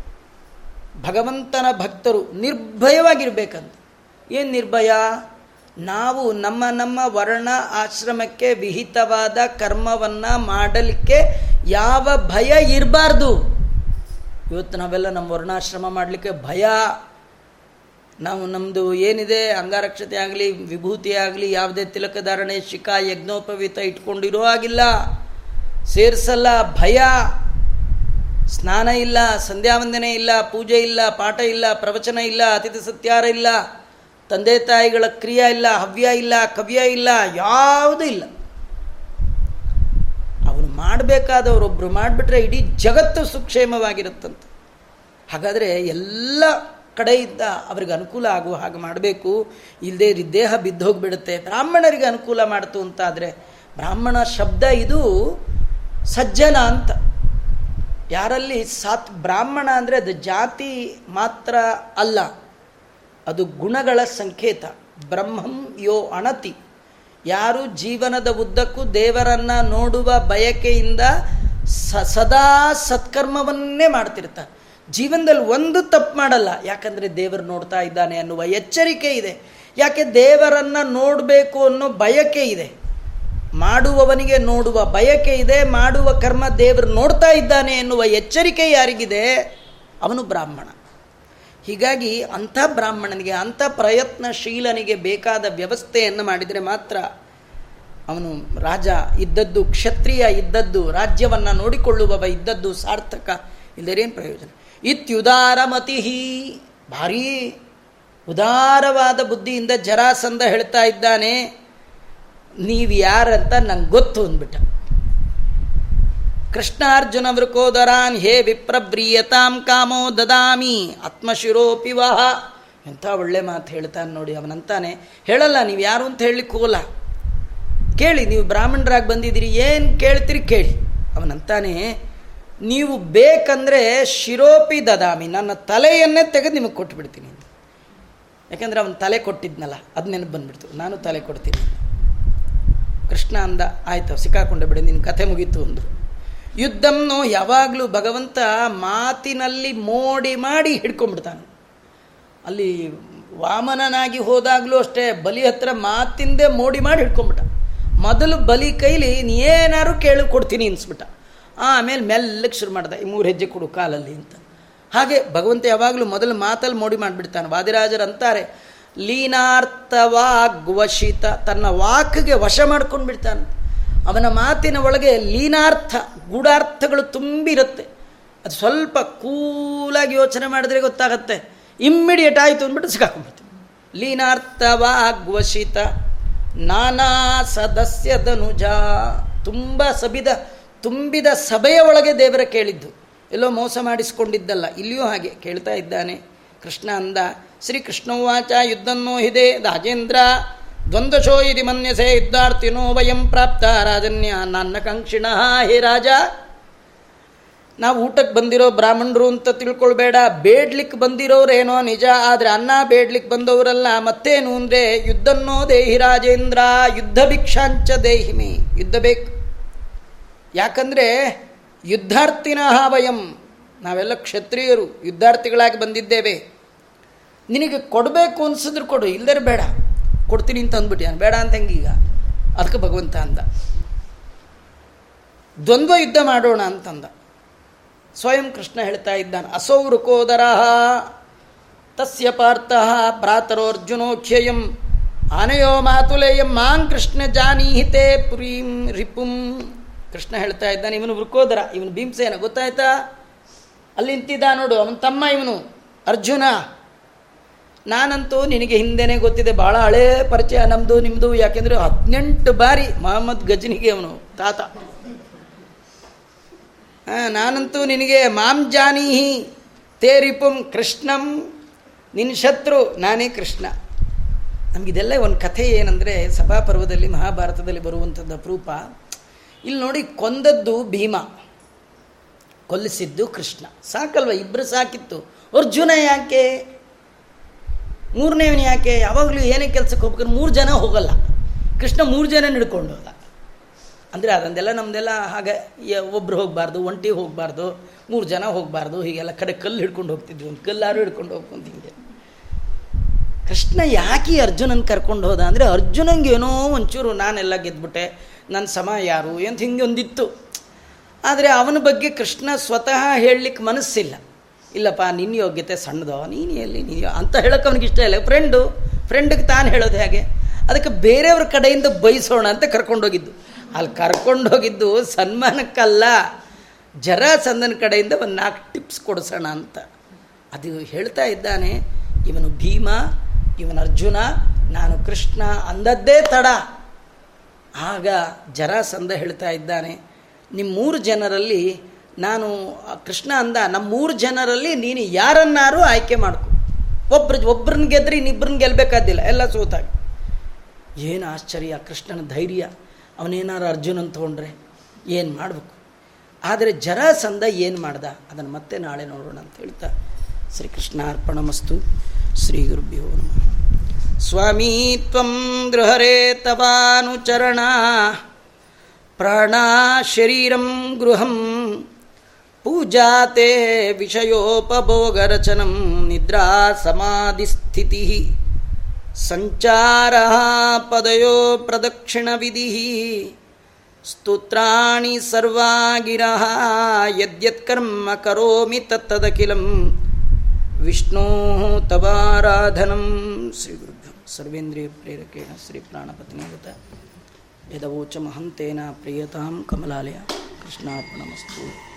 ಭಗವಂತನ ಭಕ್ತರು ನಿರ್ಭಯವಾಗಿರಬೇಕಂತ. ಏನು ನಿರ್ಭಯ? ನಾವು ನಮ್ಮ ನಮ್ಮ ವರ್ಣ ಆಶ್ರಮಕ್ಕೆ ವಿಹಿತವಾದ ಕರ್ಮವನ್ನು ಮಾಡಲಿಕ್ಕೆ ಯಾವ ಭಯ ಇರಬಾರ್ದು. ಇವತ್ತು ನಾವೆಲ್ಲ ನಮ್ಮ ವರ್ಣಾಶ್ರಮ ಮಾಡಲಿಕ್ಕೆ ಭಯ. ನಾವು ನಮ್ಮದು ಏನಿದೆ, ಅಂಗಾರಕ್ಷತೆ ಆಗಲಿ, ವಿಭೂತಿ ಆಗಲಿ, ಯಾವುದೇ ತಿಲಕಧಾರಣೆ ಶಿಖಾ, ಯಜ್ಞೋಪವೀತ ಇಟ್ಕೊಂಡಿರೋ ಆಗಿಲ್ಲ ಸೇರಿಸಲ್ಲ, ಭಯ. ಸ್ನಾನ ಇಲ್ಲ, ಸಂಧ್ಯಾವಂದನೆ ಇಲ್ಲ, ಪೂಜೆ ಇಲ್ಲ, ಪಾಠ ಇಲ್ಲ, ಪ್ರವಚನ ಇಲ್ಲ, ಅತಿಥಿ ಸತ್ಯಾರ ಇಲ್ಲ, ತಂದೆ ತಾಯಿಗಳ ಕ್ರಿಯೆ ಇಲ್ಲ, ಹವ್ಯ ಇಲ್ಲ, ಕವ್ಯ ಇಲ್ಲ, ಯಾವುದೂ ಇಲ್ಲ. ಅವನು ಮಾಡಬೇಕಾದವರೊಬ್ಬರು ಮಾಡಿಬಿಟ್ರೆ ಇಡೀ ಜಗತ್ತು ಸುಕ್ಷೇಮವಾಗಿರುತ್ತಂತೆ. ಹಾಗಾದರೆ ಎಲ್ಲ ಕಡೆಯಿಂದ ಅವ್ರಿಗೆ ಅನುಕೂಲ ಆಗುವ ಹಾಗೆ ಮಾಡಬೇಕು. ಇಲ್ಲದೆ ದೇಹ ಬಿದ್ದು ಹೋಗಿಬಿಡುತ್ತೆ ಬ್ರಾಹ್ಮಣರಿಗೆ ಅನುಕೂಲ ಮಾಡ್ತು ಅಂತಾದರೆ, ಬ್ರಾಹ್ಮಣ ಶಬ್ದ ಇದು ಸಜ್ಜನ ಅಂತ. ಯಾರಲ್ಲಿ ಸಾತ್, ಬ್ರಾಹ್ಮಣ ಅಂದರೆ ಅದು ಜಾತಿ ಮಾತ್ರ ಅಲ್ಲ, ಅದು ಗುಣಗಳ ಸಂಕೇತ. ಬ್ರಹ್ಮಂ ಯೋ ಅಣತಿ. ಯಾರು ಜೀವನದ ಉದ್ದಕ್ಕೂ ದೇವರನ್ನು ನೋಡುವ ಬಯಕೆಯಿಂದ ಸ, ಸದಾ ಸತ್ಕರ್ಮವನ್ನೇ ಮಾಡ್ತಿರ್ತಾರೆ. ಜೀವನದಲ್ಲಿ ಒಂದು ತಪ್ಪು ಮಾಡಲ್ಲ. ಯಾಕಂದರೆ ದೇವರು ನೋಡ್ತಾ ಇದ್ದಾನೆ ಅನ್ನುವ ಎಚ್ಚರಿಕೆ ಇದೆ. ಯಾಕೆ ದೇವರನ್ನು ನೋಡಬೇಕು ಅನ್ನೋ ಬಯಕೆ ಇದೆ. ಮಾಡುವವನಿಗೆ ನೋಡುವ ಬಯಕೆ ಇದೆ. ಮಾಡುವ ಕರ್ಮ ದೇವರು ನೋಡ್ತಾ ಇದ್ದಾನೆ ಎನ್ನುವ ಎಚ್ಚರಿಕೆ ಯಾರಿಗಿದೆ? ಅವನು ಬ್ರಾಹ್ಮಣ. ಹೀಗಾಗಿ ಅಂಥ ಬ್ರಾಹ್ಮಣನಿಗೆ, ಅಂಥ ಪ್ರಯತ್ನಶೀಲನಿಗೆ ಬೇಕಾದ ವ್ಯವಸ್ಥೆಯನ್ನು ಮಾಡಿದರೆ ಮಾತ್ರ ಅವನು ರಾಜ ಇದ್ದದ್ದು, ಕ್ಷತ್ರಿಯ ಇದ್ದದ್ದು, ರಾಜ್ಯವನ್ನು ನೋಡಿಕೊಳ್ಳುವವ ಇದ್ದದ್ದು ಸಾರ್ಥಕ. ಇಲ್ಲದೇನು ಪ್ರಯೋಜನ? ಇತ್ಯುದಾರಮತಿ ಭಾರೀ ಉದಾರವಾದ ಬುದ್ಧಿಯಿಂದ ಜರಾಸಂದ ಹೇಳ್ತಾ ಇದ್ದಾನೆ. ನೀವು ಯಾರಂತ ನಂಗೆ ಗೊತ್ತು ಅಂದ್ಬಿಟ್ಟ. ಕೃಷ್ಣಾರ್ಜುನ ವೃಕೋದರಾನ್ ಹೇ ವಿಪ್ರಬ್ರಿಯತಾಂ ಕಾಮೋ ದದಾಮಿ, ಆತ್ಮಶಿರೋಪಿ ವಾಹ. ಎಂಥ ಒಳ್ಳೆ ಮಾತು ಹೇಳ್ತಾನೆ ನೋಡಿ ಅವನಂತಾನೆ. ಹೇಳಲ್ಲ, ನೀವು ಯಾರು ಅಂತ ಹೇಳಲಿಕ್ಕೆ ಹೋಗಲ್ಲ. ಕೇಳಿ, ನೀವು ಬ್ರಾಹ್ಮಣರಾಗಿ ಬಂದಿದ್ದೀರಿ, ಏನು ಕೇಳ್ತೀರಿ ಕೇಳಿ. ಅವನಂತಾನೆ ನೀವು ಬೇಕಂದರೆ ಶಿರೋಪಿ ದದಾಮಿ, ನನ್ನ ತಲೆಯನ್ನೇ ತೆಗೆದು ನಿಮಗೆ ಕೊಟ್ಬಿಡ್ತೀನಿ ಯಾಕೆಂದರೆ ಅವನು ತಲೆ ಕೊಟ್ಟಿದ್ನಲ್ಲ, ಅದು ನೆನಪು ಬಂದ್ಬಿಡ್ತು. ನಾನು ತಲೆ ಕೊಡ್ತೀನಿ ಕೃಷ್ಣ ಅಂದ, ಆಯ್ತು ಸಿಕ್ಕಾಕೊಂಡೆ ಬಿಡಿ ನಿನ್ನ ಕಥೆ ಮುಗೀತು ಅಂದರು. ಯುದ್ಧಮ್ನು ಯಾವಾಗಲೂ ಭಗವಂತ ಮಾತಿನಲ್ಲಿ ಮೋಡಿ ಮಾಡಿ ಹಿಡ್ಕೊಂಡ್ಬಿಡ್ತಾನೆ. ಅಲ್ಲಿ ವಾಮನನಾಗಿ ಹೋದಾಗಲೂ ಅಷ್ಟೇ ಬಲಿ ಹತ್ರ ಮಾತಿಂದೇ ಮೋಡಿ ಮಾಡಿ ಹಿಡ್ಕೊಂಬಿಟ್ಟ ಮೊದಲು ಬಲಿ ಕೈಲಿ ಏನಾರು ಕೇಳಿ ಕೊಡ್ತೀನಿ ಅನ್ಸ್ಬಿಟ್ಟ. ಆಮೇಲೆ ಮೆಲ್ಲಕ್ಕೆ ಶುರು ಮಾಡ್ದೆ, ಈ ಮೂರು ಹೆಜ್ಜೆ ಕೊಡು ಕಾಲಲ್ಲಿ ಅಂತ. ಹಾಗೆ ಭಗವಂತ ಯಾವಾಗಲೂ ಮೊದಲು ಮಾತಲ್ಲಿ ಮೋಡಿ ಮಾಡಿಬಿಡ್ತಾನೆ. ವಾದಿರಾಜರು ಅಂತಾರೆ, ಲೀನಾರ್ಥವಾಗ್ವಶಿತ. ತನ್ನ ವಾಕ್ಗೆ ವಶ ಮಾಡ್ಕೊಂಡು ಬಿಡ್ತಾನೆ. ಅವನ ಮಾತಿನ ಒಳಗೆ ಲೀನಾರ್ಥ, ಗೂಢಾರ್ಥಗಳು ತುಂಬಿರುತ್ತೆ ಅದು ಸ್ವಲ್ಪ ಕೂಲಾಗಿ ಯೋಚನೆ ಮಾಡಿದ್ರೆ ಗೊತ್ತಾಗತ್ತೆ. ಇಮ್ಮಿಡಿಯೇಟ್ ಆಯಿತು ಅಂದ್ಬಿಟ್ಟು ಸಿಕ್ಕಾಕೊಂಡ್ಬಿಡ್ತೀವಿ ಲೀನಾರ್ಥವಾಗ್ವಶಿತ, ನಾನಾ ಸದಸ್ಯದನುಜ. ತುಂಬ ಸಬಿದ ತುಂಬಿದ ಸಭೆಯ ಒಳಗೆ ದೇವರ ಕೇಳಿದ್ದು. ಎಲ್ಲೋ ಮೋಸ ಮಾಡಿಸಿಕೊಂಡಿದ್ದಲ್ಲ. ಇಲ್ಲಿಯೂ ಹಾಗೆ ಕೇಳ್ತಾ ಇದ್ದಾನೆ. ಕೃಷ್ಣ ಅಂದ, ಶ್ರೀ ಕೃಷ್ಣವಾಚ ಯುದ್ಧನ್ನೋ ಹಿದೆ ರಾಜೇಂದ್ರ. ದ್ವಂದ್ವಶೋ ಇದಿ ಮನ್ಯಸೆ ಯುದ್ಧಾರ್ಥಿನೋ ವಯಂ ಪ್ರಾಪ್ತ ರಾಜನ್ಯ ನನ್ನ ಕಂಕ್ಷಿಣ. ಹೇ ರಾಜ. ನಾವು ಊಟಕ್ಕೆ ಬಂದಿರೋ ಬ್ರಾಹ್ಮಣರು ಅಂತ ತಿಳ್ಕೊಳ್ಬೇಡ. ಬೇಡ್ಲಿಕ್ಕೆ ಬಂದಿರೋರೇನೋ ನಿಜ, ಆದರೆ ಅನ್ನ ಬೇಡ್ಲಿಕ್ಕೆ ಬಂದವರಲ್ಲ. ಮತ್ತೇನು ಅಂದರೆ, ಯುದ್ಧನ್ನೋ ದೇಹಿ ರಾಜೇಂದ್ರ, ಯುದ್ಧ ಭಿಕ್ಷಾಂಚ ದೇಹಿಮಿ. ಯುದ್ಧ ಬೇಕು. ಯಾಕಂದರೆ ಯುದ್ಧಾರ್ಥಿನ ವಯಂ. ನಾವೆಲ್ಲ ಕ್ಷತ್ರಿಯರು, ಯುದ್ಧಾರ್ಥಿಗಳಾಗಿ ಬಂದಿದ್ದೇವೆ. ನಿನಗೆ ಕೊಡಬೇಕು ಅನ್ಸಿದ್ರು ಕೊಡು ಇಲ್ಲದ್ರೆ ಬೇಡ. ಕೊಡ್ತೀನಿ ಅಂತ ಅಂದ್ಬಿಟ್ಟು ಬೇಡ ಅಂತ ಹೆಂಗೀಗ? ಅದಕ್ಕೆ ಭಗವಂತ ಅಂದ. ದ್ವಂದ್ವ ಯುದ್ಧ ಮಾಡೋಣ ಅಂತಂದ. ಸ್ವಯಂ ಕೃಷ್ಣ ಹೇಳ್ತಾ ಇದ್ದಾನೆ, ಅಸೌ ರುಕೋದರ, ತಸ್ಯ ಪಾರ್ಥ ಪ್ರಾತರೋರ್ಜುನೋಖ್ಯಯಂ ಆನೆಯೋ ಮಾತುಲೇಯಂ, ಮಾಂ ಕೃಷ್ಣ ಜಾನೀಹಿತೆ ಪುರೀಂ ರಿಪುಂ. ಕೃಷ್ಣ ಹೇಳ್ತಾ ಇದ್ದಾನೆ, ಇವನು ವೃಕೋದರ, ಇವನು ಭೀಮಸೇನ, ಗೊತ್ತಾಯ್ತಾ? ಅಲ್ಲಿ ನಿಂತಿದ್ದ ನೋಡು, ಅವನ ತಮ್ಮ ಇವನು, ಅರ್ಜುನ. ನಾನಂತೂ ನಿನಗೆ ಹಿಂದೆನೇ ಗೊತ್ತಿದೆ ಭಾಳ ಹಳೇ ಪರಿಚಯ ನಮ್ಮದು ನಿಮ್ಮದು ಯಾಕೆಂದರೆ ಹದಿನೆಂಟು ಬಾರಿ ಮಹಮ್ಮದ್ ಗಜನಿಗೆ ಅವನು, ತಾತ. ನಾನಂತೂ ನಿನಗೆ ಮಾಂಜಾನೀಹಿ ತೇರಿಪುಂ ಕೃಷ್ಣಂ ನಿನ್ನ ಶತ್ರು, ನಾನೇ ಕೃಷ್ಣ. ನಮಗಿದೆಲ್ಲ ಒಂದು ಕಥೆ ಏನಂದರೆ, ಸಭಾಪರ್ವದಲ್ಲಿ, ಮಹಾಭಾರತದಲ್ಲಿ ಬರುವಂಥದ್ದು ಅಪರೂಪ ಇಲ್ಲಿ ನೋಡಿ, ಕೊಂದದ್ದು ಭೀಮ. ಕೊಲ್ಲಿಸಿದ್ದು ಕೃಷ್ಣ. ಸಾಕಲ್ವ? ಇಬ್ಬರು ಸಾಕಿತ್ತು. ಅರ್ಜುನ ಯಾಕೆ? ಮೂರನೇವನು ಯಾಕೆ? ಯಾವಾಗಲೂ ಏನೇ ಕೆಲಸಕ್ಕೆ ಹೋಗ್ಬೇಕಾದ್ರೆ ಮೂರು ಜನ ಹೋಗಲ್ಲ. ಕೃಷ್ಣ ಮೂರು ಜನ ಹಿಡ್ಕೊಂಡು ಹೋದ. ಅಂದರೆ ಅದೊಂದೆಲ್ಲ ನಮ್ಮದೆಲ್ಲ ಹಾಗೆ ಒಬ್ಬರು ಹೋಗಬಾರ್ದು, ಒಂಟಿ ಹೋಗಬಾರ್ದು, ಮೂರು ಜನ ಹೋಗಬಾರ್ದು, ಹೀಗೆಲ್ಲ ಕಡೆ ಕಲ್ಲು ಹಿಡ್ಕೊಂಡು ಹೋಗ್ತಿದ್ವಿ ಒಂದು ಕಲ್ಲಾರು ಹಿಡ್ಕೊಂಡು ಹೋಗ್ಕೊಂಡು ಹಿಂಗೆ. ಕೃಷ್ಣ ಯಾಕೆ ಅರ್ಜುನನ್ ಕರ್ಕೊಂಡು ಹೋದ? ಅಂದರೆ ಅರ್ಜುನಂಗೆ ಏನೋ ಒಂಚೂರು ನಾನೆಲ್ಲ ಗೆದ್ಬಿಟ್ಟೆ. ನನ್ನ ಸಮ ಯಾರು ಅಂತ ಹಿಂಗೆ ಒಂದಿತ್ತು ಆದರೆ ಅವನ ಬಗ್ಗೆ ಕೃಷ್ಣ ಸ್ವತಃ ಹೇಳಲಿಕ್ಕೆ ಮನಸ್ಸಿಲ್ಲ. ಇಲ್ಲಪ್ಪ, ನಿನ್ನ ಯೋಗ್ಯತೆ ಸಣ್ಣದೋ, ನೀನು ಎಲ್ಲಿ ನೀನು ಅಂತ ಹೇಳೋಕೆ ಅವನಿಗೆ ಇಷ್ಟ ಇಲ್ಲ. ಫ್ರೆಂಡು ಫ್ರೆಂಡಿಗೆ ತಾನು ಹೇಳೋದು ಹೇಗೆ? ಅದಕ್ಕೆ ಬೇರೆಯವ್ರ ಕಡೆಯಿಂದ ಬಯಸೋಣ ಅಂತ ಕರ್ಕೊಂಡೋಗಿದ್ದು. ಅಲ್ಲಿ ಕರ್ಕೊಂಡೋಗಿದ್ದು ಸನ್ಮಾನಕ್ಕಲ್ಲ. ಜರಾಸಂದನ ಕಡೆಯಿಂದ ಒಂದು ನಾಲ್ಕು ಟಿಪ್ಸ್ ಕೊಡಿಸೋಣ ಅಂತ. ಅದು ಹೇಳ್ತಾ ಇದ್ದಾನೆ, ಇವನು ಭೀಮ, ಇವನು ಅರ್ಜುನ, ನಾನು ಕೃಷ್ಣ ಅಂದದ್ದೇ ತಡ. ಆಗ ಜರಾಸಂದ ಹೇಳ್ತಾ ಇದ್ದಾನೆ ನಿಮ್ಮ ಮೂರು ಜನರಲ್ಲಿ ನಾನು, ಕೃಷ್ಣ ಅಂದ ನಮ್ಮ ಮೂರು ಜನರಲ್ಲಿ ನೀನು ಯಾರನ್ನಾರು ಆಯ್ಕೆ ಮಾಡ್ಕೊ. ಒಬ್ರು ಒಬ್ರನ್ನ ಗೆದ್ರೆ ಇನ್ನಿಬ್ಬರನ್ನ ಗೆಲ್ಲಬೇಕಾದಿಲ್ಲ ಎಲ್ಲ ಸೋತಾಗ. ಏನು ಆಶ್ಚರ್ಯ, ಕೃಷ್ಣನ ಧೈರ್ಯ, ಅವನೇನಾರು ಅರ್ಜುನನ್ ತೊಗೊಂಡ್ರೆ ಏನು ಮಾಡಬೇಕು? ಆದರೆ ಜರಾಸಂದ ಏನು ಮಾಡ್ದ? ಅದನ್ನು ಮತ್ತೆ ನಾಳೆ ನೋಡೋಣ ಅಂತ ಹೇಳ್ತಾ ಶ್ರೀಕೃಷ್ಣ ಅರ್ಪಣಮಸ್ತು ಶ್ರೀ ಗುರುಭ್ಯೋ ನಮಃ. ಸ್ವಾಮೀ ತ್ವಂ ಗೃಹರೇ ತವಾನುಚರಣ. ಪ್ರಾಣ ಶರೀರಂ ಗೃಹಂ. ಪೂಜಾತೆ ವಿಷಯೋಪಭೋಗರಚನಂ ನಿದ್ರಾ ಸಮಾಧಿಸ್ಥಿತಿ ಸಂಚಾರ ಪದಯೋ ಪ್ರದಕ್ಷಿಣವಿಧಿ ಸ್ತೋತ್ರಾಣಿ ಸರ್ವಾಗಿರ ಯದ್ಯತ್ಕರ್ಮ ಕರೋಮಿ ತತ್ತದಖಿಲಂ. ವಿಷ್ಣೋ ತವಾರಾಧನಂ ಶ್ರೀ ಸರ್ವೇಂದ್ರಿಯ ಪ್ರೇರಕೇಣ ಶ್ರೀ ಪ್ರಾಣಪತ್ನಿಯುತ ಯದವೋಚ ಮಹಂತೇನ ಪ್ರಿಯತಾಂ ಕಮಲಾಲಯ ಕೃಷ್ಣಾರ್ಪಣಮಸ್ತು.